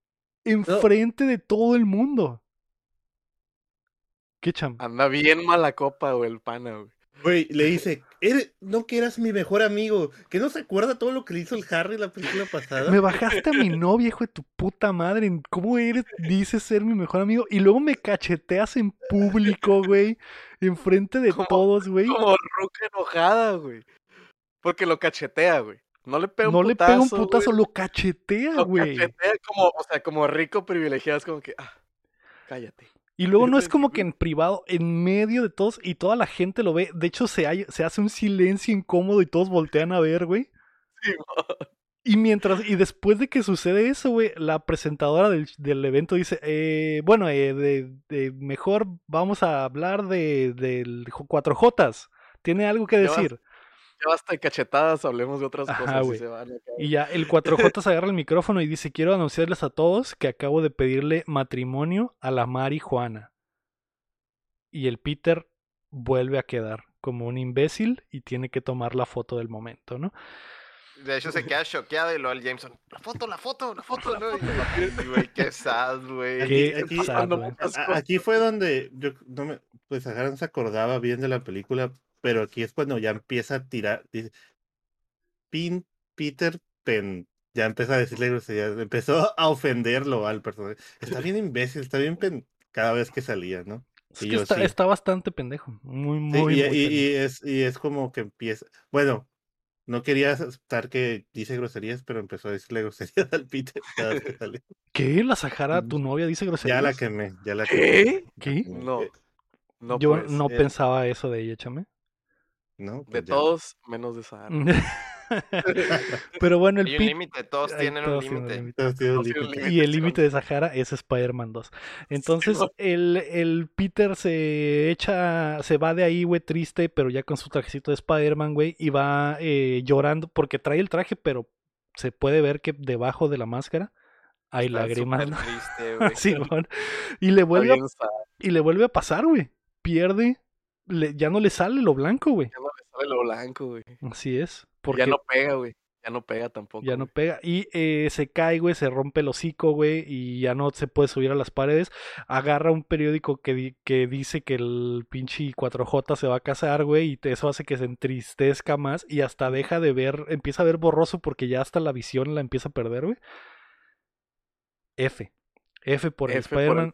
enfrente de todo el mundo. ¿Qué cham? Anda bien mala copa, güey, el pana, güey. Güey, le dice, no que eras mi mejor amigo, que no se acuerda todo lo que le hizo el Harry la película pasada. Me bajaste a mi novia, hijo de tu puta madre. ¿Cómo eres? Dices ser mi mejor amigo. Y luego me cacheteas en público, güey. Enfrente de todos, güey. Como ruca enojada, güey. Porque lo cachetea, güey. No le pega un no putazo. No le pega un putazo, lo cachetea, güey. Lo cachetea como, o sea, como rico privilegiado. Es como que, ah, cállate. Y luego no es como que en privado, en medio de todos, y toda la gente lo ve. De hecho, se, se hace un silencio incómodo y todos voltean a ver, güey. Sí, y mientras, y después de que sucede eso, güey, la presentadora del, del evento dice, eh, bueno, eh, de, mejor vamos a hablar de, del 4J. ¿Tiene algo que decir? Ya basta de cachetadas, hablemos de otras cosas. Y, ya el 4J se agarra el micrófono y dice, quiero anunciarles a todos que acabo de pedirle matrimonio a la Mari Juana. Y el Peter vuelve a quedar como un imbécil y tiene que tomar la foto del momento, ¿no? De hecho se queda choqueado y lo el Jameson, la foto, la foto, la foto, ¿no? Y, güey, qué sad, güey. Aquí, fue donde yo no me, pues no se acordaba bien de la película, pero aquí es cuando ya empieza a tirar, dice, Pin, Peter Pen, ya empieza a decirle grosería, empezó a ofenderlo al personaje. Está bien imbécil, está bien pen cada vez que salía, ¿no? y está, está, bastante pendejo, muy, muy, y, y, es, y es como que empieza, bueno, no quería aceptar que dice groserías, pero empezó a decirle groserías al Peter cada vez que sale. ¿Qué? ¿La Sahara, tu novia, dice groserías? Ya la quemé, ya la quemé. ¿Qué? No. Eh, no Yo no pensaba eso de ella, chame. ¿No? de pues todos, menos de Sahara. Pero bueno, el límite, todos tienen un límite. Y el límite de Sahara es Spider-Man 2. Entonces, el, el, Peter se echa, se va de ahí, güey, triste, pero ya con su trajecito de Spider-Man, güey, y va eh, llorando porque trae el traje, pero se puede ver que debajo de la máscara hay lágrimas. sí, y le vuelve y le vuelve a pasar, güey. Pierde ya no le sale lo blanco, güey. Ya no le sale lo blanco, güey. Así es. Porque... Ya no pega, güey. Ya no pega tampoco. Ya no pega. Y eh, se cae, güey, se rompe el hocico, güey, y ya no se puede subir a las paredes. Agarra un periódico que, que dice que el pinche 4J se va a casar, güey, y eso hace que se entristezca más y hasta deja de ver, empieza a ver borroso porque ya hasta la visión la empieza a perder, güey. F. F por el Spider-Man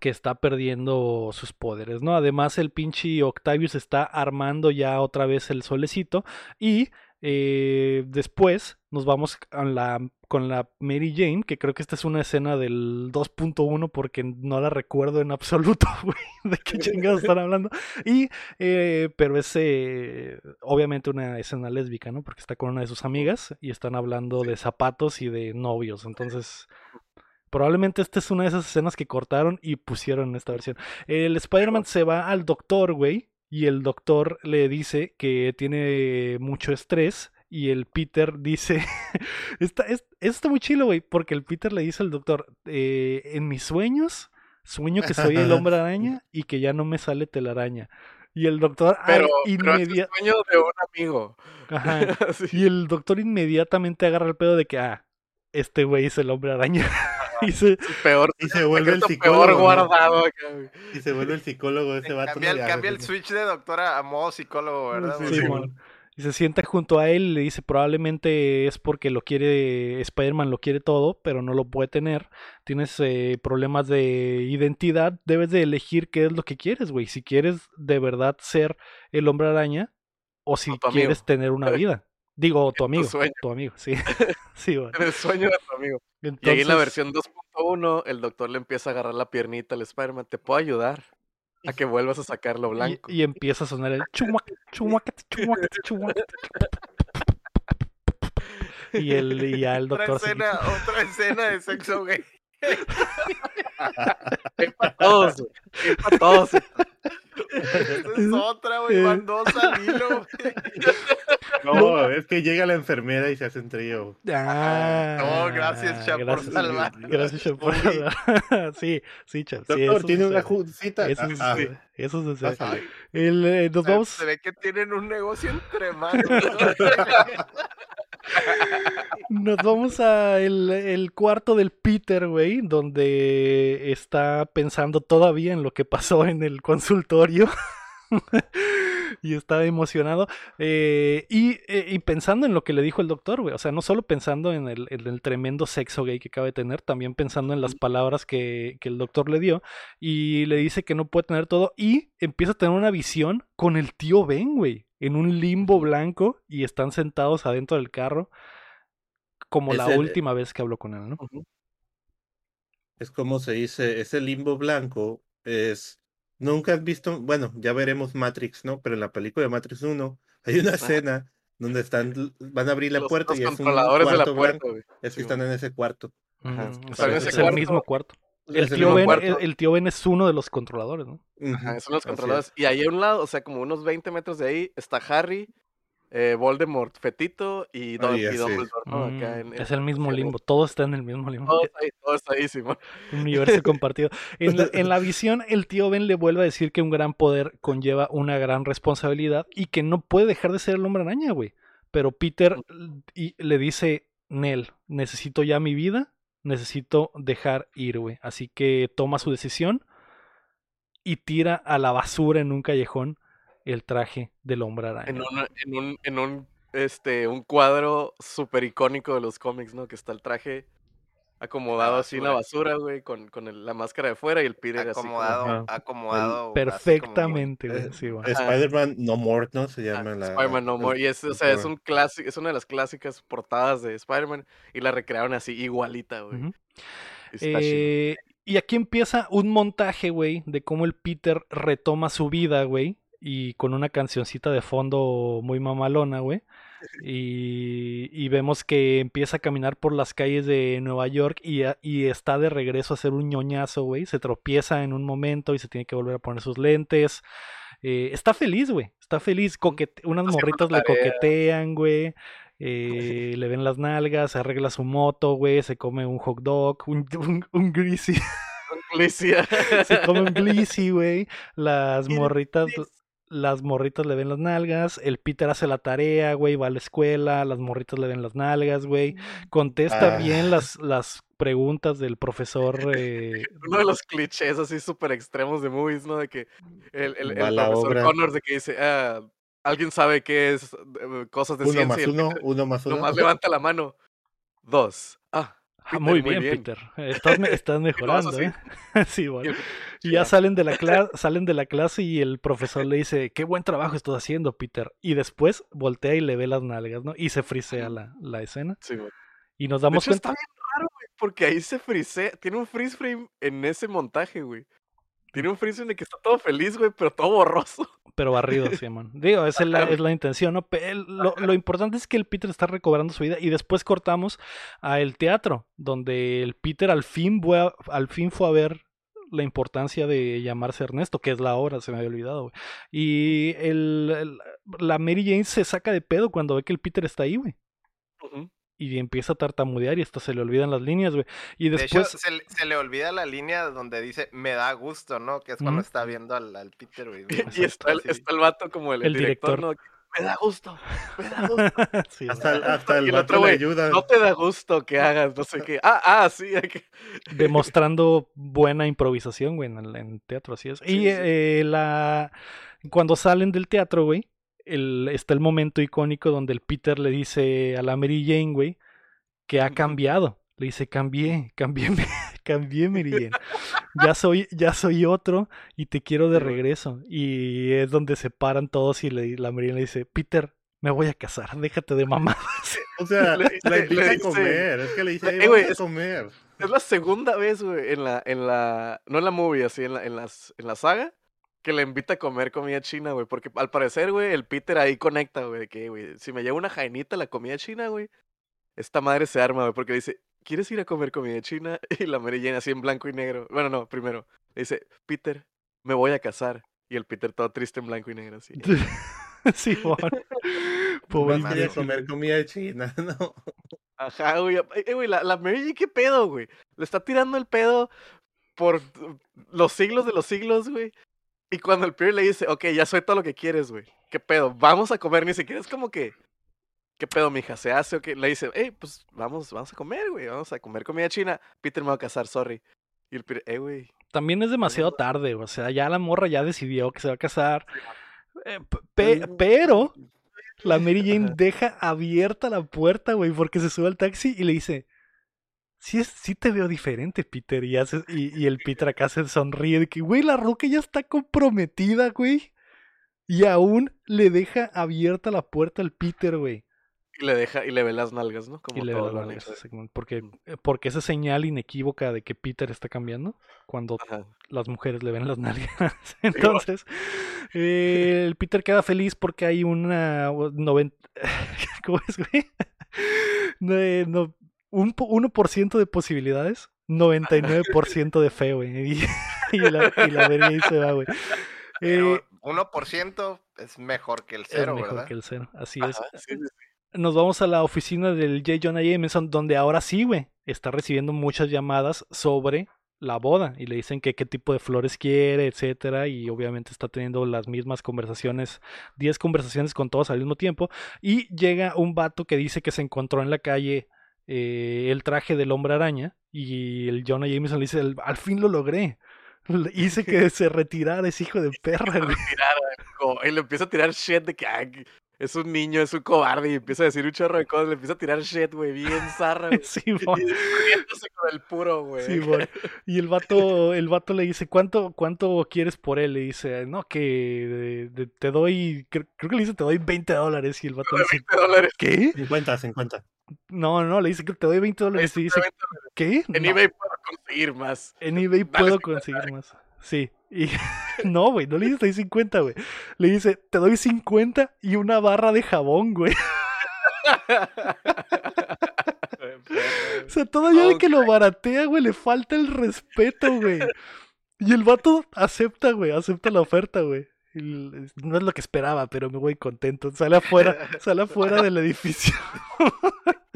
que está perdiendo sus poderes, ¿no? Además, el pinche Octavius está armando ya otra vez el solecito y eh, después nos vamos con la, con la Mary Jane, que creo que esta es una escena del 2.1 porque no la recuerdo en absoluto, güey, de qué chingados están hablando. Y, eh, pero es eh, obviamente una escena lésbica, ¿no? Porque está con una de sus amigas y están hablando de zapatos y de novios, entonces Probablemente esta es una de esas escenas que cortaron y pusieron en esta versión. El Spider-Man se va al doctor, güey, y el doctor le dice que tiene mucho estrés. Y el Peter dice, está, es, está muy chilo, güey, porque el Peter le dice al doctor, eh, en mis sueños, sueño que soy el hombre araña y que ya no me sale telaraña. Y el doctor pero, inmediatamente... sueño de un amigo. Ajá. Y el doctor inmediatamente agarra el pedo de que, ah, este güey es el hombre araña. Y se, peor, y se vuelve el psicólogo. guardado Y se vuelve el psicólogo ese vato. Cambia, el, cambia el switch de doctora a modo psicólogo, ¿verdad? Sí, y se sienta junto a él y le dice probablemente es porque lo quiere Spider-Man lo quiere todo pero no lo puede tener. Tienes eh, problemas de identidad. Debes de elegir qué es lo que quieres güey. Si quieres de verdad ser el hombre araña o si quieres tener una vida Digo, tu amigo. Tu, amigo, sí. sí bueno. En el sueño de tu amigo. Y ahí en la versión 2.1, el doctor le empieza a agarrar la piernita al Spider-Man. Te puedo ayudar a que vuelvas a sacar lo blanco. Y, empieza a sonar el chumac, chumac, chumac, chumac. Y, el, y ya el doctor. Otra escena, otra escena de sexo gay. es para todos, es para todos. Es otra, güey. Van dos al hilo, No, es que llega la enfermera y se hacen trío. Ah, no, gracias, Chap, por salvar. Gracias, Chap, por salvar. sí, sí, Chap. Sí, Doctor, tiene una cita. Eso, ah, sí, eso es así. El, eh, nos vamos... Se ve que tienen un negocio entre manos. Nos vamos a el, cuarto del Peter, güey, donde está pensando todavía en lo que pasó en el consultorio. y estaba emocionado. Eh, eh, y, pensando en lo que le dijo el doctor, güey. O sea, no solo pensando en el, el, tremendo sexo gay que acaba de tener, también pensando en las palabras que, que, el doctor le dio. Y le dice que no puede tener todo. Y empieza a tener una visión con el tío Ben, güey. En un limbo blanco. Y están sentados adentro del carro. Como la última vez que habló con él, ¿no? Es como se dice, ese limbo blanco es Nunca has visto, bueno, ya veremos Matrix, ¿no? Pero en la película de Matrix 1 hay una escena donde están, van a abrir la puerta y es un cuarto de la puerta, Es que están en ese cuarto. es el mismo cuarto. El tío, ben, el, tío, ben, es uno de los controladores, ¿no? Ajá, son los controladores. Y ahí a un lado, o sea, como unos 20 metros de ahí, está Harry, eh, Voldemort, Fetito y, Dumbledore. Mm, es el mismo limbo, todo está en el mismo limbo. Todo está ahí, todo está ahí, Simón. Un universo compartido. En la, en la, visión, el tío Ben le vuelve a decir que un gran poder conlleva una gran responsabilidad y que no puede dejar de ser el hombre araña, güey. Pero Peter y, le dice, Nel, necesito ya mi vida, necesito dejar ir, güey. Así que toma su decisión y tira a la basura en un callejón el traje del hombre araña. En, en, un, en un, este, un cuadro súper icónico de los cómics, ¿no? Que está el traje acomodado así en la basura, güey, con, con la máscara de fuera y el Peter acomodado, así. Acomodado, Perfectamente, güey. Sí, Spider-Man No More, ¿no? Se llama la. Spider-Man No More. Y es, o sea, es, un clásico, es una de las clásicas portadas de Spider-Man y la recrearon así, igualita, güey. eh, y aquí empieza un montaje, güey, de cómo el Peter retoma su vida, güey y con una cancioncita de fondo muy mamalona, güey. Y, y, vemos que empieza a caminar por las calles de Nueva York y, y está de regreso a hacer un ñoñazo, güey. Se tropieza en un momento y se tiene que volver a poner sus lentes. Eh, está feliz, güey. Está feliz. unas morritas le coquetean, güey. Eh, le ven las nalgas, se arregla su moto, güey. Se come un hot dog, un, un, un greasy. se come un greasy, güey. Las morritas las morritas le ven las nalgas, el Peter hace la tarea, güey, va a la escuela, las morritas le ven las nalgas, güey, mm. contesta bien ah. las, las preguntas del profesor. Eh... Uno de los clichés así súper extremos de movies, ¿no? De que el, el, el profesor Connors de que dice, ah, alguien sabe qué es eh, cosas de uno ciencia. Más uno, uno más uno. Nomás levanta la mano. Dos. Ah, Ah, muy, bien, Peter. Estás, estás mejorando, ¿eh? sí, bueno. Y ya salen de, la clase, salen de la clase y el profesor le dice, qué buen trabajo estás haciendo, Peter. Y después voltea y le ve las nalgas, ¿no? Y se frisea la, la escena. Sí, güey. Y nos damos cuenta... Está bien raro, güey, porque ahí se frisea. Tiene un freeze frame en ese montaje, güey. Tiene un freeze frame de que está todo feliz, güey, pero todo borroso. Pero barrido, Simón. Digo, esa es la, es la intención, ¿no? lo, lo, importante es que el Peter está recobrando su vida y después cortamos a el teatro, donde el Peter al fin, fue a, al fin fue a ver la importancia de llamarse Ernesto, que es la hora, se me había olvidado, güey. Y el, la Mary Jane se saca de pedo cuando ve que el Peter está ahí, güey y empieza a tartamudear y hasta se le olvidan las líneas, güey. Y después... se, le olvida la línea donde dice me da gusto, ¿no? Que es cuando está viendo al, Peter, güey. y está el, está el, vato como el, director, ¿no? Me da gusto, me da gusto. hasta, el, vato le ayuda. No te da gusto que hagas, no sé qué. Ah, ah, sí. Demostrando buena improvisación, güey, en el teatro, así es. y eh, la... Cuando salen del teatro, güey, está el momento icónico donde el Peter le dice a la Mary Jane, güey, que ha cambiado. Le dice, cambié, cambié, cambié, Mary Jane. Ya soy, ya soy otro y te quiero de regreso. Y es donde se paran todos y le, la Mary Jane le dice, Peter, me voy a casar, déjate de mamá. O sea, le, invita a comer, es que le dice, eh, a comer. Es la segunda vez, güey, en la, en la, no en la movie, así, en la, en las, en la saga, que le invita a comer comida china, güey. Porque al parecer, güey, el Peter ahí conecta, güey, de que, güey, si me lleva una jainita la comida china, güey, esta madre se arma, güey, porque dice, ¿quieres ir a comer comida china? Y la Mary Jane así en blanco y negro. Bueno, no, primero. Le dice, Peter, me voy a casar. Y el Peter todo triste en blanco y negro, así. sí, bueno. Pobre a comer comida china, ¿no? Ajá, güey. Eh, güey, la, la Mary ¿qué pedo, güey? Le está tirando el pedo por los siglos de los siglos, güey. Y cuando el Peter le dice, ok, ya soy todo lo que quieres, güey. ¿Qué pedo? Vamos a comer. Ni siquiera es como que, ¿qué pedo, mija? ¿Se hace o qué? Le dice, hey, pues vamos, vamos a comer, güey. Vamos a comer comida china. Peter me va a casar, sorry. Y el Peter, eh, güey. También es demasiado tarde, o sea, ya la morra ya decidió que se va a casar. Eh, pero la Mary Jane deja abierta la puerta, güey, porque se sube al taxi y le dice, sí, es, sí te veo diferente, Peter. Y, hace, y, el Peter acá se sonríe de que, güey, la roca ya está comprometida, güey. Y aún le deja abierta la puerta al Peter, güey. Y le deja, y le ve las nalgas, ¿no? Como y le ve las nalgas, porque, eh, porque esa señal inequívoca de que Peter está cambiando cuando las mujeres le ven las nalgas. Entonces, eh, el Peter queda feliz porque hay una 90. ¿Cómo es, güey? No, un 1% de posibilidades, 99% de fe, güey. Y, y, la, y la se va, güey. Eh, 1% es mejor que el cero, es mejor que el cero, así es. Nos vamos a la oficina del J. Jonah Jameson, donde ahora sí, güey, está recibiendo muchas llamadas sobre la boda y le dicen que qué tipo de flores quiere, etcétera, y obviamente está teniendo las mismas conversaciones, 10 conversaciones con todos al mismo tiempo, y llega un vato que dice que se encontró en la calle eh, el traje del hombre araña, y el Jonah Jameson le dice, al fin lo logré. Hice que se retirara ese hijo de perra, Y le empieza a tirar shit de que es un niño, es un cobarde y empieza a decir un chorro de cosas, le empieza a tirar shit, güey, bien zarra, Sí, bon. Y con el puro, güey. Sí, Y el vato, el vato le dice, ¿cuánto, cuánto quieres por él? Le dice, no, que te doy, creo, que le dice, te doy 20 dólares. Y el vato le dice, 20 dólares. ¿qué? 50, 50. No, no, le dice que te doy 20 dólares y dice, ¿qué? En eBay puedo conseguir más. En eBay puedo conseguir más. Sí. Y no, güey, no le dice te doy 50, güey. Le dice, te doy 50 y una barra de jabón, güey. o sea, todavía de que lo baratea, güey, le falta el respeto, güey. Y el vato acepta, güey, acepta la oferta, güey. No es lo que esperaba, pero me voy contento. Sale afuera, sale afuera del edificio.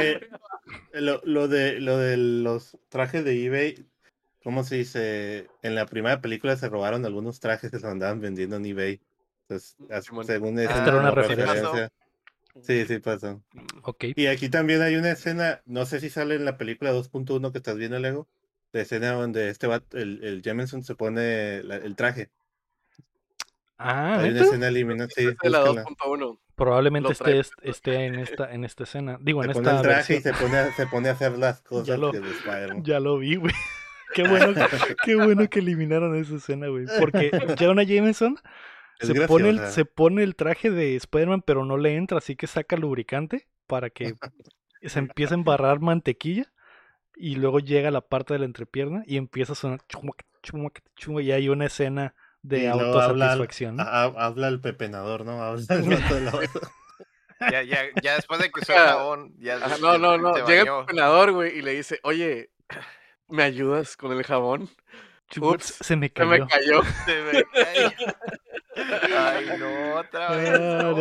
Eh, lo, lo, de, lo de los trajes de eBay, ¿cómo se dice? En la primera película se robaron algunos trajes que se andaban vendiendo en eBay. Entonces, según esa era una referencia. Sí, sí pasó. Ok. Y aquí también hay una escena, no sé si sale en la película 2.1 que estás viendo, Lego, de escena donde este va, el, el Jameson se pone el traje. Ah, hay una escena eliminada. Sí, la 2.1. Probablemente esté, esté en esta en esta escena. Digo, se en pone esta el traje y se pone, a, se pone a hacer las cosas ya lo, que de Spider-Man. Ya lo vi, güey. Qué bueno, qué bueno que eliminaron esa escena, güey. Porque Jonah Jameson se pone, el, se pone el traje de Spider-Man, pero no le entra, así que saca lubricante para que se empiece a embarrar mantequilla y luego llega la parte de la entrepierna y empieza a sonar y hay una escena de autosatisfacción. Habla, habla, el pepenador, ¿no? Habla el ya, ya, ya después de que usó el jabón, ya No, no, no. Llega el pepenador, güey, y le dice, oye, ¿me ayudas con el jabón? Ups, se me cayó. Se me cayó. Se me cayó. Ay, no, otra vez. Ah,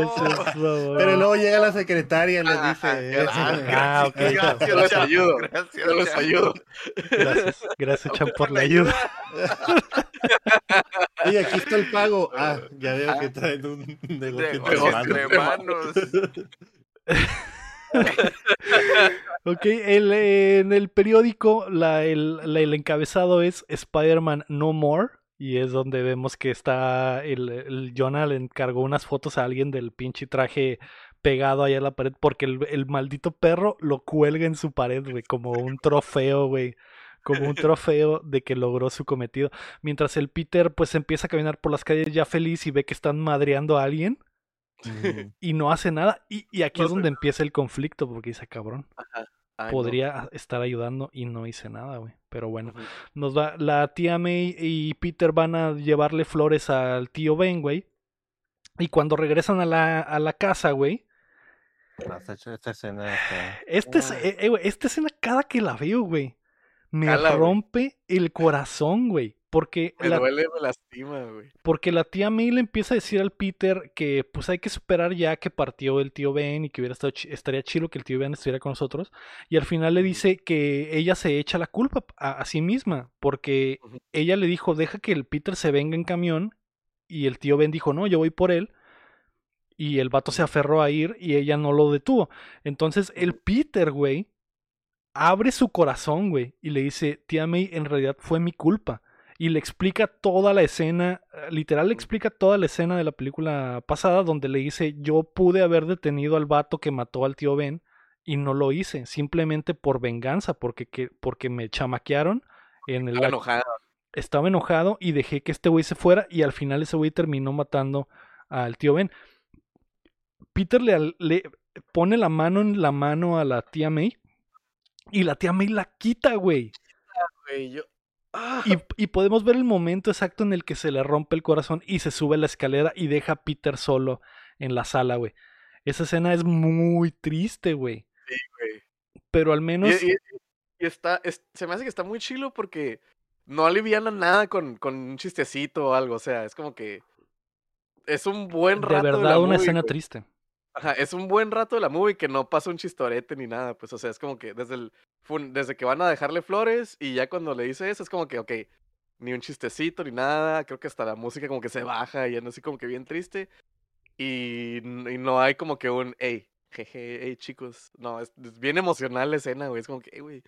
Pero luego llega la secretaria y les dice. Ah, ok. Gracias, yo les ayudo. Gracias, les ayudo. Gracias, gracias, Chan, por la ayuda. Oye, aquí está el pago. Ah, ya veo que traen un negocio entre manos. ok, el, en el periódico la, el, el, encabezado es Spider-Man No More. Y es donde vemos que está el, el Jonah le encargó unas fotos a alguien del pinche traje pegado ahí a la pared porque el, el maldito perro lo cuelga en su pared, güey, como un trofeo, güey como un trofeo de que logró su cometido. Mientras el Peter pues empieza a caminar por las calles ya feliz y ve que están madreando a alguien y no hace nada. Y, aquí es donde empieza el conflicto porque dice, cabrón. Podría estar ayudando y no hice nada, güey. Pero bueno, nos va, la tía May y Peter van a llevarle flores al tío Ben, güey. Y cuando regresan a la, a la casa, güey. Esta escena, este, eh, esta escena cada que la veo, güey me rompe el corazón, güey. Porque me duele, me lastima, güey. Porque la tía May le empieza a decir al Peter que pues hay que superar ya que partió el tío Ben y que hubiera estado estaría chido que el tío Ben estuviera con nosotros. Y al final le dice que ella se echa la culpa a, sí misma. Porque ella le dijo, deja que el Peter se venga en camión. Y el tío Ben dijo, no, yo voy por él. Y el vato se aferró a ir y ella no lo detuvo. Entonces el Peter, güey, abre su corazón, güey, y le dice, tía May, en realidad fue mi culpa. Y le explica toda la escena, eh, literal le explica toda la escena de la película pasada donde le dice, yo pude haber detenido al vato que mató al tío Ben y no lo hice, simplemente por venganza, porque, que, porque me chamaquearon en el... Estaba enojado. Estaba enojado y dejé que este güey se fuera y al final ese güey terminó matando al tío Ben. Peter le, le pone la mano en la mano a la tía May y la tía May la quita, güey. ¡Ah! Y, podemos ver el momento exacto en el que se le rompe el corazón y se sube la escalera y deja a Peter solo en la sala, güey. Esa escena es muy triste, güey. Sí, güey. Pero al menos. Y, está, se me hace que está muy chilo porque no aliviana nada con, con un chistecito o algo. O sea, es como que. Es un buen rato. De verdad, una escena triste. Es un buen rato de la movie que no pasa un chistorete ni nada, pues, o sea, es como que desde el desde que van a dejarle flores y ya cuando le dice eso es como que, ok, ni un chistecito ni nada, creo que hasta la música como que se baja y no así como que bien triste y, no hay como que un, hey, jeje, hey chicos, no, es, bien emocional la escena, güey, es como que, hey, güey,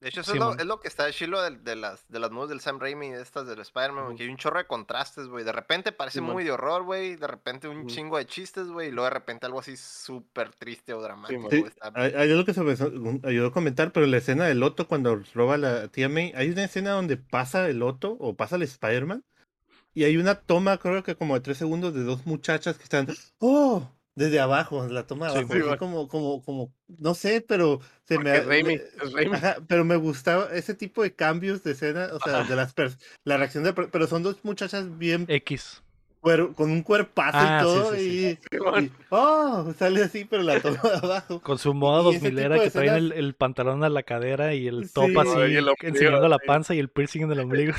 de hecho, eso es, lo, es, lo, que está chilo de, de, las, de las movies del Sam Raimi, de estas del Spider-Man, que hay un chorro de contrastes, güey. De repente parece muy de horror, güey. De repente un chingo de chistes, güey. Y luego de repente algo así súper triste o dramático. Sí, hay, algo que se me ayudó a comentar, pero la escena del Loto cuando roba la tía May, hay una escena donde pasa el Loto o pasa el Spider-Man. Y hay una toma, creo que como de tres segundos, de dos muchachas que están, ¡oh! Desde abajo, la toma de abajo. como, como, como, no sé, pero se me, pero me gustaba ese tipo de cambios de escena, o sea, de las la reacción de, pero son dos muchachas bien X con un cuerpazo y ah, todo. y, oh, sale así, pero la toma de abajo. Con su moda dos milera que trae el, pantalón a la cadera y el top así, enseñando la panza y el piercing en el ombligo.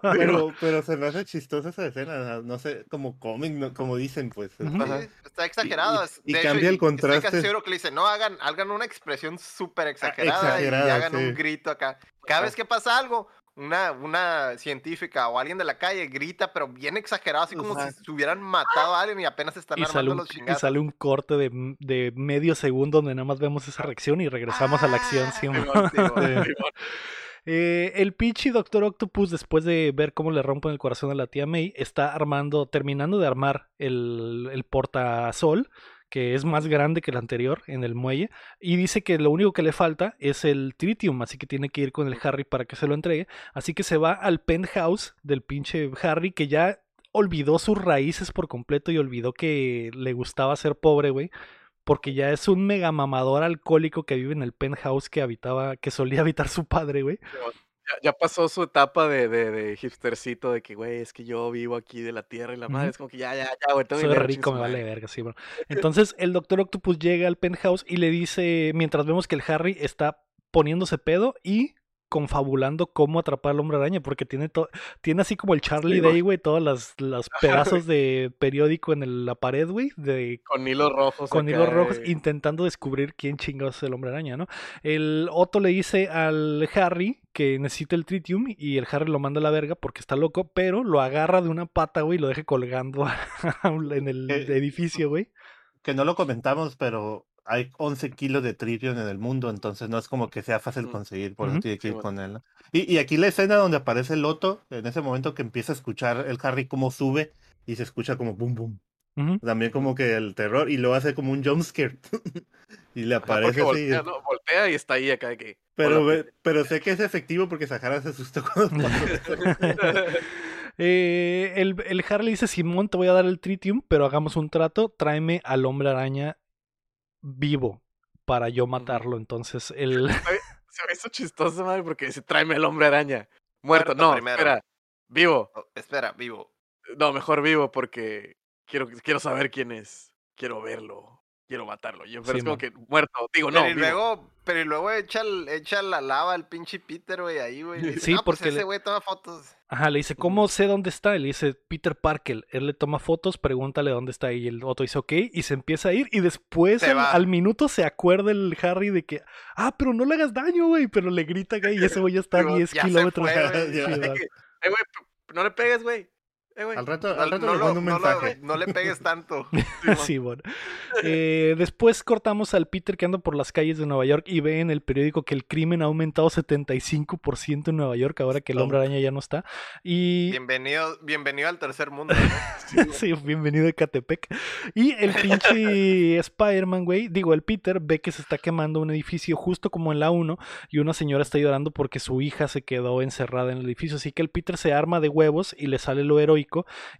Pero, pero se me hace chistosa esa escena, no sé, como cómic, como dicen, pues. está exagerado. Y, cambia el contraste. Estoy casi seguro que le dicen, no, hagan, hagan una expresión súper exagerada, y hagan un grito acá. Cada vez que pasa algo, una, una científica o alguien de la calle grita, pero bien exagerado, así como si hubieran matado a alguien y apenas están armando los chingados. Y sale un corte de, de, medio segundo donde nada más vemos esa reacción y regresamos a la acción. ¿sí? Eh, el Pichi Doctor Octopus, después de ver cómo le rompen el corazón a la tía May, está armando, terminando de armar el, el portasol que es más grande que el anterior en el muelle, y dice que lo único que le falta es el tritium, así que tiene que ir con el Harry para que se lo entregue, así que se va al penthouse del pinche Harry que ya olvidó sus raíces por completo y olvidó que le gustaba ser pobre, güey. Porque ya es un mega mamador alcohólico que vive en el penthouse que habitaba, que solía habitar su padre, güey. Ya, pasó su etapa de, de, de, hipstercito, de que, güey, es que yo vivo aquí de la tierra y la madre. Es como que ya, ya, ya, güey. Soy rico, me vale verga, sí, bro. Entonces, el Doctor Octopus llega al penthouse y le dice, mientras vemos que el Harry está poniéndose pedo y confabulando cómo atrapar al hombre araña, porque tiene tiene así como el Charlie Day, güey, todos los, los pedazos de periódico en la pared, güey, de con hilos rojos. Con hilos rojos, intentando descubrir quién chingados es el hombre araña, ¿no? El Otto le dice al Harry que necesita el tritium y el Harry lo manda a la verga porque está loco, pero lo agarra de una pata, güey, y lo deja colgando en el eh, edificio, güey. Que no lo comentamos, pero hay 11 kilos de tritium en el mundo, entonces no es como que sea fácil conseguir, por eso tiene que ir con él. Y, y, aquí la escena donde aparece el Loto, en ese momento que empieza a escuchar el Harry como sube y se escucha como boom boom. También como que el terror y lo hace como un jumpscare. y le aparece así. Voltea, y está ahí acá que. Pero, pero sé que es efectivo porque Sahara se asustó cuando eh, el, el Harley dice: Simón, te voy a dar el tritium, pero hagamos un trato. Tráeme al hombre araña vivo para yo matarlo. Entonces, el. Se me hizo chistoso, madre, porque dice: tráeme al hombre araña. Muerto, no, espera. Vivo. Oh, espera, vivo. No, mejor vivo porque quiero, quiero saber quién es. Quiero verlo. Quiero matarlo. Yo, pero es como que muerto. Digo, no. Y luego, pero y luego echa, echa la lava al pinche Peter, güey, ahí, güey. Sí, ah, pues porque ese güey toma fotos. Ajá, le dice, ¿cómo sé dónde está? le dice, Peter Parker. Él le toma fotos, pregúntale dónde está. Y el otro dice, ok, y se empieza a ir. Y después, al, minuto, se acuerda el Harry de que, ah, pero no le hagas daño, güey. Pero le grita, güey, y ese güey ya está a 10 kilómetros. Eh, güey, no le pegues, güey. Eh, al rato, al rato no, le un mensaje. No, le pegues tanto. sí, bueno. Eh, después cortamos al Peter que anda por las calles de Nueva York y ve en el periódico que el crimen ha aumentado 75% en Nueva York ahora que el hombre araña ya no está. Y... Bienvenido, bienvenido al tercer mundo. sí, bienvenido a Catepec. Y el pinche Spider-Man, güey, digo, el Peter ve que se está quemando un edificio justo como en la 1 y una señora está llorando porque su hija se quedó encerrada en el edificio. Así que el Peter se arma de huevos y le sale lo heroico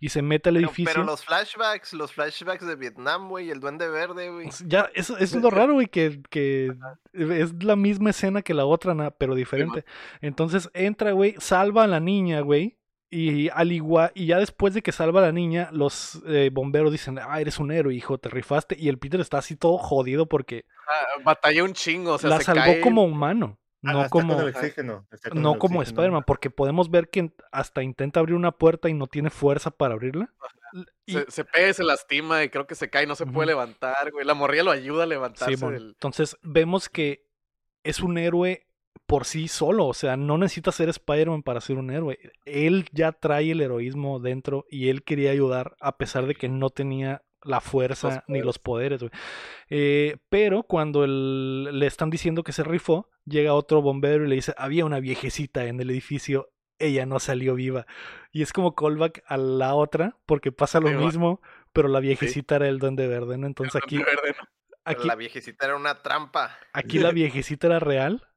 y se mete al edificio. Pero, los flashbacks, los flashbacks de Vietnam, güey, el duende verde, güey. Ya, eso, es lo raro, güey, que, que es la misma escena que la otra, pero diferente. Entonces entra, güey, salva a la niña, güey. Y al igual, y ya después de que salva a la niña, los eh, bomberos dicen, ah, eres un héroe, hijo, te rifaste. Y el Peter está así todo jodido porque... Ah, batalló un chingo, o sea, la salvó como humano. Ah, no como, no como Spider-Man, porque podemos ver que hasta intenta abrir una puerta y no tiene fuerza para abrirla. Se, se, pega, se lastima y creo que se cae, y no se puede levantar, güey. La morría lo ayuda a levantarse. Entonces vemos que es un héroe por sí solo, o sea, no necesita ser Spider-Man para ser un héroe. Él ya trae el heroísmo dentro y él quería ayudar a pesar de que no tenía la fuerza ni los poderes, güey. Eh, pero cuando le están diciendo que se rifó, llega otro bombero y le dice, había una viejecita en el edificio, ella no salió viva. Y es como callback a la otra, porque pasa lo mismo, pero la viejecita era el duende verde, ¿no? Entonces aquí... aquí la viejecita era una trampa. Aquí la viejecita era real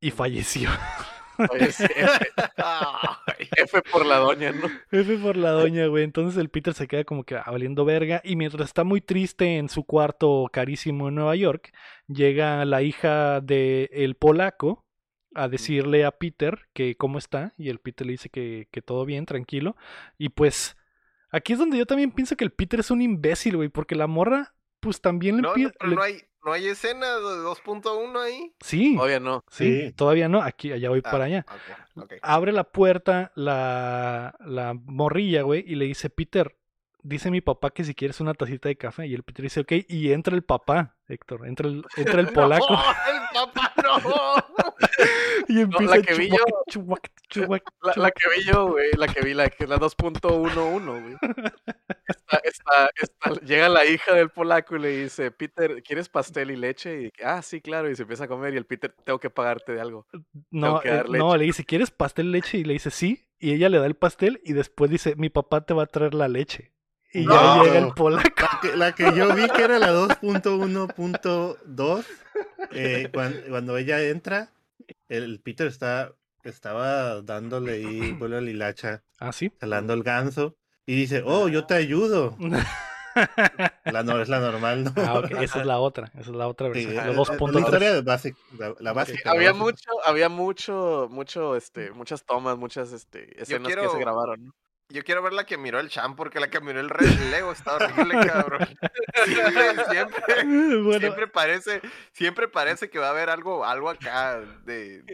y falleció. F por la doña, ¿no? F por la doña, güey. Entonces el Peter se queda como que valiendo verga. Y mientras está muy triste en su cuarto carísimo en Nueva York, llega la hija del el polaco a decirle a Peter que cómo está. Y el Peter le dice que, que todo bien, tranquilo. Y pues aquí es donde yo también pienso que el Peter es un imbécil, güey. Porque la morra, pues también le, no, no, no hay ¿No hay escena de 2.1 ahí? Sí. Todavía no. Sí, todavía no. Aquí, allá voy para ah, allá. Abre la puerta la, la morrilla, güey, y le dice, Peter, dice mi papá que si quieres una tacita de café. Y el Peter dice, ok, y entra el papá, Héctor, entra el, entra el polaco. no, el papá no. y empieza la que vi yo, la, que vi yo, güey, la que vi, la la 2.11, güey. llega la hija del polaco y le dice, Peter, ¿quieres pastel y leche? Y, ah, sí, claro, y se empieza a comer y el Peter, tengo que pagarte de algo. No, eh, no, le dice, ¿quieres pastel y leche? Y le dice, sí, y ella le da el pastel y después dice, mi papá te va a traer la leche. Y ya llega el polaco. La que, yo vi que era la 2.1.2, eh, cuando, ella entra, el Peter está, estaba dándole ahí vuelo a Lilacha. Ah, sí. Jalando el ganso. Y dice, oh, yo te ayudo. La no, es la normal, ¿no? Ah, Esa es la otra, esa es la otra versión. la, historia básica, la, básica. había mucho, había mucho, mucho, este, muchas tomas, muchas, este, escenas que se grabaron. Yo quiero ver la que miró el champ, porque la que miró el Red Lego está horrible, cabrón. Siempre, siempre, siempre, parece, siempre parece que va a haber algo, algo acá de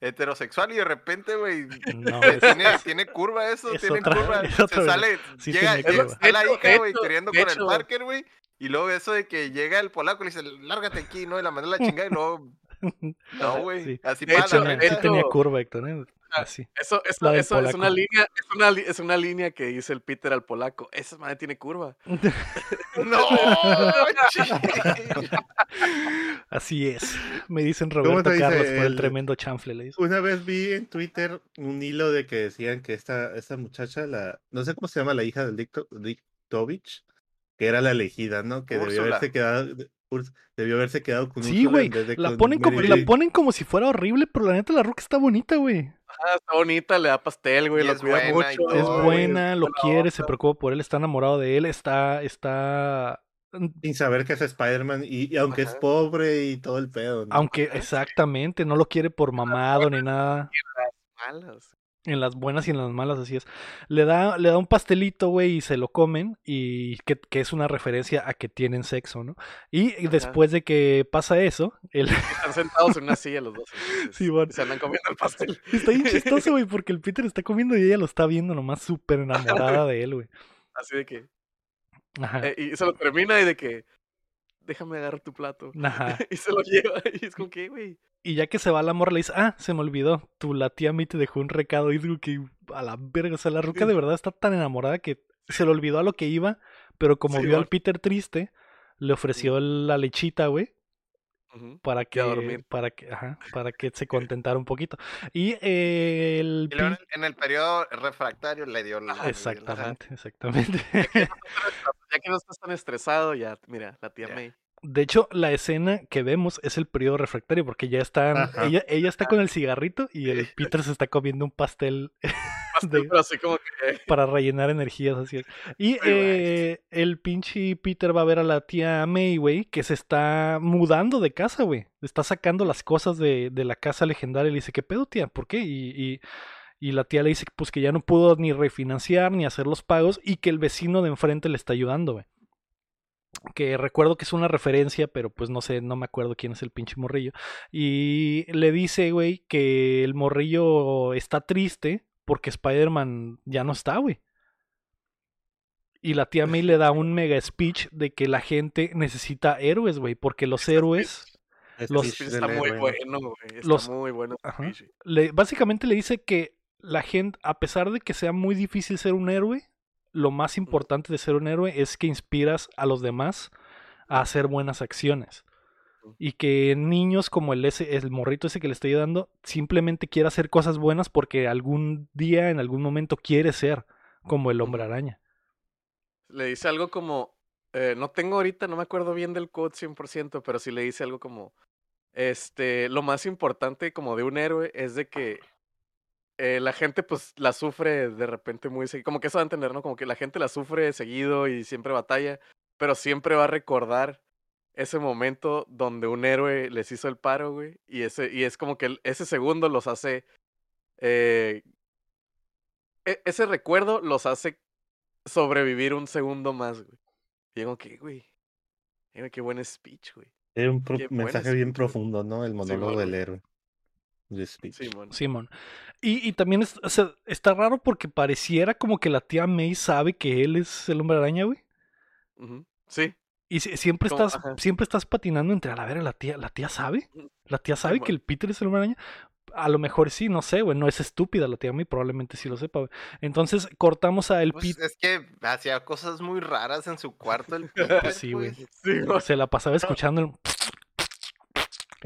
heterosexual y de repente, güey, no, tiene, tiene, curva eso, tiene curva. Se sale, llega, está la hija, güey, queriendo con el Parker, güey. Y luego eso de que llega el polaco y le dice, lárgate aquí, ¿no? Y la manda la chingada y luego. No, güey. Así pasa. Hecho, tenía curva, Héctor, ¿eh? Así. Eso, eso, eso es una línea, es una, es una línea que dice el Peter al polaco. Esa madre tiene curva. no, Así es. Me dicen Roberto Carlos por el, tremendo chanfle. Le una vez vi en Twitter un hilo de que decían que esta, esta muchacha, la, no sé cómo se llama la hija del Diktovich, que era la elegida, ¿no? Que debió haberse quedado, debió haberse quedado con Sí, güey. La, ponen como, la ponen como si fuera horrible, pero la neta la roca está bonita, güey. Ah, está bonita, le da pastel, güey, lo cuida mucho. es buena, lo quiere, se preocupa por él, está enamorado de él, está, está mm, sin saber que es Spider-Man y, aunque es pobre y todo el pedo. Aunque exactamente, no lo quiere por mamado ni nada. En las buenas y en las malas, así es. Le da, le da un pastelito, güey, y se lo comen. Y que, es una referencia a que tienen sexo, ¿no? Y después de que pasa eso. Están sentados en una silla los dos. Sí, bueno. Se andan comiendo el pastel. Está bien chistoso, güey, porque el Peter está comiendo y ella lo está viendo nomás súper enamorada de él, güey. Así de que. Ajá. Eh, y se lo termina y de que. Déjame agarrar tu plato. Ajá. y se lo lleva. Y es como que, güey. Y ya que se va la morra, le dice, ah, se me olvidó, tu la tía mí te dejó un recado. Y digo que a la verga, o sea, la ruca de verdad está tan enamorada que se le olvidó a lo que iba, pero como vio al Peter triste, le ofreció la lechita, güey. Para que, para que, ajá, para que se contentara un poquito. Y el en el periodo refractario le dio la. Exactamente, exactamente. Ya que, no estás tan estresado, ya, mira, la tía May. De hecho, la escena que vemos es el periodo refractario, porque ya está, ella, ella está con el cigarrito y el Peter se está comiendo un pastel, para rellenar energías, así. Y eh, el pinche Peter va a ver a la tía May, güey, que se está mudando de casa, güey. Está sacando las cosas de, de la casa legendaria y le dice, ¿qué pedo, tía? ¿Por qué? Y, y, la tía le dice pues que ya no pudo ni refinanciar ni hacer los pagos y que el vecino de enfrente le está ayudando, güey que recuerdo que es una referencia, pero pues no sé, no me acuerdo quién es el pinche morrillo. Y le dice, güey, que el morrillo está triste porque Spider-Man ya no está, güey. Y la tía May le da un mega speech de que la gente necesita héroes, güey, porque los héroes... Los, está muy bueno, güey. Está muy bueno. Le, básicamente le dice que la gente, a pesar de que sea muy difícil ser un héroe, lo más importante de ser un héroe es que inspiras a los demás a hacer buenas acciones. Y que niños como el, ese, el morrito ese que le estoy dando, simplemente quiere hacer cosas buenas porque algún día, en algún momento, quiere ser como el hombre araña. Le dice algo como, eh, no tengo ahorita, no me acuerdo bien del code 100%, pero sí le dice algo como, este, lo más importante como de un héroe es de que eh, la gente pues la sufre de repente muy seguido, como que eso va a entender, ¿no? Como que la gente la sufre seguido y siempre batalla, pero siempre va a recordar ese momento donde un héroe les hizo el paro, güey, y, ese, y es como que ese segundo los hace, eh, e, ese recuerdo los hace sobrevivir un segundo más, güey. Y digo que, güey, qué buen speech, güey. Es un mensaje bien profundo, ¿no? El monólogo del héroe. Simón. Simón. Y, y, también es, está raro porque pareciera como que la tía May sabe que él es el hombre araña, güey. Sí. Y siempre estás, siempre estás patinando entre a la ver, la tía, la tía sabe. La tía sabe que el Peter es el hombre araña. A lo mejor sí, no sé, güey. No es estúpida la tía May, probablemente sí lo sepa, güey. Entonces cortamos a el pues Peter. Es que hacía cosas muy raras en su cuarto. El Peter, sí, güey. Se la pasaba escuchando el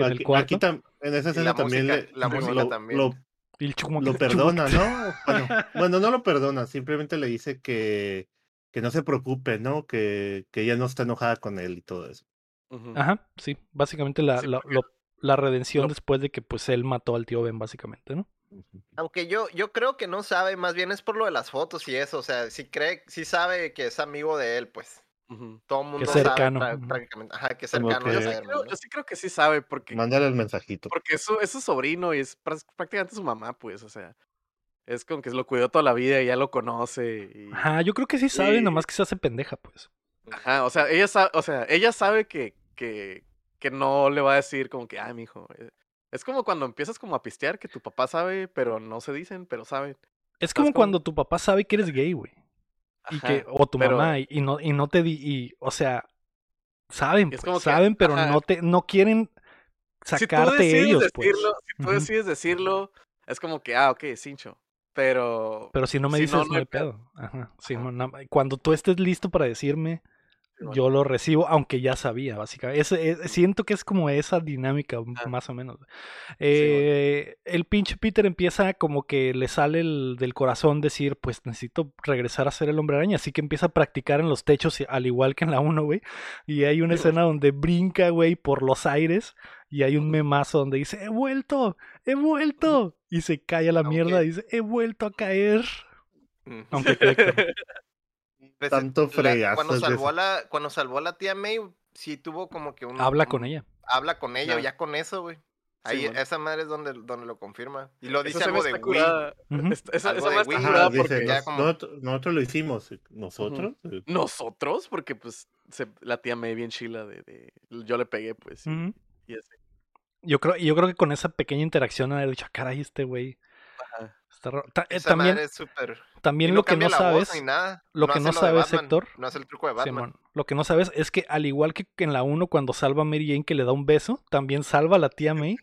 en el cuarto. en esa escena también, la música también. Lo, lo perdona, ¿no? Bueno, no lo perdona, simplemente le dice que, que no se preocupe, ¿no? Que, que ella no está enojada con él y todo eso. Ajá, sí, básicamente la, la, la redención después de que pues él mató al tío Ben, básicamente, ¿no? Aunque yo, yo creo que no sabe, más bien es por lo de las fotos y eso, o sea, si cree, si sabe que es amigo de él, pues. Todo el mundo que cercano. sabe prácticamente. Ajá, que cercano. Yo, sí creo, que sí sabe porque... Mándale el mensajito. Porque es su, es su sobrino y es prácticamente su mamá, pues, o sea... Es como que lo cuidó toda la vida y ya lo conoce. Y... Ajá, yo creo que sí sabe, nomás que se hace pendeja, pues. Ajá, o sea, ella sabe, o sea, ella sabe que, que, que no le va a decir como que, ay, mijo. Eh". Es como cuando empiezas como a pistear que tu papá sabe, pero no se dicen, pero saben. Es como, cuando tu papá sabe que eres gay, güey y que, o tu mamá, y, no, y no te di, y, o sea, saben, pues, saben, pero no te, no quieren sacarte si ellos, pues. Si tú decides decirlo, es como que, ah, ok, cincho. Pero. Pero si no me dices, no, hay pedo. Ajá. cuando tú estés listo para decirme, yo lo recibo, aunque ya sabía, básicamente. Siento que es como esa dinámica, más o menos. Eh, el pinche Peter empieza como que le sale del corazón decir, pues necesito regresar a ser el hombre araña. Así que empieza a practicar en los techos, al igual que en la 1, güey. Y hay una escena donde brinca, güey, por los aires. Y hay un memazo donde dice, he vuelto, he vuelto. Y se cae a la mierda y dice, he vuelto a caer. Aunque Pues, Tanto fregazo. Cuando salvó, a la, cuando salvó a la tía May, sí tuvo como que un. Habla con ella. Habla con ella, ya con eso, güey. Ahí, esa madre es donde, donde lo confirma. Y lo dice algo de Wii. Esa, esa porque nosotros, lo hicimos. ¿Nosotros? ¿Nosotros? Porque pues la tía me bien chila de, yo le pegué, pues. y ese. Yo creo, yo creo que con esa pequeña interacción haber dicho, ah, caray, este güey. Eh, también, también lo que no sabes, lo que no sabes, Héctor, no el truco de Batman. lo que no sabes es que al igual que en la 1 cuando salva a Mary Jane que le da un beso, también salva a la tía May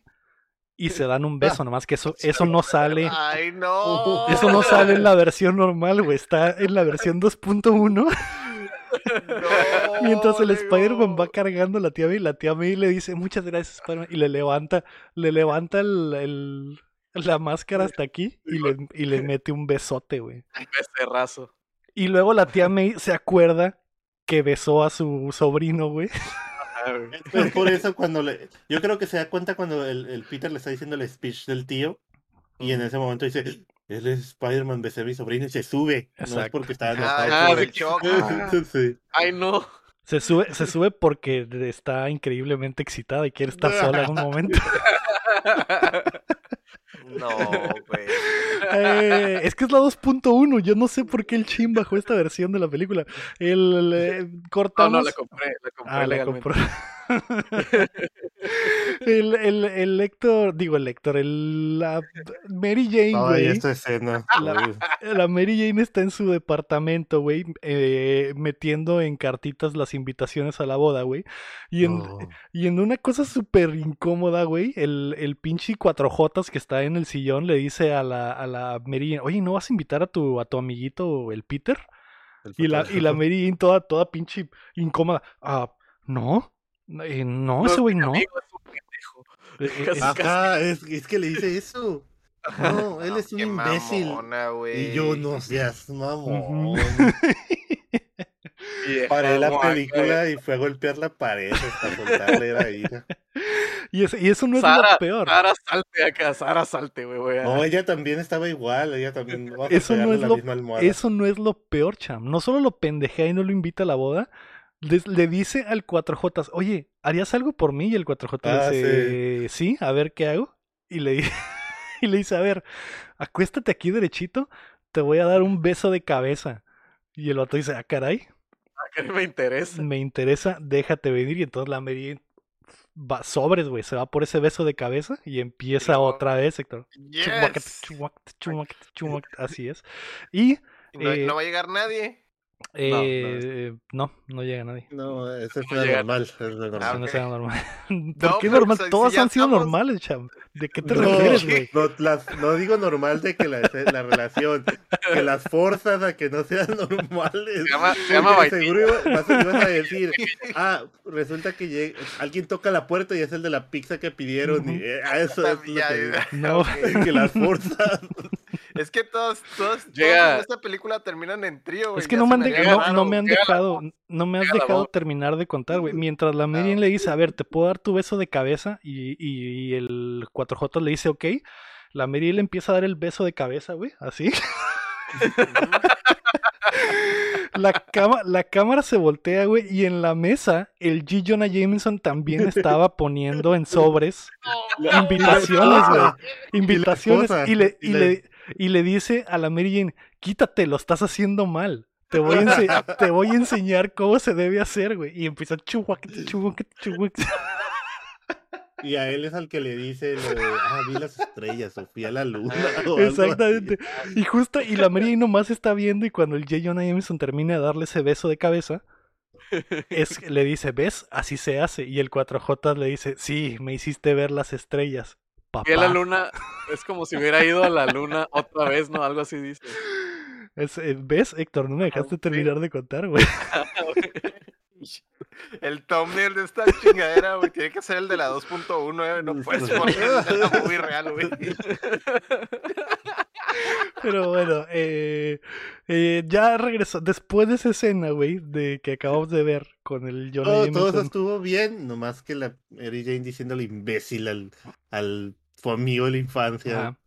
y se dan un beso, nomás que eso, eso no sale. Ay, no. Eso no sale en la versión normal, güey. Está en la versión 2.1. Mientras el Spider-Man va cargando a la tía May, la tía May le dice muchas gracias, Spider-Man, y le levanta, le levanta el, la máscara hasta aquí y le, y le mete un besote, güey. Un becerrazo. Y luego la tía May se acuerda que besó a su sobrino, güey. Es por eso cuando le... Yo creo que se da cuenta cuando el, el Peter le está diciendo el speech del tío y en ese momento dice, él es Spider-Man, besé a mi sobrino y se sube. No es porque está ah, el Ay, no. Se sube, se sube porque está increíblemente excitada y quiere estar sola en un momento. No, güey. Eh, es que es la 2.1. Yo no sé por qué el Chin bajó esta versión de la película. El, cortamos. No, no, la compré. La compré ah, La compró. el, el, el Lector, digo el Lector, el, la Mary Jane, güey. esta escena. La, Mary Jane está en su departamento, güey, eh, metiendo en cartitas las invitaciones a la boda, güey. Y en, y en una cosa súper incómoda, güey, el, el pinche cuatro jotas que está en el sillón le dice a la, a la Mary Jane, oye, ¿no vas a invitar a tu, a tu amiguito, el Peter? y la, y la Mary Jane toda, toda pinche incómoda. Ah, no, eh, no, ese güey no. Eh, eh, Ajá, es, es, que le dice eso. No, él es un imbécil. y yo no seas mamón. Paré la película y fue a golpear la pared hasta soltarle la ira. Y, eso, y eso no es lo peor. Sara salte acá, Sara salte, güey. No, ella también estaba igual, ella también. Eso no, es lo, eso no es lo peor, cham. No solo lo pendejea y no lo invita a la boda, le, dice al 4J, oye, ¿harías algo por mí? Y el 4J le ah, dice, sí. a ver qué hago. Y le, y le dice, a ver, acuéstate aquí derechito, te voy a dar un beso de cabeza. Y el otro dice, ah, caray. Ah, me interesa. Me interesa, déjate venir. Y entonces la Mary va sobres, güey, se va por ese beso de cabeza y empieza otra vez, Héctor. Así es. Y... no eh, va a llegar nadie. Eh, no, no, llega nadie. No, ese fue normal. Es normal. Ah, no, sea normal. ¿Por qué normal? Todos han sido normales, cham. ¿De qué te refieres, güey? No, digo normal de que la, la, relación, que las forzas a que no sean normales. Se llama, se llama Seguro vas, a decir, ah, resulta que llega, alguien toca la puerta y es el de la pizza que pidieron. y, eh, eso es lo que, no. que las forzas. Es que todos, todos, en esta película terminan en trío, güey. Es que no me, han no, me han dejado, no me has dejado terminar de contar, güey. Mientras la Miriam le dice, a ver, ¿te puedo dar tu beso de cabeza? Y, y, el 4J le dice, ok. La Miriam le empieza a dar el beso de cabeza, güey, así. la, cama, la cámara se voltea, güey, y en la mesa el G. Jonah Jameson también estaba poniendo en sobres invitaciones, güey. Invitaciones. Y le, y le, y le dice a la Mary Jane, quítate, lo estás haciendo mal. Te voy, a te voy a enseñar cómo se debe hacer, güey. Y empieza chuhuac, chuhuac, chuhuac. Y a él es al que le dice lo de, ah, vi las estrellas, o fui a la luna. Exactamente. Y justo, y la Mary Jane nomás está viendo y cuando el J. Jonah Jameson termina de darle ese beso de cabeza, es, le dice, ¿ves? Así se hace. Y el 4J le dice, sí, me hiciste ver las estrellas. Y a la luna, es como si hubiera ido a la luna otra vez, ¿no? Algo así dice. Eh, ¿Ves, Héctor? No me dejaste terminar de contar, güey. El thumbnail de esta chingadera, güey, tiene que ser el de la 2.1, no puedes poner el real, güey. Pero bueno, eh, eh, ya regresó. Después de esa escena, güey, de que acabamos de ver con el John Todo, todo eso estuvo bien, nomás que la Mary Jane diciéndole imbécil al, al amigo de la infancia.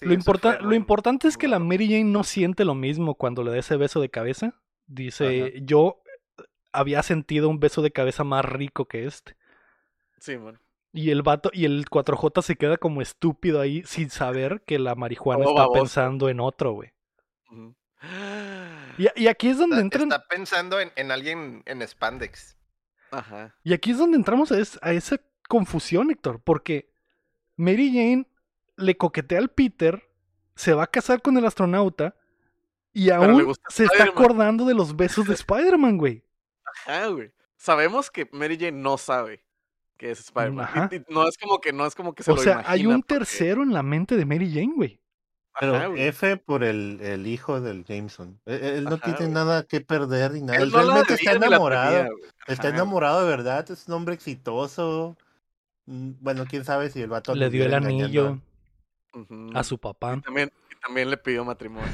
lo, importa lo importante es que la Mary Jane no siente lo mismo cuando le da ese beso de cabeza. Dice, yo había sentido un beso de cabeza más rico que este. Sí, bueno. Y el vato, y el 4J se queda como estúpido ahí sin saber que la marihuana está pensando en otro, güey. y, aquí es donde entran. Está pensando en, alguien en Spandex. Ajá. Y aquí es donde entramos a, a esa confusión, Héctor, porque Mary Jane le coquetea al Peter, se va a casar con el astronauta y aún se está acordando de los besos de Spider-Man, güey. Ajá, güey. Sabemos que Mary Jane no sabe que es Spider-Man. No es como que no es como que se o sea, hay un tercero en la mente de Mary Jane, güey. Pero F por el, el, hijo del Jameson. E, e, él, no tiene nada que perder ni nada. Él, realmente está enamorado. está enamorado de verdad. Es un hombre exitoso. Mm, bueno, quién sabe si el vato le dio el anillo a su papá. Y también, también le pidió matrimonio.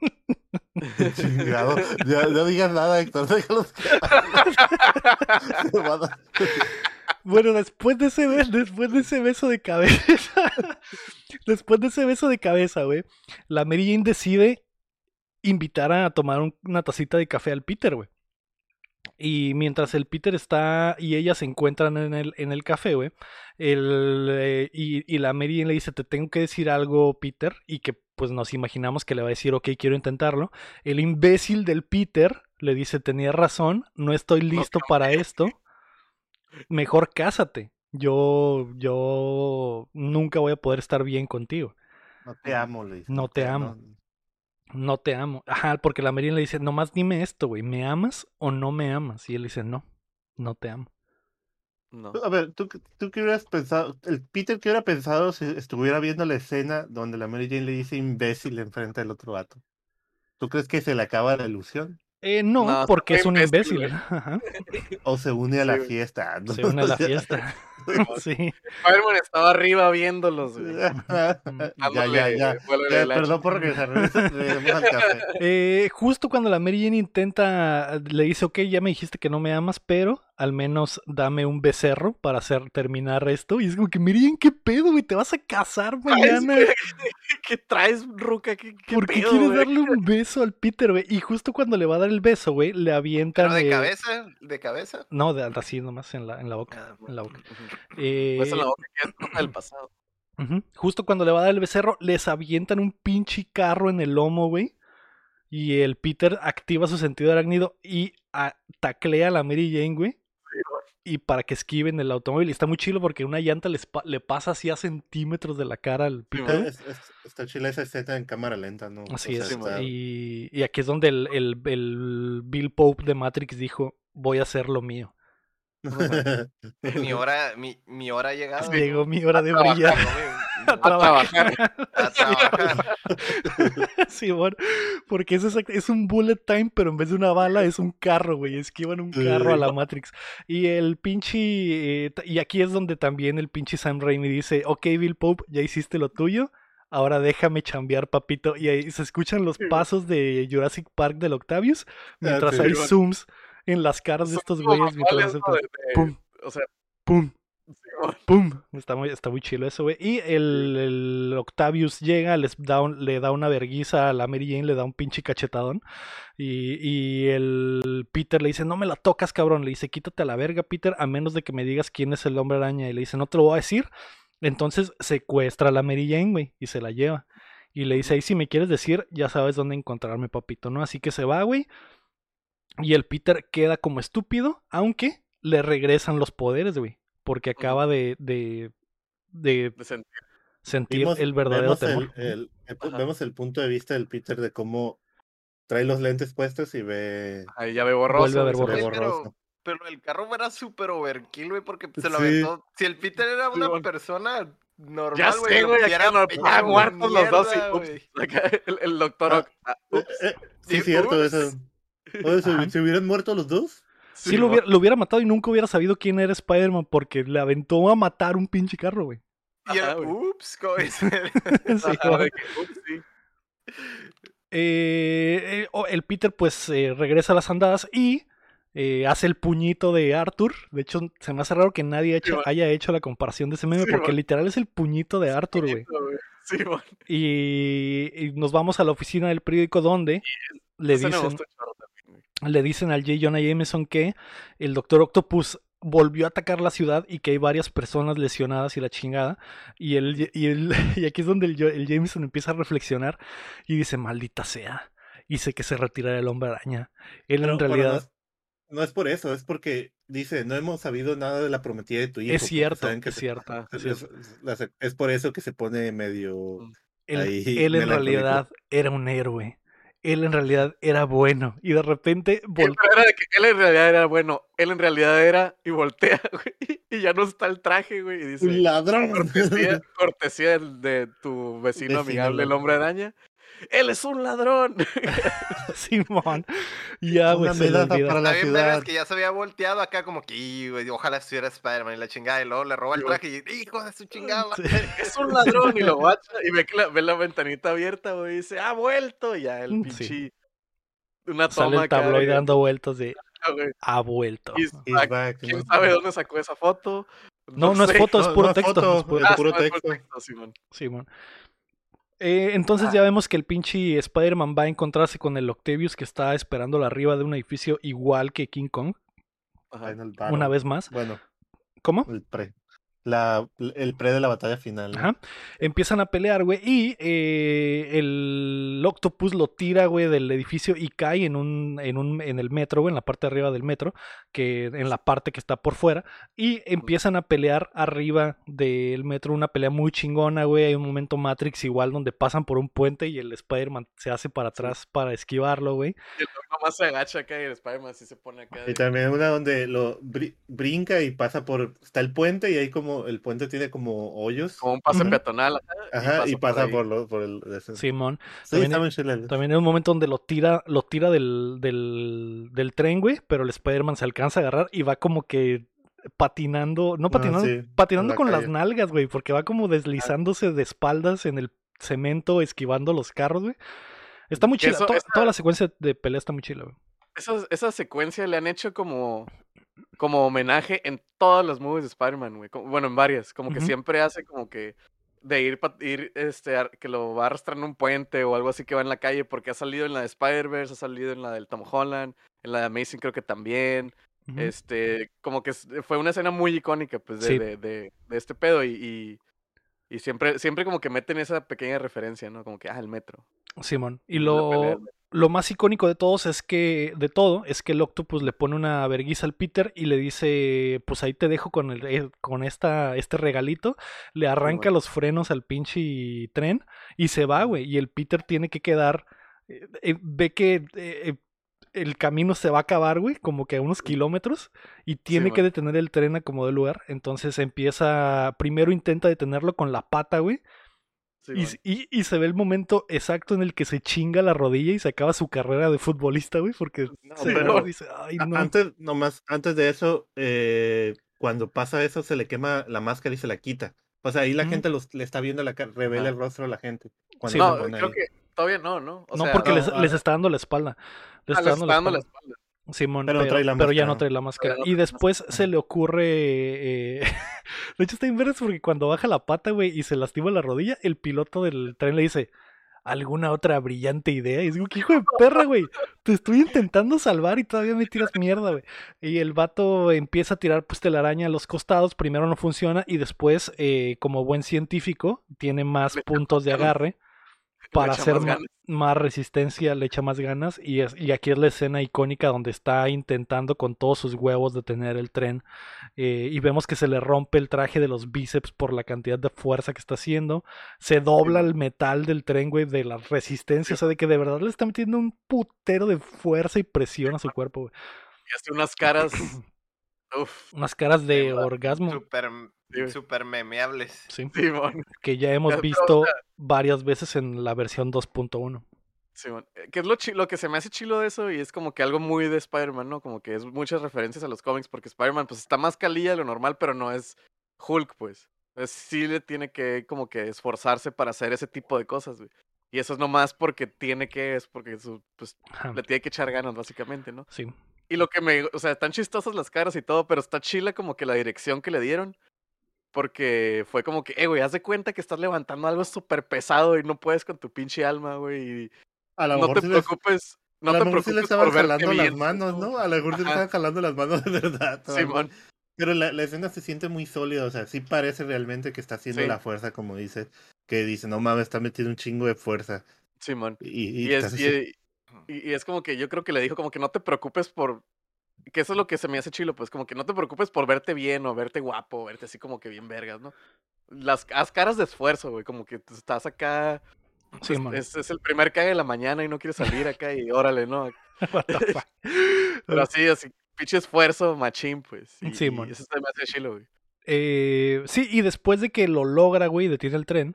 Chingado. Ya, no digas nada, Héctor. Déjalos bueno, después de ese beso, después de ese beso de cabeza, después de ese beso de cabeza, güey, la Mary Jane decide invitar a tomar una tacita de café al Peter, güey. Y mientras el Peter está y ella se encuentran en el, en el café, güey, eh, y, y, la Mary le dice, te tengo que decir algo, Peter, y que pues nos imaginamos que le va a decir, ok, quiero intentarlo. El imbécil del Peter le dice, tenía razón, no estoy listo para esto, mejor cásate. Yo, yo nunca voy a poder estar bien contigo. No te amo, le dice. No te amo no te amo. Ajá, porque la Marina le dice, nomás dime esto, güey, ¿me amas o no me amas? Y él dice, no, no te amo. No. A ver, ¿tú, ¿tú qué hubieras pensado? El Peter, ¿qué hubiera pensado si estuviera viendo la escena donde la Mary Jane le dice imbécil enfrente del otro vato? ¿Tú crees que se le acaba la ilusión? Eh, no, porque es un imbécil. O se une a la fiesta. Se une a la fiesta. sí. Spider-Man estaba arriba viéndolos. ya, ya, ya. perdón por regresar. eh, justo cuando la Mary Jane intenta, le dice, ok, ya me dijiste que no me amas, pero al menos dame un becerro para hacer terminar esto. Y es como que, Miriam, ¿qué pedo, güey? ¿Te vas a casar mañana? ¿Qué traes, Ruca? ¿Qué, ¿Por qué quieres darle un beso al Peter, güey? Y justo cuando le va a dar el beso, güey, le avientan... de cabeza? ¿De cabeza? No, de, así nomás en la, en la boca. Ah, en la boca. Eh... Pues en la boca que es del pasado. Justo cuando le va a dar el becerro, les avientan un pinche carro en el lomo, güey. Y el Peter activa su sentido arácnido y taclea a la Mary Jane, güey y para que esquiven el automóvil. Y está muy chilo porque una llanta le pasa así a centímetros de la cara al Peter. está chila esa escena en cámara lenta, ¿no? Así es. Y, y, aquí es donde el, el, el, Bill Pope de Matrix dijo, voy a hacer lo mío. mi hora, mi, mi hora ha llegado. Llegó mi hora de brillar. a trabajar. A trabajar. sí, bueno, porque es, es un bullet time, pero en vez de una bala es un carro, güey. Esquivan un carro a la Matrix. Y el pinche. Eh, y aquí es donde también el pinche Sam Raimi dice: Ok, Bill Pope, ya hiciste lo tuyo. Ahora déjame chambear, papito. Y ahí se escuchan los pasos de Jurassic Park del Octavius. Ah, mientras hay zooms en las caras de estos güeyes. Mientras pum, o sea, pum, ¡Pum! Está muy, está muy chilo eso, güey. Y el, Octavius llega, les da le da una verguiza a la Mary Jane, le da un pinche cachetadón. Y, y, el Peter le dice, no me la tocas, cabrón. Le dice, quítate a la verga, Peter, a menos de que me digas quién es el hombre araña. Y le dice, no te lo voy a decir. Entonces secuestra a la Mary Jane, güey, y se la lleva. Y le dice, ahí si me quieres decir, ya sabes dónde encontrarme, papito, ¿no? Así que se va, güey. Y el Peter queda como estúpido, aunque le regresan los poderes, güey porque acaba de, de, de, sentir, el verdadero vemos temor. El, vemos el punto de vista del Peter de cómo trae los lentes puestos y ve. Ahí ya ve borroso. Vuelve borroso. Pero, el carro era súper overkill, güey, porque se lo aventó. Si el Peter era una persona normal, ya güey. Sé, güey, ah, muertos los dos. el, el, doctor. Ah, ah, eh, eh, sí, cierto, eso. ¿Se hubieran muerto los dos? Sí, lo, hubiera, lo, hubiera, matado y nunca hubiera sabido quién era Spider-Man porque le aventó a matar un pinche carro, güey. Y era, ups, ¿cómo es? Eh, eh, el Peter pues eh, regresa a las andadas y hace el puñito de Arthur. De hecho, se me hace raro que nadie haya hecho la comparación de ese meme porque literal es el puñito de Arthur, güey. Sí, y, y, nos vamos a la oficina del periódico donde le dicen le dicen al J. Jonah Jameson que el Doctor Octopus volvió a atacar la ciudad y que hay varias personas lesionadas y la chingada. Y, el, y, el, y aquí es donde el, el, Jameson empieza a reflexionar y dice, maldita sea, hice que se retirara el hombre araña. Él en realidad... No es, por eso, es porque dice, no hemos sabido nada de la prometida de tu hijo. Es cierto, es, cierto, es, por eso que se pone medio... Mm. él en realidad era un héroe él en realidad era bueno. Y de repente voltea. Él, en realidad era bueno. Él en realidad era. Y voltea, güey. Y ya no está el traje, güey. Y dice. Un ladrón. Cortesía, cortesía de tu vecino amigable, el hombre araña él es un ladrón. Simón. Ya, güey. para la ciudad. que ya se había volteado acá como que, güey, ojalá estuviera Spider-Man y la chingada. Y luego le roba el traje y, hijo de su chingada. Es un ladrón y lo bacha y ve, la, ve la ventanita abierta, güey, y dice, ha vuelto. Y ya el mm, pinche. Una toma. Sale el tabloide dando vueltas de. Ha vuelto. ¿Quién sabe dónde sacó esa foto? No, no, es foto, es puro texto. es puro, texto. Simón. Simón. Eh, entonces ya vemos que el pinche Spider-Man va a encontrarse con el Octavius que está esperándolo arriba de un edificio igual que King Kong. Una vez más. Bueno. ¿Cómo? El pre la, el pre de la batalla final. Ajá. Empiezan a pelear, güey. Y eh, el Octopus lo tira, güey, del edificio y cae en un, en un, en el metro, güey, en la parte de arriba del metro, que en la parte que está por fuera. Y empiezan a pelear arriba del metro, una pelea muy chingona, güey. Hay un momento Matrix igual donde pasan por un puente y el Spider-Man se hace para atrás para esquivarlo, güey. Y el nomás se agacha acá y el Spider-Man sí se pone acá. Y también una donde lo brinca y pasa por. Está el puente y hay como el puente tiene como hoyos. Como un pase peatonal. Ajá, y pasa, por, por, el... Simón. también, también hay un momento donde lo tira, lo tira del, del, del tren, güey, pero el Spider-Man se alcanza a agarrar y va como que patinando, no patinando, patinando con las nalgas, güey, porque va como deslizándose de espaldas en el cemento, esquivando los carros, güey. Está muy chila. Toda la secuencia de pelea está muy chila, güey. Esa, esa secuencia le han hecho como como homenaje en todas las movies de Spider-Man, güey. Bueno, en varias. Como que siempre hace como que de ir, ir este, que lo va arrastrando un puente o algo así que va en la calle, porque ha salido en la de Spider-Verse, ha salido en la del Tom Holland, en la de Amazing creo que también. Este, como que fue una escena muy icónica, pues, de, de, de, este pedo y, y, siempre, siempre como que meten esa pequeña referencia, ¿no? Como que, ah, el metro. Simón. Y lo, lo más icónico de todos es que, de todo, es que el Octopus le pone una verguiza al Peter y le dice, pues ahí te dejo con, el, eh, con esta, este regalito. Le arranca los frenos al pinche tren y se va, güey. Y el Peter tiene que quedar, eh, eh, ve que el camino se va a acabar, güey, como que a unos kilómetros, y tiene que detener el tren a como de lugar. Entonces empieza, primero intenta detenerlo con la pata, güey y, se ve el momento exacto en el que se chinga la rodilla y se acaba su carrera de futbolista, güey, porque se dice, Ay, no. Antes, nomás, antes de eso, eh, cuando pasa eso, se le quema la máscara y se la quita. O sea, ahí la gente los, le está viendo la revela el rostro a la gente. no, creo que todavía no, ¿no? no, porque les, les, está dando la espalda. Les ah, está, dando, la espalda. Simón, pero, ya no trae la máscara. y después se le ocurre. Eh... de hecho, está inverso porque cuando baja la pata, güey, y se lastima la rodilla, el piloto del tren le dice: ¿Alguna otra brillante idea? Y digo, ¿qué hijo de perra, güey? Te estoy intentando salvar y todavía me tiras mierda, güey. Y el vato empieza a tirar pues telaraña a los costados. Primero no funciona y después, eh, como buen científico, tiene más puntos de agarre para hacer más, resistencia, le echa más ganas. Y, es, y aquí es la escena icónica donde está intentando con todos sus huevos detener el tren. Eh, y vemos que se le rompe el traje de los bíceps por la cantidad de fuerza que está haciendo. Se dobla el metal del tren, güey, de la resistencia. O sea, de que de verdad le está metiendo un putero de fuerza y presión a su cuerpo, güey. Y hace unas caras. Uf, unas caras de orgasmo. Super Super memeables. Sí. Que ya hemos visto varias veces en la versión 2.1. Sí, eh, que es lo, lo que se me hace chilo de eso y es como que algo muy de Spider-Man, ¿no? Como que es muchas referencias a los cómics porque Spider-Man pues está más calilla de lo normal, pero no es Hulk, pues. sí le tiene que como que esforzarse para hacer ese tipo de cosas, güey. Y eso es nomás porque tiene que, es porque su, pues, le tiene que echar ganas, básicamente, ¿no? Sí. Y lo que me, o sea, están chistosas las caras y todo, pero está chila como que la dirección que le dieron porque fue como que, eh, güey, haz de cuenta que estás levantando algo súper pesado y no puedes con tu pinche alma, güey. A lo no te preocupes. no te preocupes. le estaban jalando las manos, ¿no? A lo mejor se le estaban jalando las manos de verdad. Simón. pero la, la, escena se siente muy sólida, o sea, sí parece realmente que está haciendo la fuerza, como dice, que dice, no mames, está metiendo un chingo de fuerza. Simón. y, y, es, y, y, es como que yo creo que le dijo como que no te preocupes por... Que eso es lo que se me hace chilo, pues como que no te preocupes por verte bien o verte guapo, verte así como que bien vergas, ¿no? Las, las caras de esfuerzo, güey, como que estás acá... Sí, es, es, el primer cae de la mañana y no quieres salir acá y órale, ¿no? Pero así, así, pinche esfuerzo, machín, pues. Y, sí, y eso se me hace chilo, güey. Eh, sí, y después de que lo logra, güey, detiene el tren,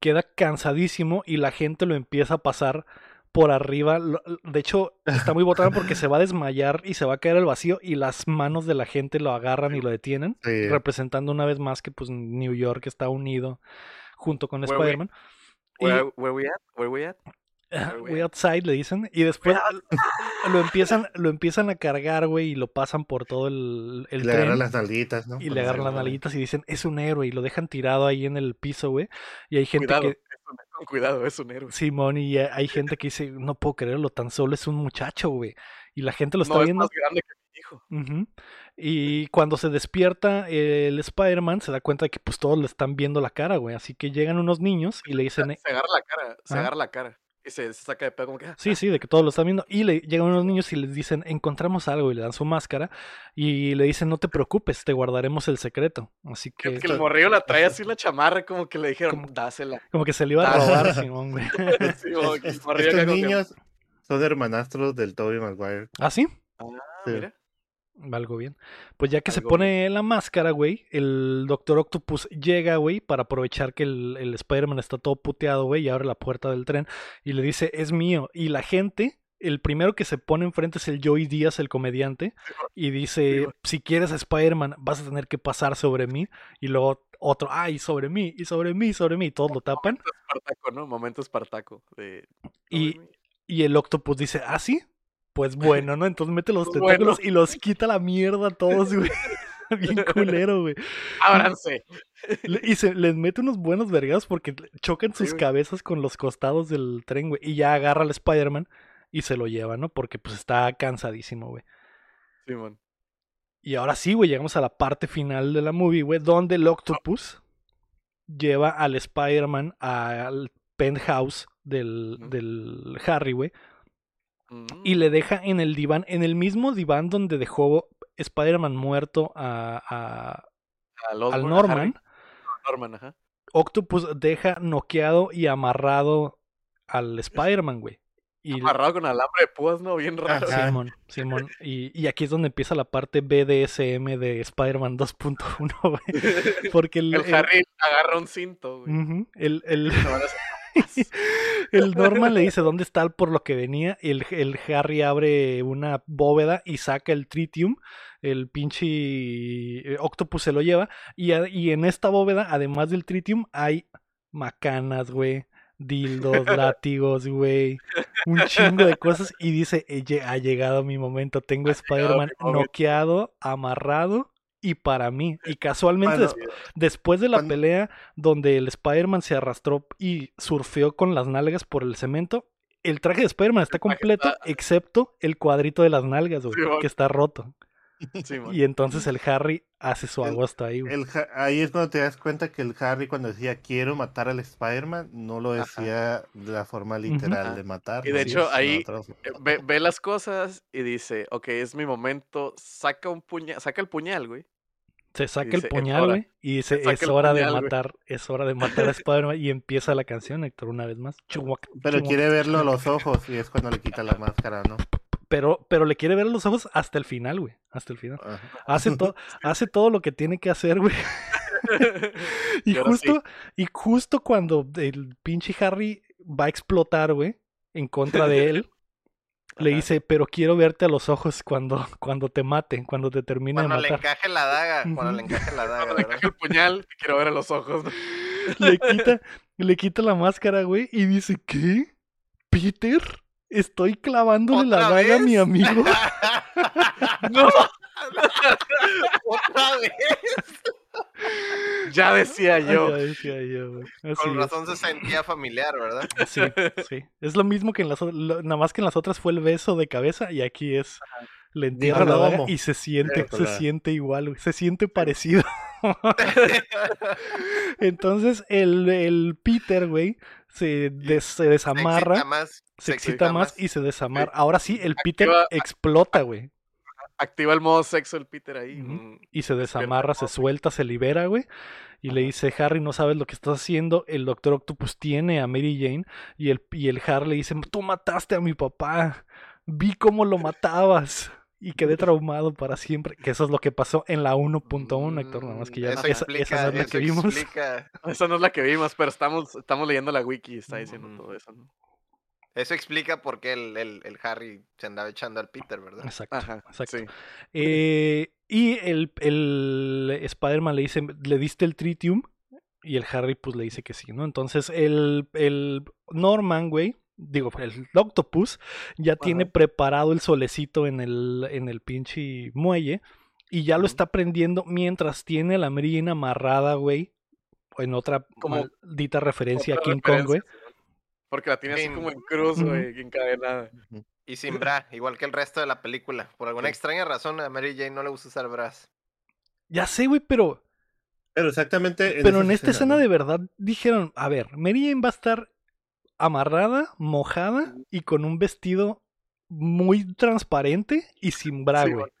queda cansadísimo y la gente lo empieza a pasar por arriba. De hecho, está muy botado porque se va a desmayar y se va a caer al vacío y las manos de la gente lo agarran y lo detienen, representando una vez más que pues New York está unido junto con Spider-Man. Where, we at? Where we at? We outside le dicen y después lo empiezan lo empiezan a cargar güey y lo pasan por todo el, el y le agarran las nalguitas no y le agarran las nalguitas y dicen es un héroe y lo dejan tirado ahí en el piso güey y hay gente que cuidado, es un héroe. Simón, y hay gente que dice, no puedo creerlo, tan solo es un muchacho, güey. Y la gente lo está viendo. Es más grande que mi hijo. Y cuando se despierta el Spider-Man, se da cuenta de que pues todos le están viendo la cara, güey. Así que llegan unos niños y le dicen. Se, agarra la cara, se agarra la cara. Y se, saca de pedo como que. Sí, ah". sí, de que todos lo están viendo. Y le llegan unos niños y les dicen, encontramos algo, y le dan su máscara. Y le dicen, no te preocupes, te guardaremos el secreto. Así que. Que el morrillo la trae así la chamarra, como que le dijeron, dásela. Como que se le iba a robar, Simón, güey. Estos niños son hermanastros del Toby Maguire. ¿Ah, sí? Ah, mira. Algo bien. Pues ya que se pone la máscara, güey, el Doctor Octopus llega, güey, para aprovechar que el, el Spider-Man está todo puteado, güey, y abre la puerta del tren y le dice, es mío. Y la gente, el primero que se pone enfrente es el Joey Díaz, el comediante, y dice, si quieres a Spider-Man, vas a tener que pasar sobre mí. Y luego otro, ay, sobre mí, y sobre mí, sobre mí, y todos lo tapan. Momento Espartaco, ¿no? Momento Espartaco. De... Y, y el Octopus dice, ah, sí, pues bueno, ¿no? Entonces mete los pues tentáculos y los quita la mierda a todos, güey. Bien culero, güey. Ábranse. Y se les mete unos buenos vergados porque chocan sus cabezas con los costados del tren, güey. Y ya agarra al Spider-Man y se lo lleva, ¿no? Porque pues está cansadísimo, güey. Simón. y ahora sí, güey, llegamos a la parte final de la movie, güey, donde el Octopus lleva al Spider-Man al penthouse del, del Harry, güey y le deja en el diván, en el mismo diván donde dejó Spider-Man muerto a, al Norman. Octopus deja noqueado y amarrado al Spider-Man, güey. Y... Amarrado con alambre de púas, ¿no? Bien raro. Simón, Simón. Y, y, aquí es donde empieza la parte BDSM de Spider-Man 2.1, güey. Porque el, el, Harry agarra un cinto, güey. el, el... el Norman le dice dónde está por lo que venía. El, el Harry abre una bóveda y saca el tritium. El pinche eh, Octopus se lo lleva. Y, y en esta bóveda, además del tritium, hay macanas, güey. Dildos, látigos, güey. Un chingo de cosas. Y dice: Ha llegado mi momento. Tengo Spider-Man noqueado, amarrado y para mí. Y casualmente después de la pelea donde el Spider-Man se arrastró y surfeó con las nalgas por el cemento, el traje de Spider-Man está completo excepto el cuadrito de las nalgas, que está roto. y entonces el Harry hace su agosto ahí, ahí es cuando te das cuenta que el Harry cuando decía quiero matar al Spider-Man, no lo decía de la forma literal de matar. Y de hecho ahí ve, ve, las cosas y dice, ok, es mi momento, saca un puñal, saca el puñal, güey. Se saca el puñal, güey, y dice, es hora de matar, es hora de matar a Spider-Man y empieza la canción, Héctor, una vez más. pero quiere verlo a los ojos y es cuando le quita la máscara, ¿no? Pero, pero le quiere ver a los ojos hasta el final, güey, hasta el final. Hace, todo hace todo lo que tiene que hacer, güey. y, justo, y justo cuando el pinche Harry va a explotar, güey, en contra de él, le dice, pero quiero verte a los ojos cuando, cuando te mate, cuando te termine de matar. Cuando le encaje la daga, cuando le encaje la daga. Cuando le encaje el puñal, te quiero ver a los ojos. le, quita, le quita la máscara, güey, y dice, ¿qué? ¿Peter? Estoy clavándole la daga a mi amigo. no. Otra vez. Ya decía yo. Ya decía yo, Con razón se sentía familiar, ¿verdad? Sí, sí. Es lo mismo que en las otras, nada más que en las otras fue el beso de cabeza y aquí es le entierra la daga y se siente, se siente igual, güey. Se siente parecido. Entonces el, el Peter, güey, se, se desamarra. Se excita más, se excita más, y se desamarra. Ahora sí, el Peter explota, güey. Activa el modo sexo el Peter ahí. Y se desamarra, se suelta, se libera, güey. Y le dice, Harry, no sabes lo que estás haciendo. El Doctor Octopus tiene a Mary Jane. Y el, y el Harry le dice, tú mataste a mi papá. Vi cómo lo matabas y quedé traumado para siempre. Que eso es lo que pasó en la 1.1, Héctor. Nada más que ya esa, esa, no es la que vimos. Esa no es la que vimos, pero estamos, estamos leyendo la wiki y está diciendo todo eso. ¿no? Eso explica por qué el, el, el, Harry se andaba echando al Peter, ¿verdad? Exacto. exacto. Eh, y el, el Spider-Man le dice, le diste el tritium. Y el Harry, pues le dice que sí, ¿no? Entonces, el, el Norman, güey, digo, el Octopus ya tiene preparado el solecito en el, en el pinche muelle y ya lo está prendiendo mientras tiene la Marina amarrada, güey, en otra como dita referencia a King Kong, güey. Porque la tiene así como en cruz, güey, encadenada. Y sin bra, igual que el resto de la película. Por alguna extraña razón a Mary Jane no le gusta usar bras. Ya sé, güey, pero... Pero exactamente... pero en esta escena, de verdad dijeron, a ver, Mary Jane va a estar amarrada, mojada y con un vestido muy transparente y sin bra, güey.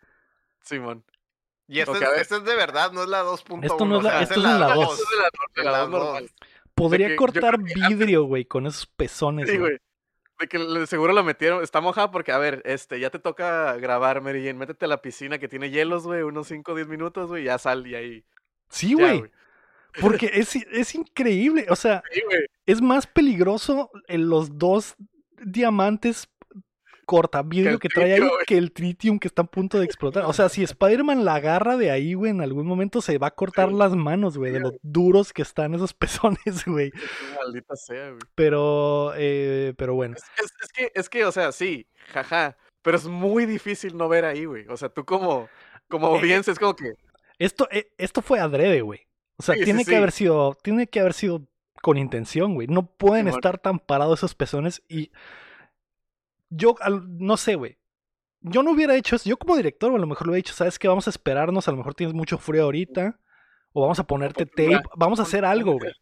Simón. Y esto, es, de verdad, no es la 2.1. Esto no es la, esto es la 2. Es la 2. Podría cortar vidrio, güey, con esos pezones. Sí, güey. De que seguro la metieron. Está mojada porque, a ver, este, ya te toca grabar, Mary Jane. Métete a la piscina que tiene hielos, güey, unos 5 o 10 minutos, güey, ya sal y ahí. Sí, güey. Porque es, es increíble. O sea, es más peligroso en los dos diamantes cortavidrio que, que trae ahí que el tritium que está a punto de explotar. O sea, si Spider-Man la agarra de ahí, güey, en algún momento se va a cortar las manos, güey, de lo duros que están esos pezones, güey. Maldita sea, güey. Pero, eh, pero bueno. Es, que, es que, o sea, sí, jaja. Pero es muy difícil no ver ahí, güey. O sea, tú como, como eh, audiencia es como que. Esto, eh, esto fue adrede, güey. O sea, tiene que haber sido, tiene que haber sido con intención, güey. No pueden estar tan parados esos pezones y yo no sé, güey. Yo no hubiera hecho eso. Yo como director, a lo mejor lo hubiera dicho, ¿sabes qué? Vamos a esperarnos, a lo mejor tienes mucho frío ahorita. O vamos a ponerte tape. Vamos a hacer algo, güey.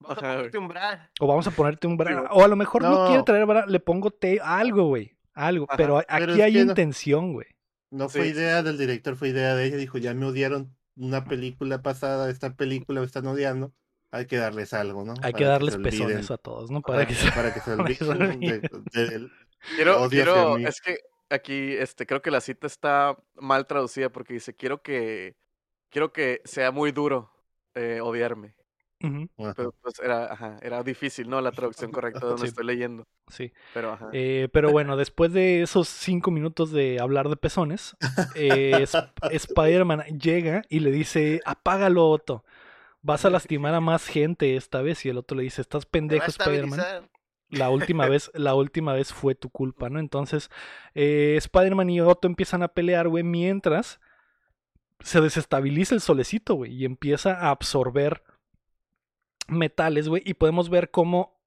Vamos a ponerte un bra. O vamos a ponerte un bra. O a lo mejor no, quiere traer bra, le pongo tape, algo, güey. Algo. Pero aquí hay intención, güey. No, fue idea del director, fue idea de ella. Dijo, ya me odiaron una película pasada, esta película me están odiando, hay que darles algo, ¿no? Hay que darles pezones a todos, ¿no? Para, que, se, para que se olviden quiero, quiero, es que aquí, este, creo que la cita está mal traducida porque dice, quiero que, quiero que sea muy duro eh, odiarme. Pero pues era, ajá, era difícil, ¿no? La traducción correcta de donde estoy leyendo. Sí. Pero, ajá. Eh, pero bueno, después de esos cinco minutos de hablar de pezones, eh, Spider-Man llega y le dice, apágalo, Otto. Vas a lastimar a más gente esta vez. Y el otro le dice, estás pendejo, Spider-Man. La última vez, la última vez fue tu culpa, ¿no? Entonces, eh, Spider-Man y Otto empiezan a pelear, güey, mientras se desestabiliza el solecito, güey, y empieza a absorber metales, güey, y podemos ver cómo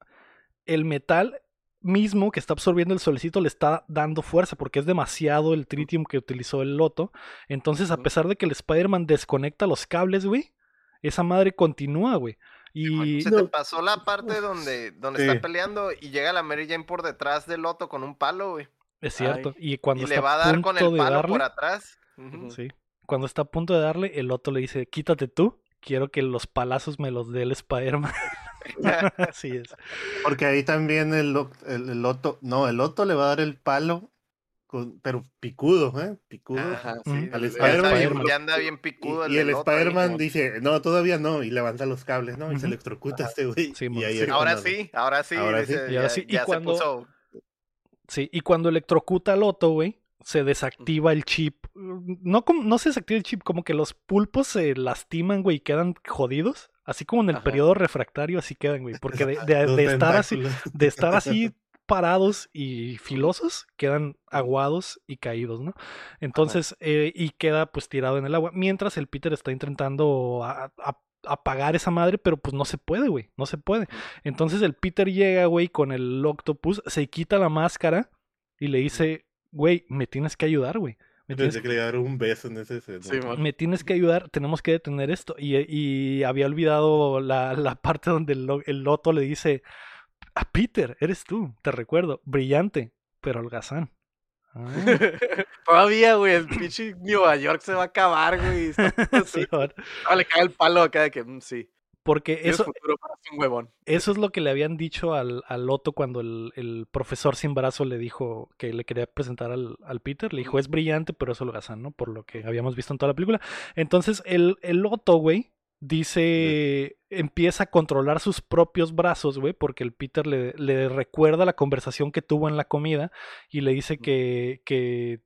el metal mismo que está absorbiendo el solecito le está dando fuerza porque es demasiado el tritium que utilizó el loto. Entonces, a pesar de que el Spider-Man desconecta los cables, güey, esa madre continúa, güey. Y... Se te pasó la parte donde, donde está peleando y llega la Mary Jane por detrás del loto con un palo, güey. Es cierto. Y cuando le va a dar con el palo por atrás. Sí. Cuando está a punto de darle, el loto le dice, quítate tú quiero que los palazos me los dé el Spider-Man. Así es. Porque ahí también el, el, Loto, no, el Loto le va a dar el palo, con, pero picudo, ¿eh? Picudo. al Spider-Man. Ya anda bien picudo. Y, el, Spider-man dice, no, todavía no, y levanta los cables, ¿no? Y se electrocuta este güey. ahora, sí, ahora sí, ahora sí. Y ahora sí. y cuando... Sí, y cuando electrocuta al Otto, güey, se desactiva el chip. No, no se desactiva el chip, como que los pulpos se lastiman, güey, y quedan jodidos. Así como en el periodo refractario, así quedan, güey. Porque de, estar así, de estar así parados y filosos, quedan aguados y caídos, ¿no? Entonces, eh, y queda pues tirado en el agua. Mientras el Peter está intentando apagar esa madre, pero pues no se puede, güey. No se puede. Entonces el Peter llega, güey, con el octopus, se quita la máscara y le dice, güey, me tienes que ayudar, güey. Me Tienes que le dar un beso en ese. Sí, me tienes que ayudar, tenemos que detener esto. Y, y había olvidado la, la parte donde el loto le dice, a Peter, eres tú, te recuerdo, brillante, pero holgazán. Ah, Todavía, güey, el pinche Nueva York se va a acabar, güey. sí, Ah, le cae el palo acá de que, mm, sí. porque eso, huevón. Eso es lo que le habían dicho al, al Otto cuando el, el profesor sin brazo le dijo que le quería presentar al, al Peter. Le dijo, es brillante, pero es holgazán, ¿no? Por lo que habíamos visto en toda la película. Entonces, el, el Otto, güey, dice, empieza a controlar sus propios brazos, güey, porque el Peter le, le recuerda la conversación que tuvo en la comida y le dice que, que,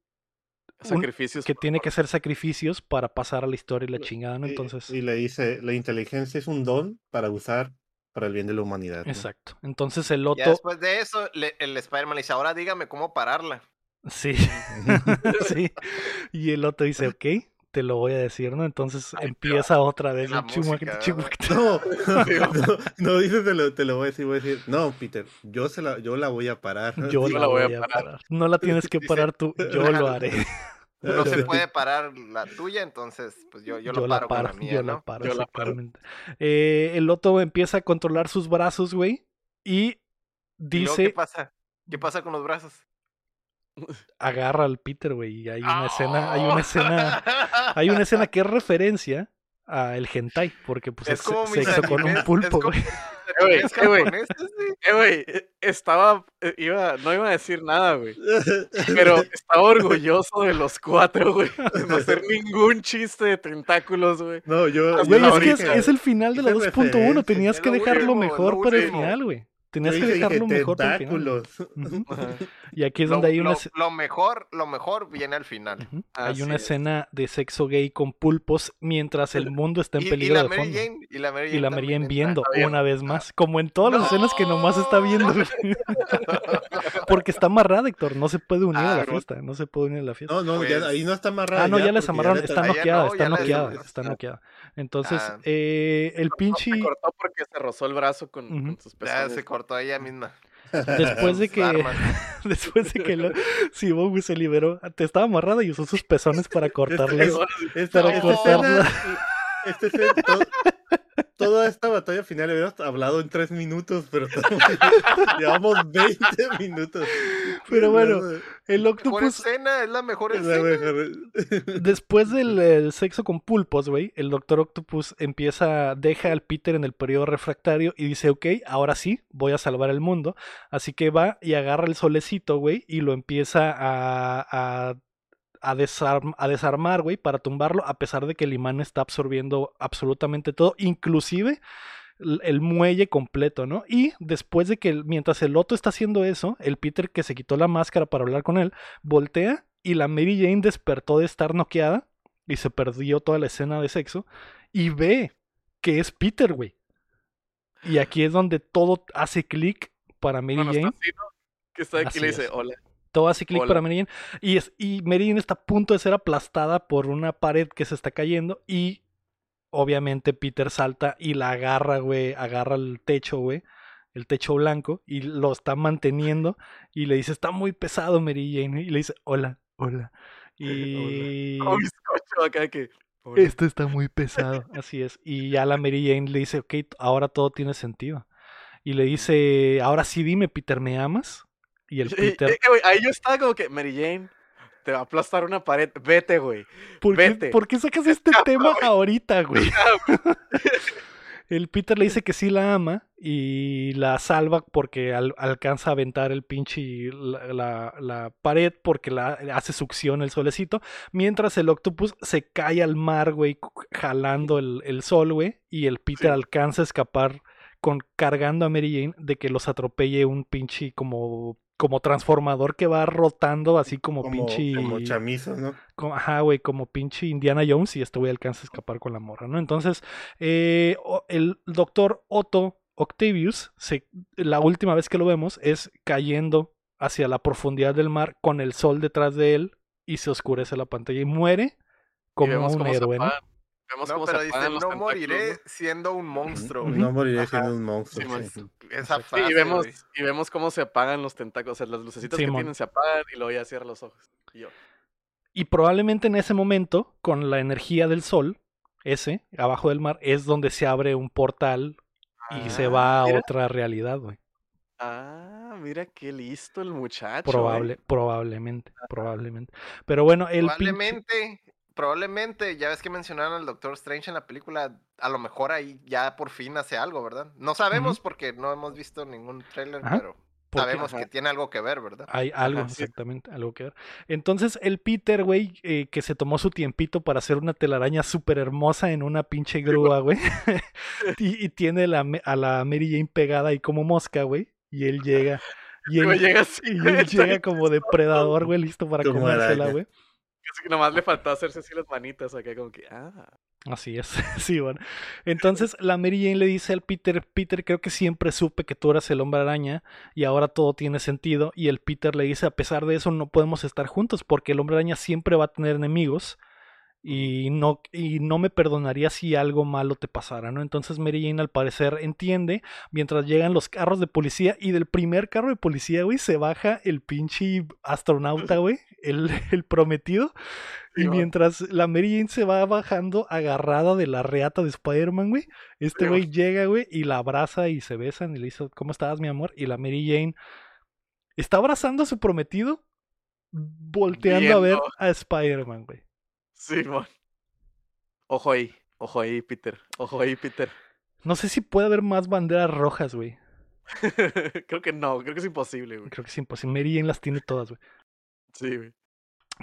un- Sacrificios. que tiene que hacer sacrificios para pasar a la historia y la chingada, ¿no? Y- Entonces... Y, le dice, la inteligencia es un don para usar para el bien de la humanidad. ¿no? Exacto. Entonces el Ya Otto... después de eso, le- el Spider-Man le dice, ahora dígame cómo pararla. Sí, sí. Y el otro dice, ok, te lo voy a decir, ¿no? Entonces empieza otra vez música, No, no, no dices, te lo, te lo voy a decir, voy a decir, no, Peter, yo, se la, yo la voy a parar. Yo Sí, la la voy voy a parar. parar. No la tienes que Dice, parar tú, yo lo haré. No se puede parar la tuya, entonces pues yo, yo, Yo lo la paro con la paro, mía, yo ¿no? la paro, Yo la paro. exactamente. Eh, el Otto empieza a controlar sus brazos, güey, y ¿Y luego ¿Qué dice, pasa? ¿Qué pasa con los brazos? Agarra al Peter, güey, y hay una escena, hay una escena, hay una escena que es referencia a el hentai, porque pues Es es, como mis sexo con un pulpo, güey. Eh, güey, ¿Es eh, güey, eh, eh, estaba, eh, iba, no iba a decir nada, güey, pero estaba orgulloso de los cuatro, güey, de no hacer ningún chiste de tentáculos, güey. No, yo, Güey, es que es, el final de la Hice 2.1. referencia, Tenías que lo dejarlo último, mejor para el final, güey. Tenías que dejarlo dije, mejor para el final. Y aquí es Lo, donde hay una, lo- lo mejor, lo mejor viene al final. hay una es. escena de sexo gay con pulpos mientras el mundo está en Y, y peligro la de Mary fondo. Jane, y la Mary Y Jane la Mary Jane viendo bien. una vez más, como en todas las escenas que nomás está viendo. Porque está amarrada, Héctor, no se puede unir a Ah, la no. fiesta, no se puede unir a la fiesta. No, no, Pues- ya, ahí no está amarrada. Ah, no, ya, les amarraron, le está Ah, ya noqueada, no, está ya noqueada, está noqueada. Entonces, Ah. eh, el Se pinche, cortó porque se rozó el brazo con, sus Ya pezones. se cortó ella misma. después de que, armas. después de que lo, güey, se liberó, te estaba amarrada y usó sus pezones para cortarles. Esta, para cortarla. escena- esta escena- to- toda esta batalla final hubiéramos hablado en tres minutos, pero llevamos 20 minutos. Pero bueno, el octopus, escena, es la mejor Es la escena. mejor. después del eh, sexo con pulpos, güey, el doctor octopus empieza, deja al Peter en el periodo refractario y dice, ok, ahora sí, voy a salvar el mundo. Así que va y agarra el solecito, güey, y lo empieza a, a, a, desarm- a desarmar, güey, para tumbarlo, a pesar de que el imán está absorbiendo absolutamente todo, inclusive el muelle completo, ¿no? Y después de que, mientras el Otto está haciendo eso, el Peter que se quitó la máscara para hablar con él, voltea y la Mary Jane despertó de estar noqueada y se perdió toda la escena de sexo y ve que es Peter, güey. Y aquí es donde todo hace clic para Mary Bueno, Jane. está así, ¿no? Que está aquí y le dice, es. hola. Todo hace clic Hola. para Jane. Y, es, y Jane está a punto de ser aplastada por una pared que se está cayendo. Y obviamente Peter salta y la agarra, güey. Agarra el techo, güey. El techo blanco. Y lo está manteniendo. Y le dice, está muy pesado, Jane. Y le dice, hola, hola. Y Como bizcocho acá que... hola. esto está muy pesado. Así es. Y ya la Mary Jane le dice, ok, ahora todo tiene sentido. Y le dice, ahora sí dime, Peter, ¿me amas? Y el Peter... eh, ahí yo estaba como que, Mary Jane, te va a aplastar una pared. Vete, güey. ¿Por qué, por qué sacas este tema ahorita, güey? El Peter le dice que sí la ama y la salva porque al- alcanza a aventar el pinche la, la- la pared porque la hace succión el solecito. Mientras el octopus se cae al mar, güey, jalando el, el sol, güey. Y el Peter Sí. alcanza a escapar con, cargando a Mary Jane de que los atropelle un pinche como, como transformador que va rotando así como, Como, pinche como chamizo, ¿no? como, ajá, güey, como pinche Indiana Jones y este güey alcanza a escapar con la morra, ¿no? Entonces, eh, el doctor Otto Octavius, se, la última vez que lo vemos, es cayendo hacia la profundidad del mar con el sol detrás de él y se oscurece la pantalla y muere Y como vemos un cómo se héroe, ¿no? Vemos No, cómo pero se dice, apagan los no tentáculos, moriré siendo un monstruo. güey". No moriré Ajá. siendo un monstruo. Sí. Esa Sí, frase, y vemos, güey. y vemos cómo se apagan los tentáculos, o sea, las lucecitas que tienen se apagan y luego ya cierra los ojos. Y yo, Y probablemente en ese momento, con la energía del sol, ese, abajo del mar, es donde se abre un portal y se va a mira. otra realidad, güey. Ah, mira qué listo el muchacho. Probable, eh. probablemente, probablemente. Pero bueno, el pinche- Probablemente, ya ves que mencionaron al Doctor Strange en la película, a lo mejor ahí ya por fin hace algo, ¿verdad? No sabemos porque no hemos visto ningún trailer, Ajá, pero sabemos que tiene algo que ver, ¿verdad? Hay algo, Ajá, sí. exactamente, algo que ver. Entonces, el Peter, güey, eh, que se tomó su tiempito para hacer una telaraña súper hermosa en una pinche grúa, güey. y, y tiene la, me- a la Mary Jane pegada ahí como mosca, güey. Y él llega. Y él, llega así, y él llega como depredador, güey, listo para comérsela, güey. Casi que nomás le faltó hacerse así las manitas acá, como que, ah. Así es, sí, bueno. Entonces la Mary Jane le dice al Peter, Peter, creo que siempre supe que tú eras el hombre araña y ahora todo tiene sentido. Y el Peter le dice, a pesar de eso no podemos estar juntos porque el hombre araña siempre va a tener enemigos y no, y no me perdonaría si algo malo te pasara, ¿no? Entonces Mary Jane al parecer entiende mientras llegan los carros de policía y del primer carro de policía, güey, se baja el pinche astronauta, güey, el, el prometido. Y Sí, mientras la Mary Jane se va bajando agarrada de la reata de Spider-Man, güey, este Sí, güey llega, güey, y la abraza y se besan y le dice, ¿cómo estás, mi amor? Y la Mary Jane está abrazando a su prometido, volteando a ver a Spider-Man, güey. Sí, mon. Ojo ahí, ojo ahí, Peter. Ojo ahí, Peter. No sé si puede haber más banderas rojas, güey. creo que no, creo que es imposible, güey. Creo que es imposible. Mary Jane las tiene todas, güey. Sí, güey.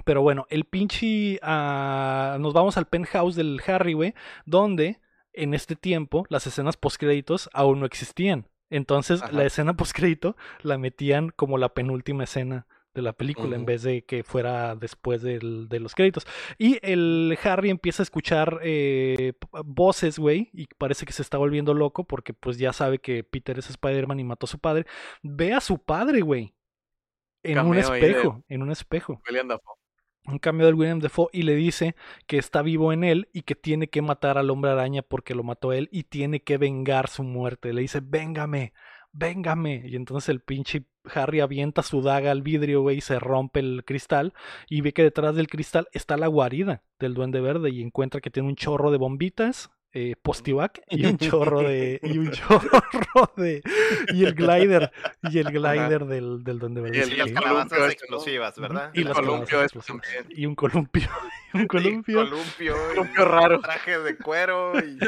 Pero bueno, el pinche. ah, nos vamos al penthouse del Harry, güey. Donde en este tiempo las escenas postcréditos aún no existían. Entonces Ajá. la escena postcrédito la metían como la penúltima escena de la película en vez de que fuera después del- de los créditos. Y el Harry empieza a escuchar eh, voces, güey, y parece que se está volviendo loco porque pues ya sabe que Peter es Spider-Man y mató a su padre. Ve a su padre, güey. En un de- espejo, en un espejo William Dafoe. un cambio del William Defoe y le dice que está vivo en él y que tiene que matar al hombre araña porque lo mató él y tiene que vengar su muerte. Le dice, véngame, véngame. Y entonces el pinche Harry avienta su daga al vidrio, güey, y se rompe el cristal y ve que detrás del cristal está la guarida del duende verde y encuentra que tiene un chorro de bombitas. Eh, postivac y un chorro de y un chorro de y el glider y el glider del, del verde Y el- Sí, Y las el calabazas columpio explosivas, ¿verdad? y el las columpio explosivas. y un columpio un Y columpio columpio, y Columpio raro. traje de cuero y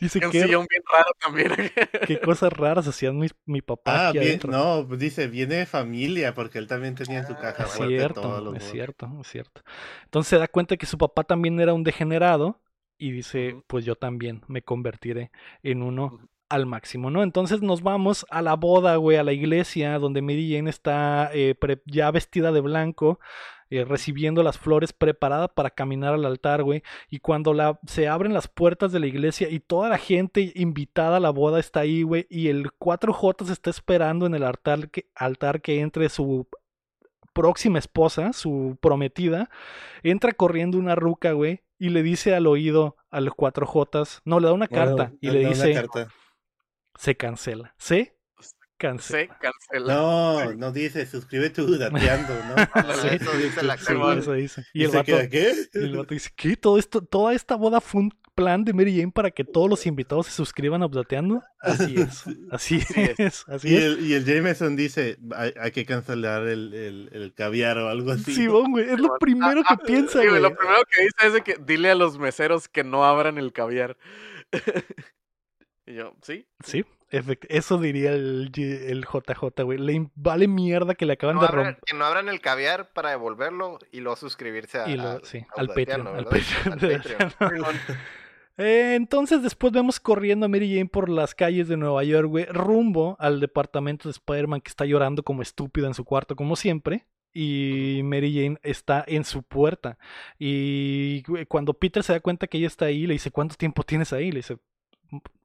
Dice Y un sillón bien raro también. qué cosas raras hacían mi, mi papá Ah, bien, no, dice, viene de familia, porque él también tenía su caja Es fuerte cierto, es modos. cierto, es cierto. Entonces se da cuenta que su papá también era un degenerado y dice, pues yo también me convertiré en uno al máximo, ¿no? Entonces nos vamos a la boda, güey, a la iglesia donde Mary Jane está eh, ya vestida de blanco, eh, recibiendo las flores, preparada para caminar al altar, güey. Y cuando la, se abren las puertas de la iglesia y toda la gente invitada a la boda está ahí, güey, y el 4J se está esperando en el altar que, altar que entre su próxima esposa, su prometida, entra corriendo una ruca, güey, y le dice al oído a los 4J, no, le da una carta y No, le dice, carta. se cancela, se cancela. Se cancela. No, no dice, suscribe tú, dateando, ¿no? Sí, eso dice la Sí, eso dice. Y Y el se vato, queda, ¿qué? y el vato dice, ¿qué? ¿Todo esto, toda esta boda fue un plan de Mary Jane para que todos los invitados se suscriban a Updateando? Así es, así Así es, es. así Y es. el, y el Jameson dice, hay, hay que cancelar el, el, el caviar o algo así. Sí, ¿no? güey, es lo primero que piensa, Sí, güey, lo primero que dice es de que dile a los meseros que no abran el caviar. y yo, ¿sí? Sí, efect- eso diría el, G- el JJ, güey. Le vale mierda que le acaban No de romper. que no abran el caviar para devolverlo y luego suscribirse a, Y lo- al- sí, a al Patreon. Al. Al Patreon. Eh, entonces después vemos corriendo a Mary Jane por las calles de Nueva York, güey, rumbo al departamento de Spider-Man que está llorando como estúpida en su cuarto, como siempre. Y Mary Jane está en su puerta. Y cuando Peter se da cuenta que ella está ahí, le dice, ¿cuánto tiempo tienes ahí? Le dice,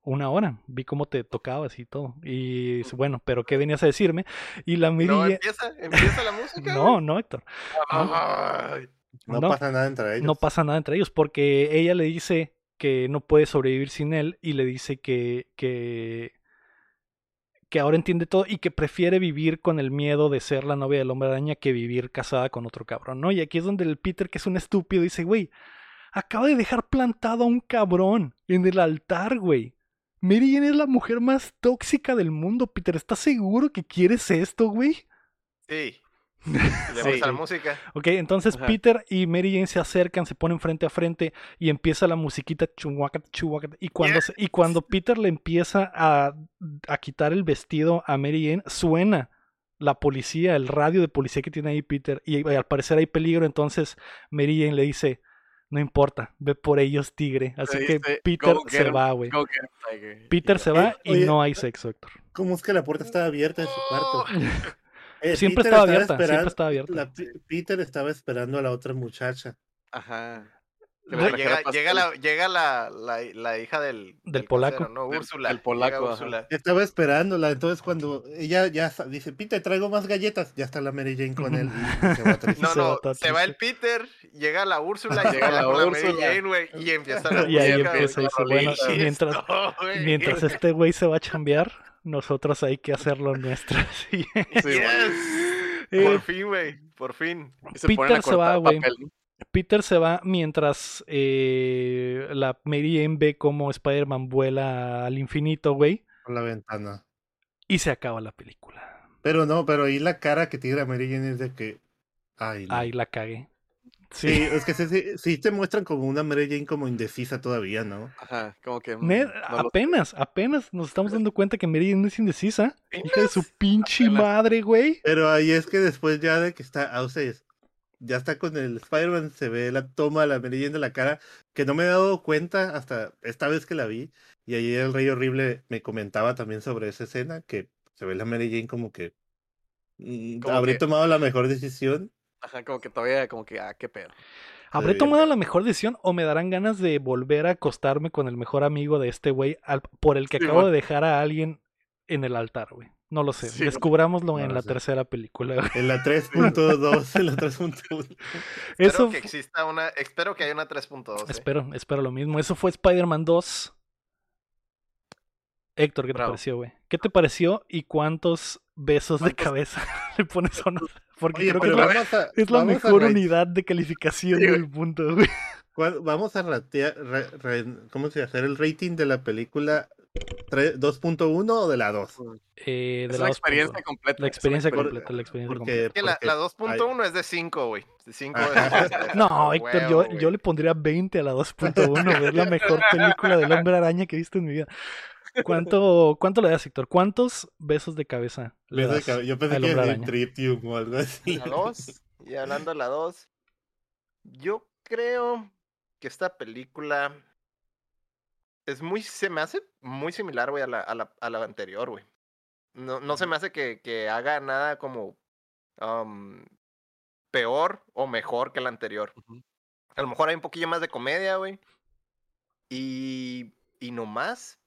una hora. Vi cómo te tocabas y todo. Y dice, bueno, pero ¿qué venías a decirme? Y la Mary No, Jane... empieza, empieza la música. No, no, Héctor. No, No. pasa nada entre ellos. No pasa nada entre ellos porque ella le dice que no puede sobrevivir sin él y le dice que que que ahora entiende todo y que prefiere vivir con el miedo de ser la novia del hombre araña que vivir casada con otro cabrón, ¿no? Y aquí es donde el Peter, que es un estúpido, dice, güey, acaba de dejar plantado a un cabrón en el altar, güey. Mary Jane es la mujer más tóxica del mundo, Peter. ¿Estás seguro que quieres esto, güey? Sí. Le gusta la música. Ok, entonces Peter y Mary Jane se acercan, se ponen frente a frente y empieza la musiquita chuhuacat, chuhuacat. Y cuando, y cuando Peter le empieza a, a quitar el vestido a Mary Jane, suena la policía, el radio de policía que tiene ahí Peter. Y, al parecer hay peligro, entonces Mary Jane le dice, no importa, ve por ellos, tigre. Así que Peter se va, güey. Peter se va y no hay sexo, Héctor. ¿Cómo es que la puerta está abierta en su cuarto? Eh, siempre estaba abierta, siempre estaba abierta. Peter estaba esperando a la otra muchacha. Ajá. llega, llega, la, llega la, la, la hija del, del, polaco. ¿no? Úrsula. El polaco. Estaba esperándola. Entonces, cuando ella ya dice, Peter, traigo más galletas, ya está la Mary Jane con él. Y se va no, no, se, va el Peter, llega la Úrsula, llega la, la Mary Jane, güey, y empieza la Y ahí empieza. Y bueno, mientras, mientras este güey se va a chambear, nosotros hay que hacerlo nuestro. Sí. Eh, por fin, güey, por fin. Peter se va, güey. Peter se va mientras eh, la Mary Jane ve cómo Spider-Man vuela al infinito, güey. Por la ventana. Y se acaba la película. Pero no, pero ahí la cara que tiene la Mary Jane es de que. Ay, Ay la cagué. Sí, es que sí, te muestran como una Mary Jane como indecisa todavía, ¿no? Ajá, como que. Mm, apenas, apenas nos estamos dando cuenta que Mary Jane es indecisa. Hija de su pinche madre, güey. Pero ahí es que después ya de que está, a ustedes, ya está con el Spider-Man, se ve la toma de la Mary Jane de la cara, que no me he dado cuenta hasta esta vez que la vi. Y ahí el Rey Horrible me comentaba también sobre esa escena, que se ve la Mary Jane como que. Mm, habría tomado la mejor decisión Ajá, como que todavía, como que, ah, qué pedo. ¿Habré tomado la mejor decisión o me darán ganas de volver a acostarme con el mejor amigo de este güey por el que acabo de dejar a alguien en el altar, güey? No lo sé. Descubrámoslo en la tercera película. En la 3.2, en la 3.1. Espero que exista una, espero que haya una 3.2. ¿eh? Espero, espero lo mismo. Eso fue Spider-Man 2. Héctor, ¿qué te pareció, güey? ¿Qué te pareció y cuántos besos de cabeza le pones a porque creo que es la, mejor unidad de calificación del punto, güey. Vamos a ratear, ¿cómo se hacer el rating de la película 2.1 o de la 2? Eh, de la, experiencia completa. La experiencia completa, la experiencia completa. la, la 2.1 es de 5, güey. De 5 No, Héctor, yo, yo, le pondría 20 a la 2.1. Es la mejor película del hombre araña que he visto en mi vida. ¿Cuánto, ¿Cuánto le das, Héctor? ¿Cuántos besos de cabeza le das? Yo pensé que era Tritium o algo así. La 2, y hablando de la 2, yo creo que esta película es muy, se me hace muy similar, güey, a la, a la, a la anterior, güey. No, no se me hace que, que haga nada como um, peor o mejor que la anterior. A lo mejor hay un poquillo más de comedia, güey. Y, y no más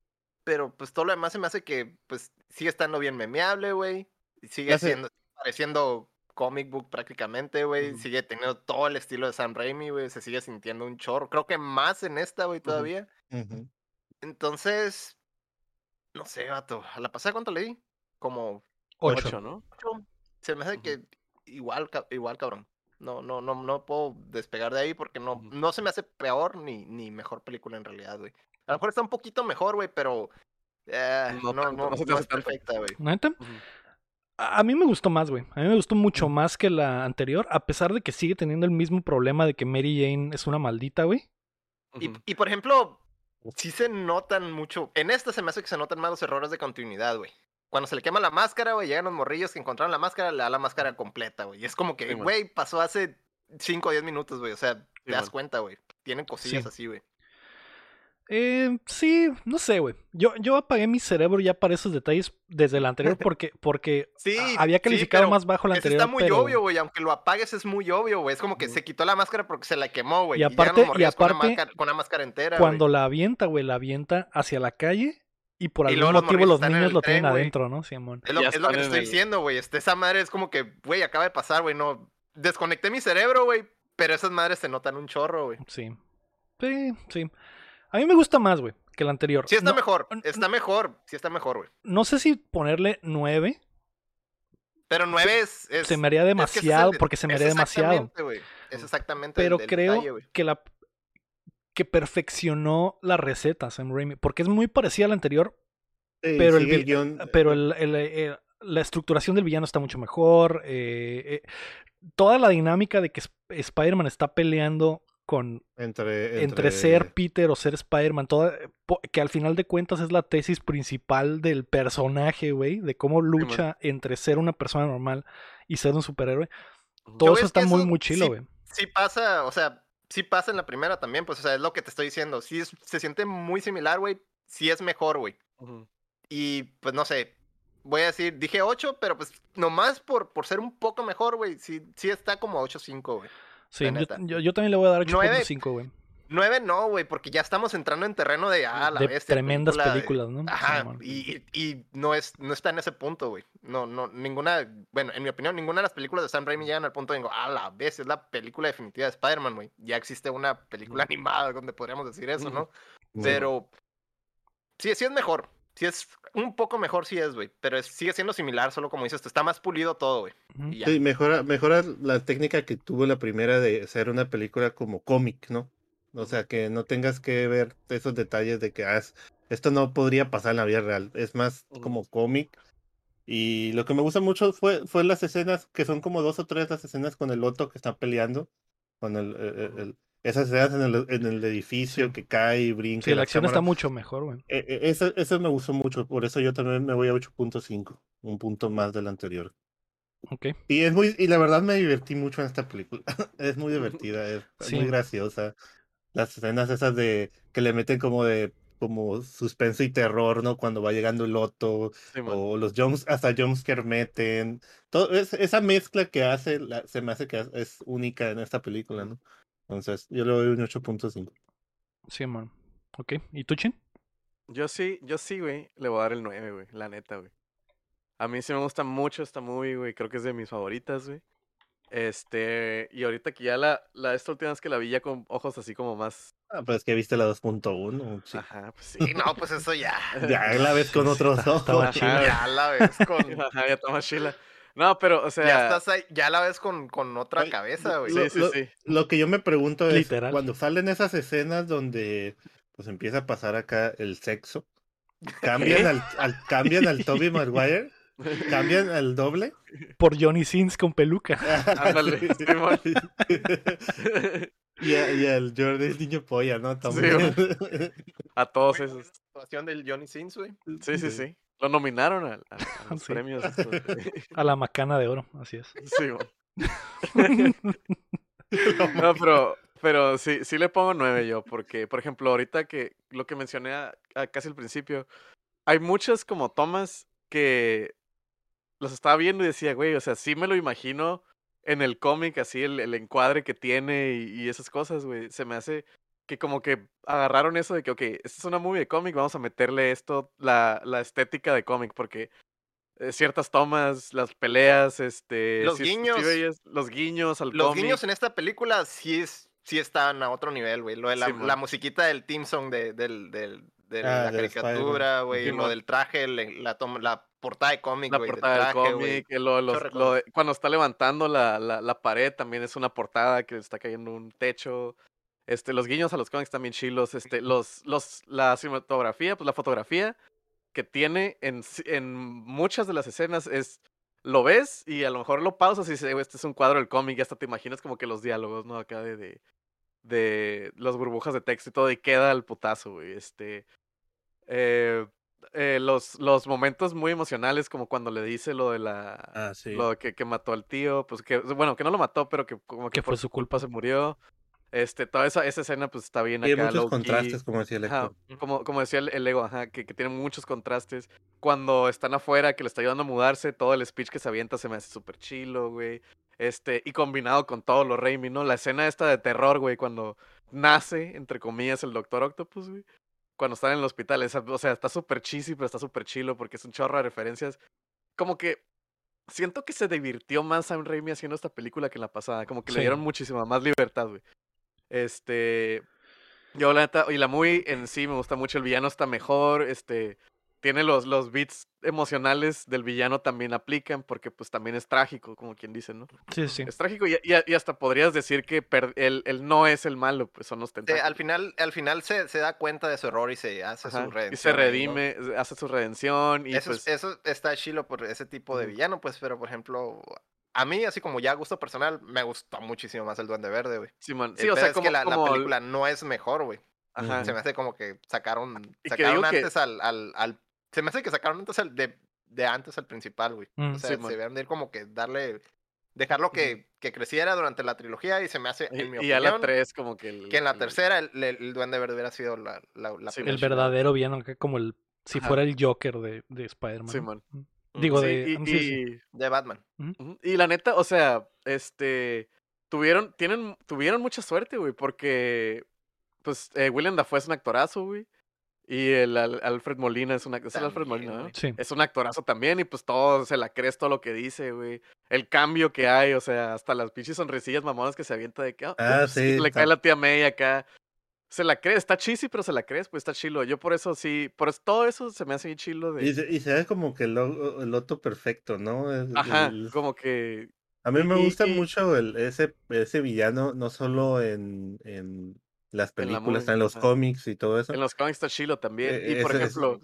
pero pues todo lo demás se me hace que pues sigue estando bien memeable, güey. Sigue siendo, pareciendo comic book prácticamente, güey. Sigue teniendo todo el estilo de Sam Raimi, güey. Se sigue sintiendo un chorro. Creo que más en esta, güey, todavía. Entonces, no sé, vato. ¿A la pasada cuánto le di? Como ocho, ¿no? Se me hace que igual, igual, cabrón. No, no, no, no puedo despegar de ahí porque no, no se me hace peor ni, ni mejor película en realidad, güey. A lo mejor está un poquito mejor, güey, pero. Eh, no, no, no, no, es perfecta, güey. ¿Neta? A mí me gustó más, güey. A mí me gustó mucho más que la anterior, a pesar de que sigue teniendo el mismo problema de que Mary Jane es una maldita, güey. Y, y, por ejemplo, sí se notan mucho. En esta se me hace que se notan más los errores de continuidad, güey. Cuando se le quema la máscara, güey, llegan los morrillos que encontraron la máscara, le da la máscara completa, güey. Y es como que, güey, pasó hace 5 o 10 minutos, güey. O sea, te das cuenta, güey. Tienen cosillas así, güey. Eh, sí, no sé, güey. Yo, yo apagué mi cerebro ya para esos detalles desde el anterior porque, porque sí, había calificado más bajo la anterior. Está muy obvio, güey. Aunque lo apagues es muy obvio, güey. Es como que se quitó la máscara porque se la quemó, güey. Y aparte, y, aparte con, una máscara entera. Cuando la avienta, güey, la avienta hacia la calle y por algún motivo los niños lo tienen adentro, ¿no, Simón? Es lo, es lo que te estoy diciendo, güey. Este, esa madre es como que, güey, acaba de pasar, güey. No, desconecté mi cerebro, güey. Pero esas madres se notan un chorro, güey. Sí. Sí, sí. A mí me gusta más, güey que el anterior. Sí está mejor, está mejor, sí está mejor, güey. No sé si ponerle 9. Pero 9 es, Se me haría demasiado, porque se me haría demasiado. Es exactamente. Pero creo que la que perfeccionó la receta Sam Raimi, porque es muy parecida a la anterior, pero, el, pero el, la estructuración del villano está mucho mejor. Eh, eh, toda la dinámica de que Spider-Man está peleando con entre, entre... ser Peter o ser Spider-Man, que al final de cuentas es la tesis principal del personaje, güey, de cómo lucha entre ser una persona normal y ser un superhéroe. Todo eso está muy, muy chilo, güey. Sí, pasa, o sea, sí pasa en la primera también, pues, o sea, es lo que te estoy diciendo. Sí se siente muy similar, güey. Sí es mejor, güey. Y, pues, no sé, voy a decir, dije 8, pero pues nomás por, por ser un poco mejor, güey, sí, sí está como 8.5, güey. Sí, yo, yo, también le voy a dar 8.5, güey. 9 no, güey, porque ya estamos entrando en terreno de, ah, la de tremendas películas, ¿no? Ajá, y, y, no, es, no está en ese punto, güey. No, no, ninguna, bueno, en mi opinión, ninguna de las películas de Sam Raimi llegan al punto de, digo, ah, la vez, es la película definitiva de Spider-Man, güey. Ya existe una película animada donde podríamos decir eso, ¿no? Pero, sí, sí es mejor. Sí es un poco mejor, sí es, güey. Pero sigue siendo similar, solo como dices, está más pulido todo, güey. Sí, mejora, mejora la técnica que tuvo la primera de hacer una película como cómic, ¿no? O sea, que no tengas que ver esos detalles de que ah, esto no podría pasar en la vida real. Es más como cómic. Y lo que me gusta mucho fue, fue las escenas, que son como dos o tres las escenas con el Otto que están peleando. Con el, el, esas escenas en el, en el edificio que cae y brinca. Sí, la, acción está mucho mejor, güey. E, e, eso, eso me gustó mucho, por eso yo también me voy a 8.5, un punto más del anterior. Ok. Y es muy, y la verdad me divertí mucho en esta película. es muy divertida, es, muy graciosa. Las escenas esas de que le meten como de como suspenso y terror, ¿no? Cuando va llegando el loto, o los jumps, hasta jumpscare meten. Todo, esa mezcla que hace, se me hace que es única en esta película, ¿no? Entonces, yo le doy un 8.5. Sí, man. Ok. ¿Y tú, Chin? Yo sí, yo sí, güey. Le voy a dar el 9, güey. La neta, güey. A mí sí me gusta mucho esta movie, güey. Creo que es de mis favoritas, güey. Este, y ahorita que ya la, la esta última vez que la vi ya con ojos así como más. Ah, pues es que viste la 2.1. Sí. Ajá, pues sí. no, pues eso ya. ya la ves con otros ojos. ya la ves con. Ajá, ya está más chila. No, pero, o sea. Ya estás ahí, ya la ves con, con otra cabeza, güey. Sí, sí, sí. Lo que yo me pregunto es: cuando salen esas escenas donde pues empieza a pasar acá el sexo, ¿cambian al, al, ¿cambian al Toby Maguire? ¿Cambian al doble? Por Johnny Sins con peluca. y, a, y, al Jordi niño polla, ¿no? También. a todos esos. Situación del Johnny Sins, güey. Sí, sí, sí. Lo nominaron a, los premios. A la macana de oro, así es. Sí, no, pero, pero sí, sí le pongo nueve yo, porque, por ejemplo, ahorita que lo que mencioné casi al principio, hay muchas como tomas que los estaba viendo y decía, güey, o sea, sí me lo imagino en el cómic, así el, el, encuadre que tiene y, y esas cosas, güey. Se me hace que como que agarraron eso de que, ok, esta es una movie de cómic, vamos a meterle esto, la, la estética de cómic, porque eh, ciertas tomas, las peleas, este... Los guiños. los guiños al Los guiños en esta película sí, es, sí están a otro nivel, güey. Lo de la, la musiquita del team song de, del, del, de ah, la caricatura, güey, lo del traje, la, toma, la portada de cómic, La portada del cómic, lo, lo cuando está levantando la, la, la, pared también es una portada que está cayendo un techo. Este, los guiños a los cómics también chilos. Este, los, los, la cinematografía, pues la fotografía que tiene en, en muchas de las escenas es. Lo ves y a lo mejor lo pausas y dices, este es un cuadro del cómic y hasta te imaginas como que los diálogos, ¿no? Acá de, de, de las burbujas de texto y todo, y queda el putazo, güey. Este. Eh, eh, los, los momentos muy emocionales, como cuando le dice lo de la. Ah, sí. Lo que, que mató al tío, pues que. Bueno, que no lo mató, pero que como que, que fue su culpa se murió. Este, toda esa, esa escena pues está bien acá. Tiene muchos contrastes, como decía el Ajá, como, como decía el, ego, ajá, que, que, tiene muchos contrastes. Cuando están afuera, que le está ayudando a mudarse, todo el speech que se avienta se me hace súper chilo, güey. Este, y combinado con todo lo Raimi, ¿no? La escena esta de terror, güey, cuando nace, entre comillas, el Doctor Octopus, güey. Cuando están en el hospital, o sea, está súper cheesy, pero está súper chilo porque es un chorro de referencias. Como que siento que se divirtió más Sam Raimi haciendo esta película que en la pasada. Como que le dieron muchísima más libertad, güey. Este. Yo la neta, y la movie en sí me gusta mucho, el villano está mejor, este, tiene los, los beats emocionales del villano también aplican, porque pues también es trágico, como quien dice, ¿no? Sí, sí. Es trágico y, y, hasta podrías decir que él, no es el malo, pues son los tentáculos. al final, al final se, se, da cuenta de su error y se hace su redención. Y se redime, hace su redención. Y eso, pues... eso está chilo por ese tipo de villano, pues, pero por ejemplo, a mí, así como ya gusto personal, me gustó muchísimo más el Duende Verde, güey. Sí, Sí, o sea, como, que la, película no es mejor, güey. Ajá. Se me hace como que sacaron, sacaron antes al, al, al, Se me hace que sacaron antes al de, de antes al principal, güey. o mm, sea, se debieron de ir como que darle. Dejarlo que, que, creciera durante la trilogía y se me hace, en mi opinión. Y a la 3 como que el, Que en la tercera el, el, Duende Verde hubiera sido la, la, El verdadero bien, aunque como el... Si fuera el Joker de, de Spider-Man. Sí, man. Digo, de, de Batman. Y la neta, o sea, este. Tuvieron, tienen, tuvieron mucha suerte, güey, porque. Pues eh, William Dafoe es un actorazo, güey. Y el, Alfred Molina es, una, es Alfred Molina, Sí. Es un actorazo también y pues todo, se la crees todo lo que dice, güey. El cambio que hay, o sea, hasta las pinches sonrisillas mamonas que se avienta de que, ah, ah sí, le cae la tía May acá se la crees, está chisi, pero se la crees, pues está chilo. Yo por eso sí, por eso, todo eso se me hace chilo. De... Y, se, y se ve como que el, el otro perfecto, ¿no? Ajá, como que... A mí me gusta mucho el, ese, ese villano, no solo en, en las películas, en, los cómics y todo eso. En los cómics está chilo también. E, y por ejemplo,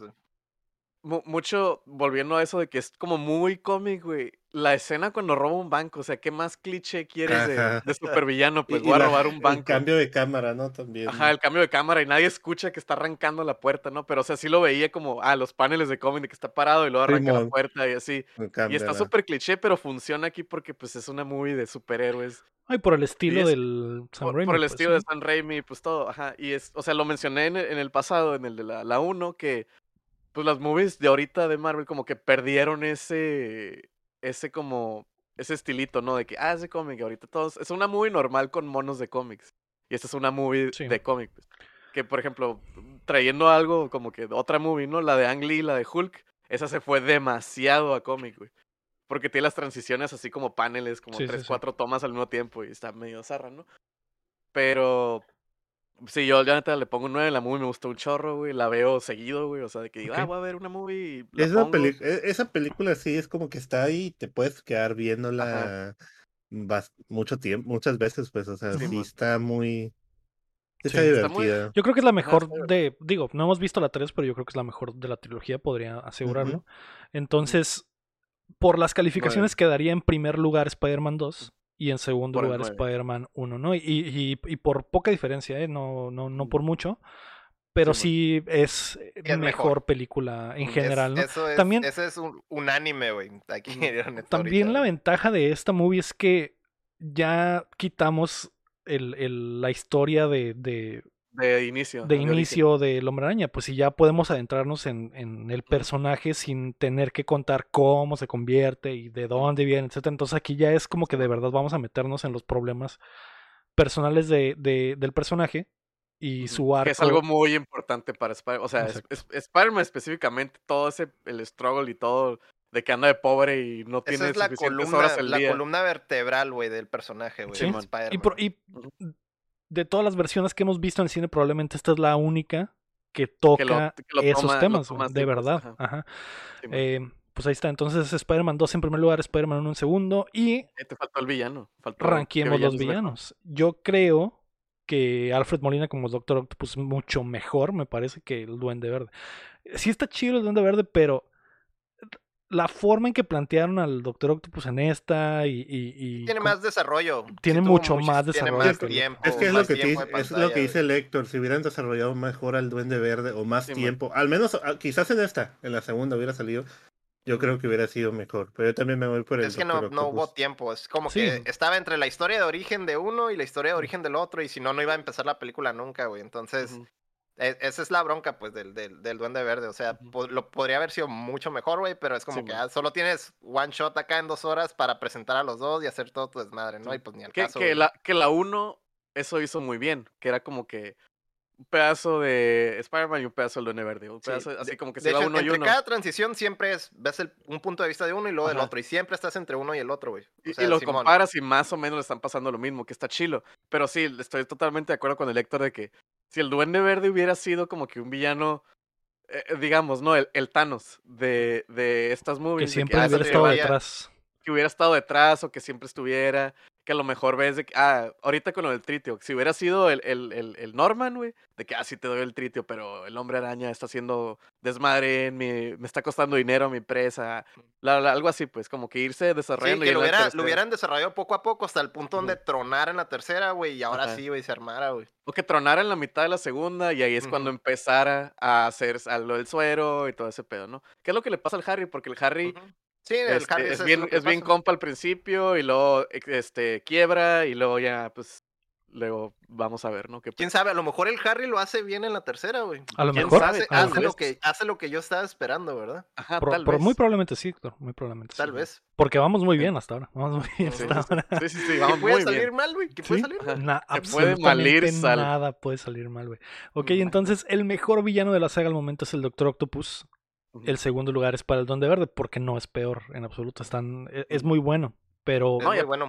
mucho, volviendo a eso de que es como muy cómic, güey. La escena cuando roba un banco, o sea, ¿qué más cliché quieres de, de, supervillano? Pues voy a robar un banco. El cambio de cámara, ¿no? También. Ajá, el cambio de cámara y nadie escucha que está arrancando la puerta, ¿no? Pero, o sea, sí lo veía como, ah, los paneles de cómic que está parado y luego arranca la puerta y así. y está súper cliché, pero funciona aquí porque, pues, es una movie de superhéroes. Ay, por el estilo del San Raimi. Por el pues, estilo de San Raimi, pues todo, ajá. Y es, o sea, lo mencioné en, el pasado, en el de la, la 1, que pues las movies de ahorita de Marvel como que perdieron ese, ese como, ese estilito, ¿no? De que, ah, ese cómic, ahorita todos, es una movie normal con monos de cómics. Y esta es una movie de cómics. Pues. Que, por ejemplo, trayendo algo como que otra movie, ¿no? La de Ang Lee, la de Hulk, esa se fue demasiado a cómic, güey. Porque tiene las transiciones así como paneles, como tres, cuatro tomas al mismo tiempo y está medio zarra, ¿no? Pero Sí, yo ya neta le pongo un 9, la movie me gustó un chorro, güey, la veo seguido, güey, o sea, de que digo, ah, voy a ver una movie y esa, e, esa película sí es como que está ahí y te puedes quedar viéndola mucho tiempo, muchas veces, pues, o sea, sí, está muy... Está divertida. Yo creo que es la mejor de, digo, no hemos visto la 3, pero yo creo que es la mejor de la trilogía, podría asegurarlo. Entonces, por las calificaciones quedaría en primer lugar Spider-Man 2 y en segundo lugar Spider-Man 1, ¿no? Y, y, y, por poca diferencia, ¿eh? No, no, no por mucho. Pero sí, es, mejor, película en general, ¿no? Eso es, también, ese es un, un anime, güey. También la ventaja de esta movie es que ya quitamos el, el, la historia de, de de inicio. De, inicio del Hombre Araña. Pues si ya podemos adentrarnos en, en, el personaje sin tener que contar cómo se convierte y de dónde viene, etc. Entonces aquí ya es como que de verdad vamos a meternos en los problemas personales de, de del personaje y su arco. Que es algo muy importante para Spider-Man. O sea, Spider-Man específicamente, todo ese, el struggle y todo de que anda de pobre y no tiene es la columna, la columna vertebral, güey, del personaje, güey. Y, y, de todas las versiones que hemos visto en el cine, probablemente esta es la única que toca esos temas, de verdad. Ajá. Eh, pues ahí está, entonces Spider-Man 2 en primer lugar, Spider-Man 1 en segundo y... Eh, te faltó el villano. ranquemos los villanos. Yo creo que Alfred Molina como Doctor Octopus mucho mejor, me parece, que el Duende Verde. Sí está chido el Duende Verde, pero la forma en que plantearon al Doctor Octopus en esta y... tiene más desarrollo. Tiene mucho más desarrollo. es que es lo que, dice, es lo que dice el Héctor. Si hubieran desarrollado mejor al Duende Verde o más tiempo, al menos ah, quizás en esta, en la segunda hubiera salido, yo creo que hubiera sido mejor. Pero yo también me voy por el Es que no, no hubo tiempo. Es como que estaba entre la historia de origen de uno y la historia de origen del otro. Y si no, no iba a empezar la película nunca, güey. Entonces... E, esa es la bronca, pues, del, del, del Duende Verde. O sea, lo podría haber sido mucho mejor, güey, pero es como que ah, solo tienes one shot acá en dos horas para presentar a los dos y hacer todo tu desmadre, ¿no? Y pues ni al que, caso. Que la, que la uno, eso hizo muy bien, que era como que un pedazo de Spider-Man y un pedazo del Duende Verde. Un pedazo, así como que se va uno y uno. cada transición siempre es, ves el, un punto de vista de uno y luego del otro. Y siempre estás entre uno y el otro, güey. y, lo comparas y más o menos le están pasando lo mismo, que está chilo. Pero sí, estoy totalmente de acuerdo con el Héctor de que si el Duende Verde hubiera sido como que un villano, eh, eh, digamos, ¿no? El, el Thanos de, de estas movies. Que siempre ah, hubiera estado detrás. Que hubiera estado detrás o que siempre estuviera que a lo mejor ves de que, ah, ahorita con lo del tritio, si hubiera sido el, el, el, el Norman, güey, de que, ah, sí te doy el tritio, pero el hombre araña está haciendo desmadre, en mi, me está costando dinero a mi empresa, algo así, pues, como que irse desarrollando. Sí, que lo, hubiera, lo, hubieran desarrollado poco a poco hasta el punto donde tronara en la tercera, güey, y ahora sí, güey, se armara, güey. O que tronara en la mitad de la segunda y ahí es cuando empezara a hacer a lo del suero y todo ese pedo, ¿no? ¿Qué es lo que le pasa al Harry? Porque el Harry... Sí, el este, es, bien, es, bien compa al principio y luego este, quiebra y luego ya, pues, luego vamos a ver, ¿no? ¿Quién sabe? A lo mejor el Harry lo hace bien en la tercera, güey. A lo mejor. Hace, hace lo que, hace lo que yo estaba esperando, ¿verdad? Ajá, tal vez. Muy probablemente sí, Héctor, muy probablemente Tal vez. Porque vamos muy bien hasta ahora, vamos muy bien hasta ahora. Sí, sí, sí, vamos ¿Qué puede salir mal, güey? ¿Qué puede salir mal? absolutamente nada puede salir mal, güey. Ok, entonces el mejor villano de la saga al momento es el Doctor Octopus. El segundo lugar es para el Donde Verde, porque no es peor en absoluto. Están, e, es, muy bueno, pero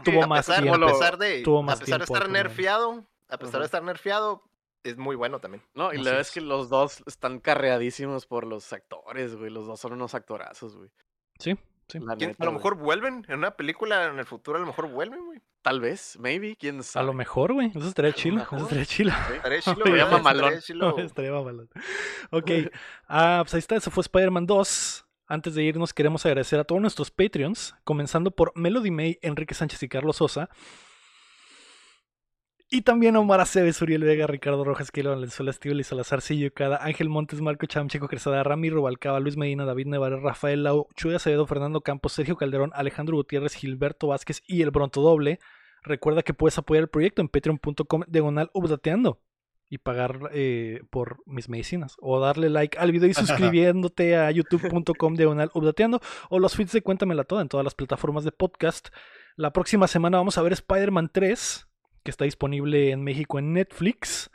tuvo, más tiempo, a pesar de, a pesar de estar nerfeado, a pesar de estar nerfeado, es muy bueno también. No, y la verdad es que los dos están carreadísimos por los actores, güey. Los dos son unos actorazos, güey. Sí, a lo mejor vuelven en una película en el futuro, a lo mejor vuelven, güey. Tal vez, maybe, quién sabe. A lo mejor, güey. Eso estaría chilo. Eso estaría chilo. Estaría chilo, Estaría mamalón. Estaría mamalón. Ok. Ah, pues ahí está. Eso fue Spider-Man 2. Antes de irnos, queremos agradecer a todos nuestros Patreons, comenzando por Melody May, Enrique Sánchez y Carlos Sosa. Y también Omar Aceves, Uriel Vega, Ricardo Rojas, Kilo Valenzuela, Estíbal y Salazar Cada, Ángel Montes, Marco Cham, Chico Cresada, Ramiro Balcaba, Luis Medina, David Nevares, Rafael Lau, Chuy Acevedo, Fernando Campos, Sergio Calderón, Alejandro Gutiérrez, Gilberto Vázquez y el Bronto Doble. Recuerda que puedes apoyar el proyecto en patreon.com diagonal updateando y pagar eh, por mis medicinas. O darle like al video y suscribiéndote a youtube.com diagonal updateando. O los feeds de Cuéntamela Toda en todas las plataformas de podcast. La próxima semana vamos a ver Spider-Man 3 que está disponible en México en Netflix.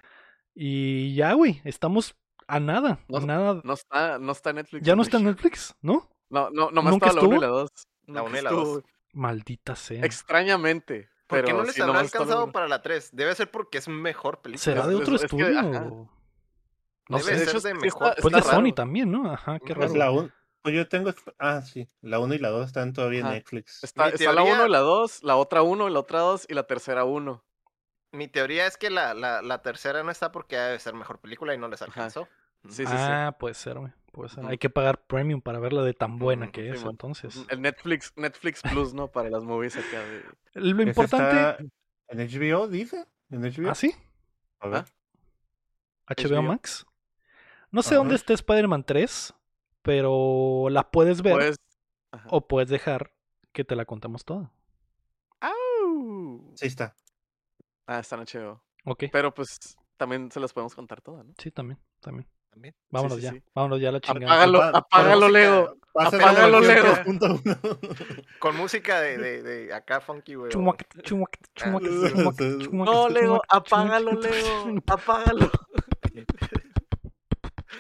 Y ya, güey, estamos a nada. No, nada. No está, no está en Netflix. Ya no está en Netflix, ¿no? No, no, nomás está la 1 y la 2. La 1 y la 2. Maldita sea. Extrañamente. ¿Por qué no les habrá alcanzado para la 3? Debe ser porque es mejor película. ¿Será de otro estudio? no sé, de hecho, de mejor. pues de Sony también, ¿no? Ajá, qué raro. la pues yo tengo. Ah, sí. La 1 y la 2 están todavía en Netflix. Está, está la 1 y la 2, la otra 1, la otra 2 y la tercera 1. Mi teoría es que la, la, la, tercera no está porque debe ser mejor película y no les alcanzó. Sí, sí, ah, puede ser, güey. Puede ser. Hay que pagar premium para verla de tan buena que es, entonces. El Netflix, Netflix Plus, ¿no? Para las movies acá. De... Lo importante. ¿En HBO dice? ¿En HBO? ¿Ah, sí? A ver. HBO, Max. No sé dónde está Spider-Man 3, pero la puedes ver. O puedes dejar que te la contamos toda. ¡Au! Sí está. Ah, está en HBO. Ok. Pero pues también se las podemos contar todas, ¿no? Sí, también, también. ¿También? Vámonos ya, vámonos ya a la chingada. Apágalo, apágalo, Lego. Apágalo, Lego. Con música de, de, de acá funky, güey. Chumac, chumac, chumac, No, Lego, apágalo, Lego. Apágalo.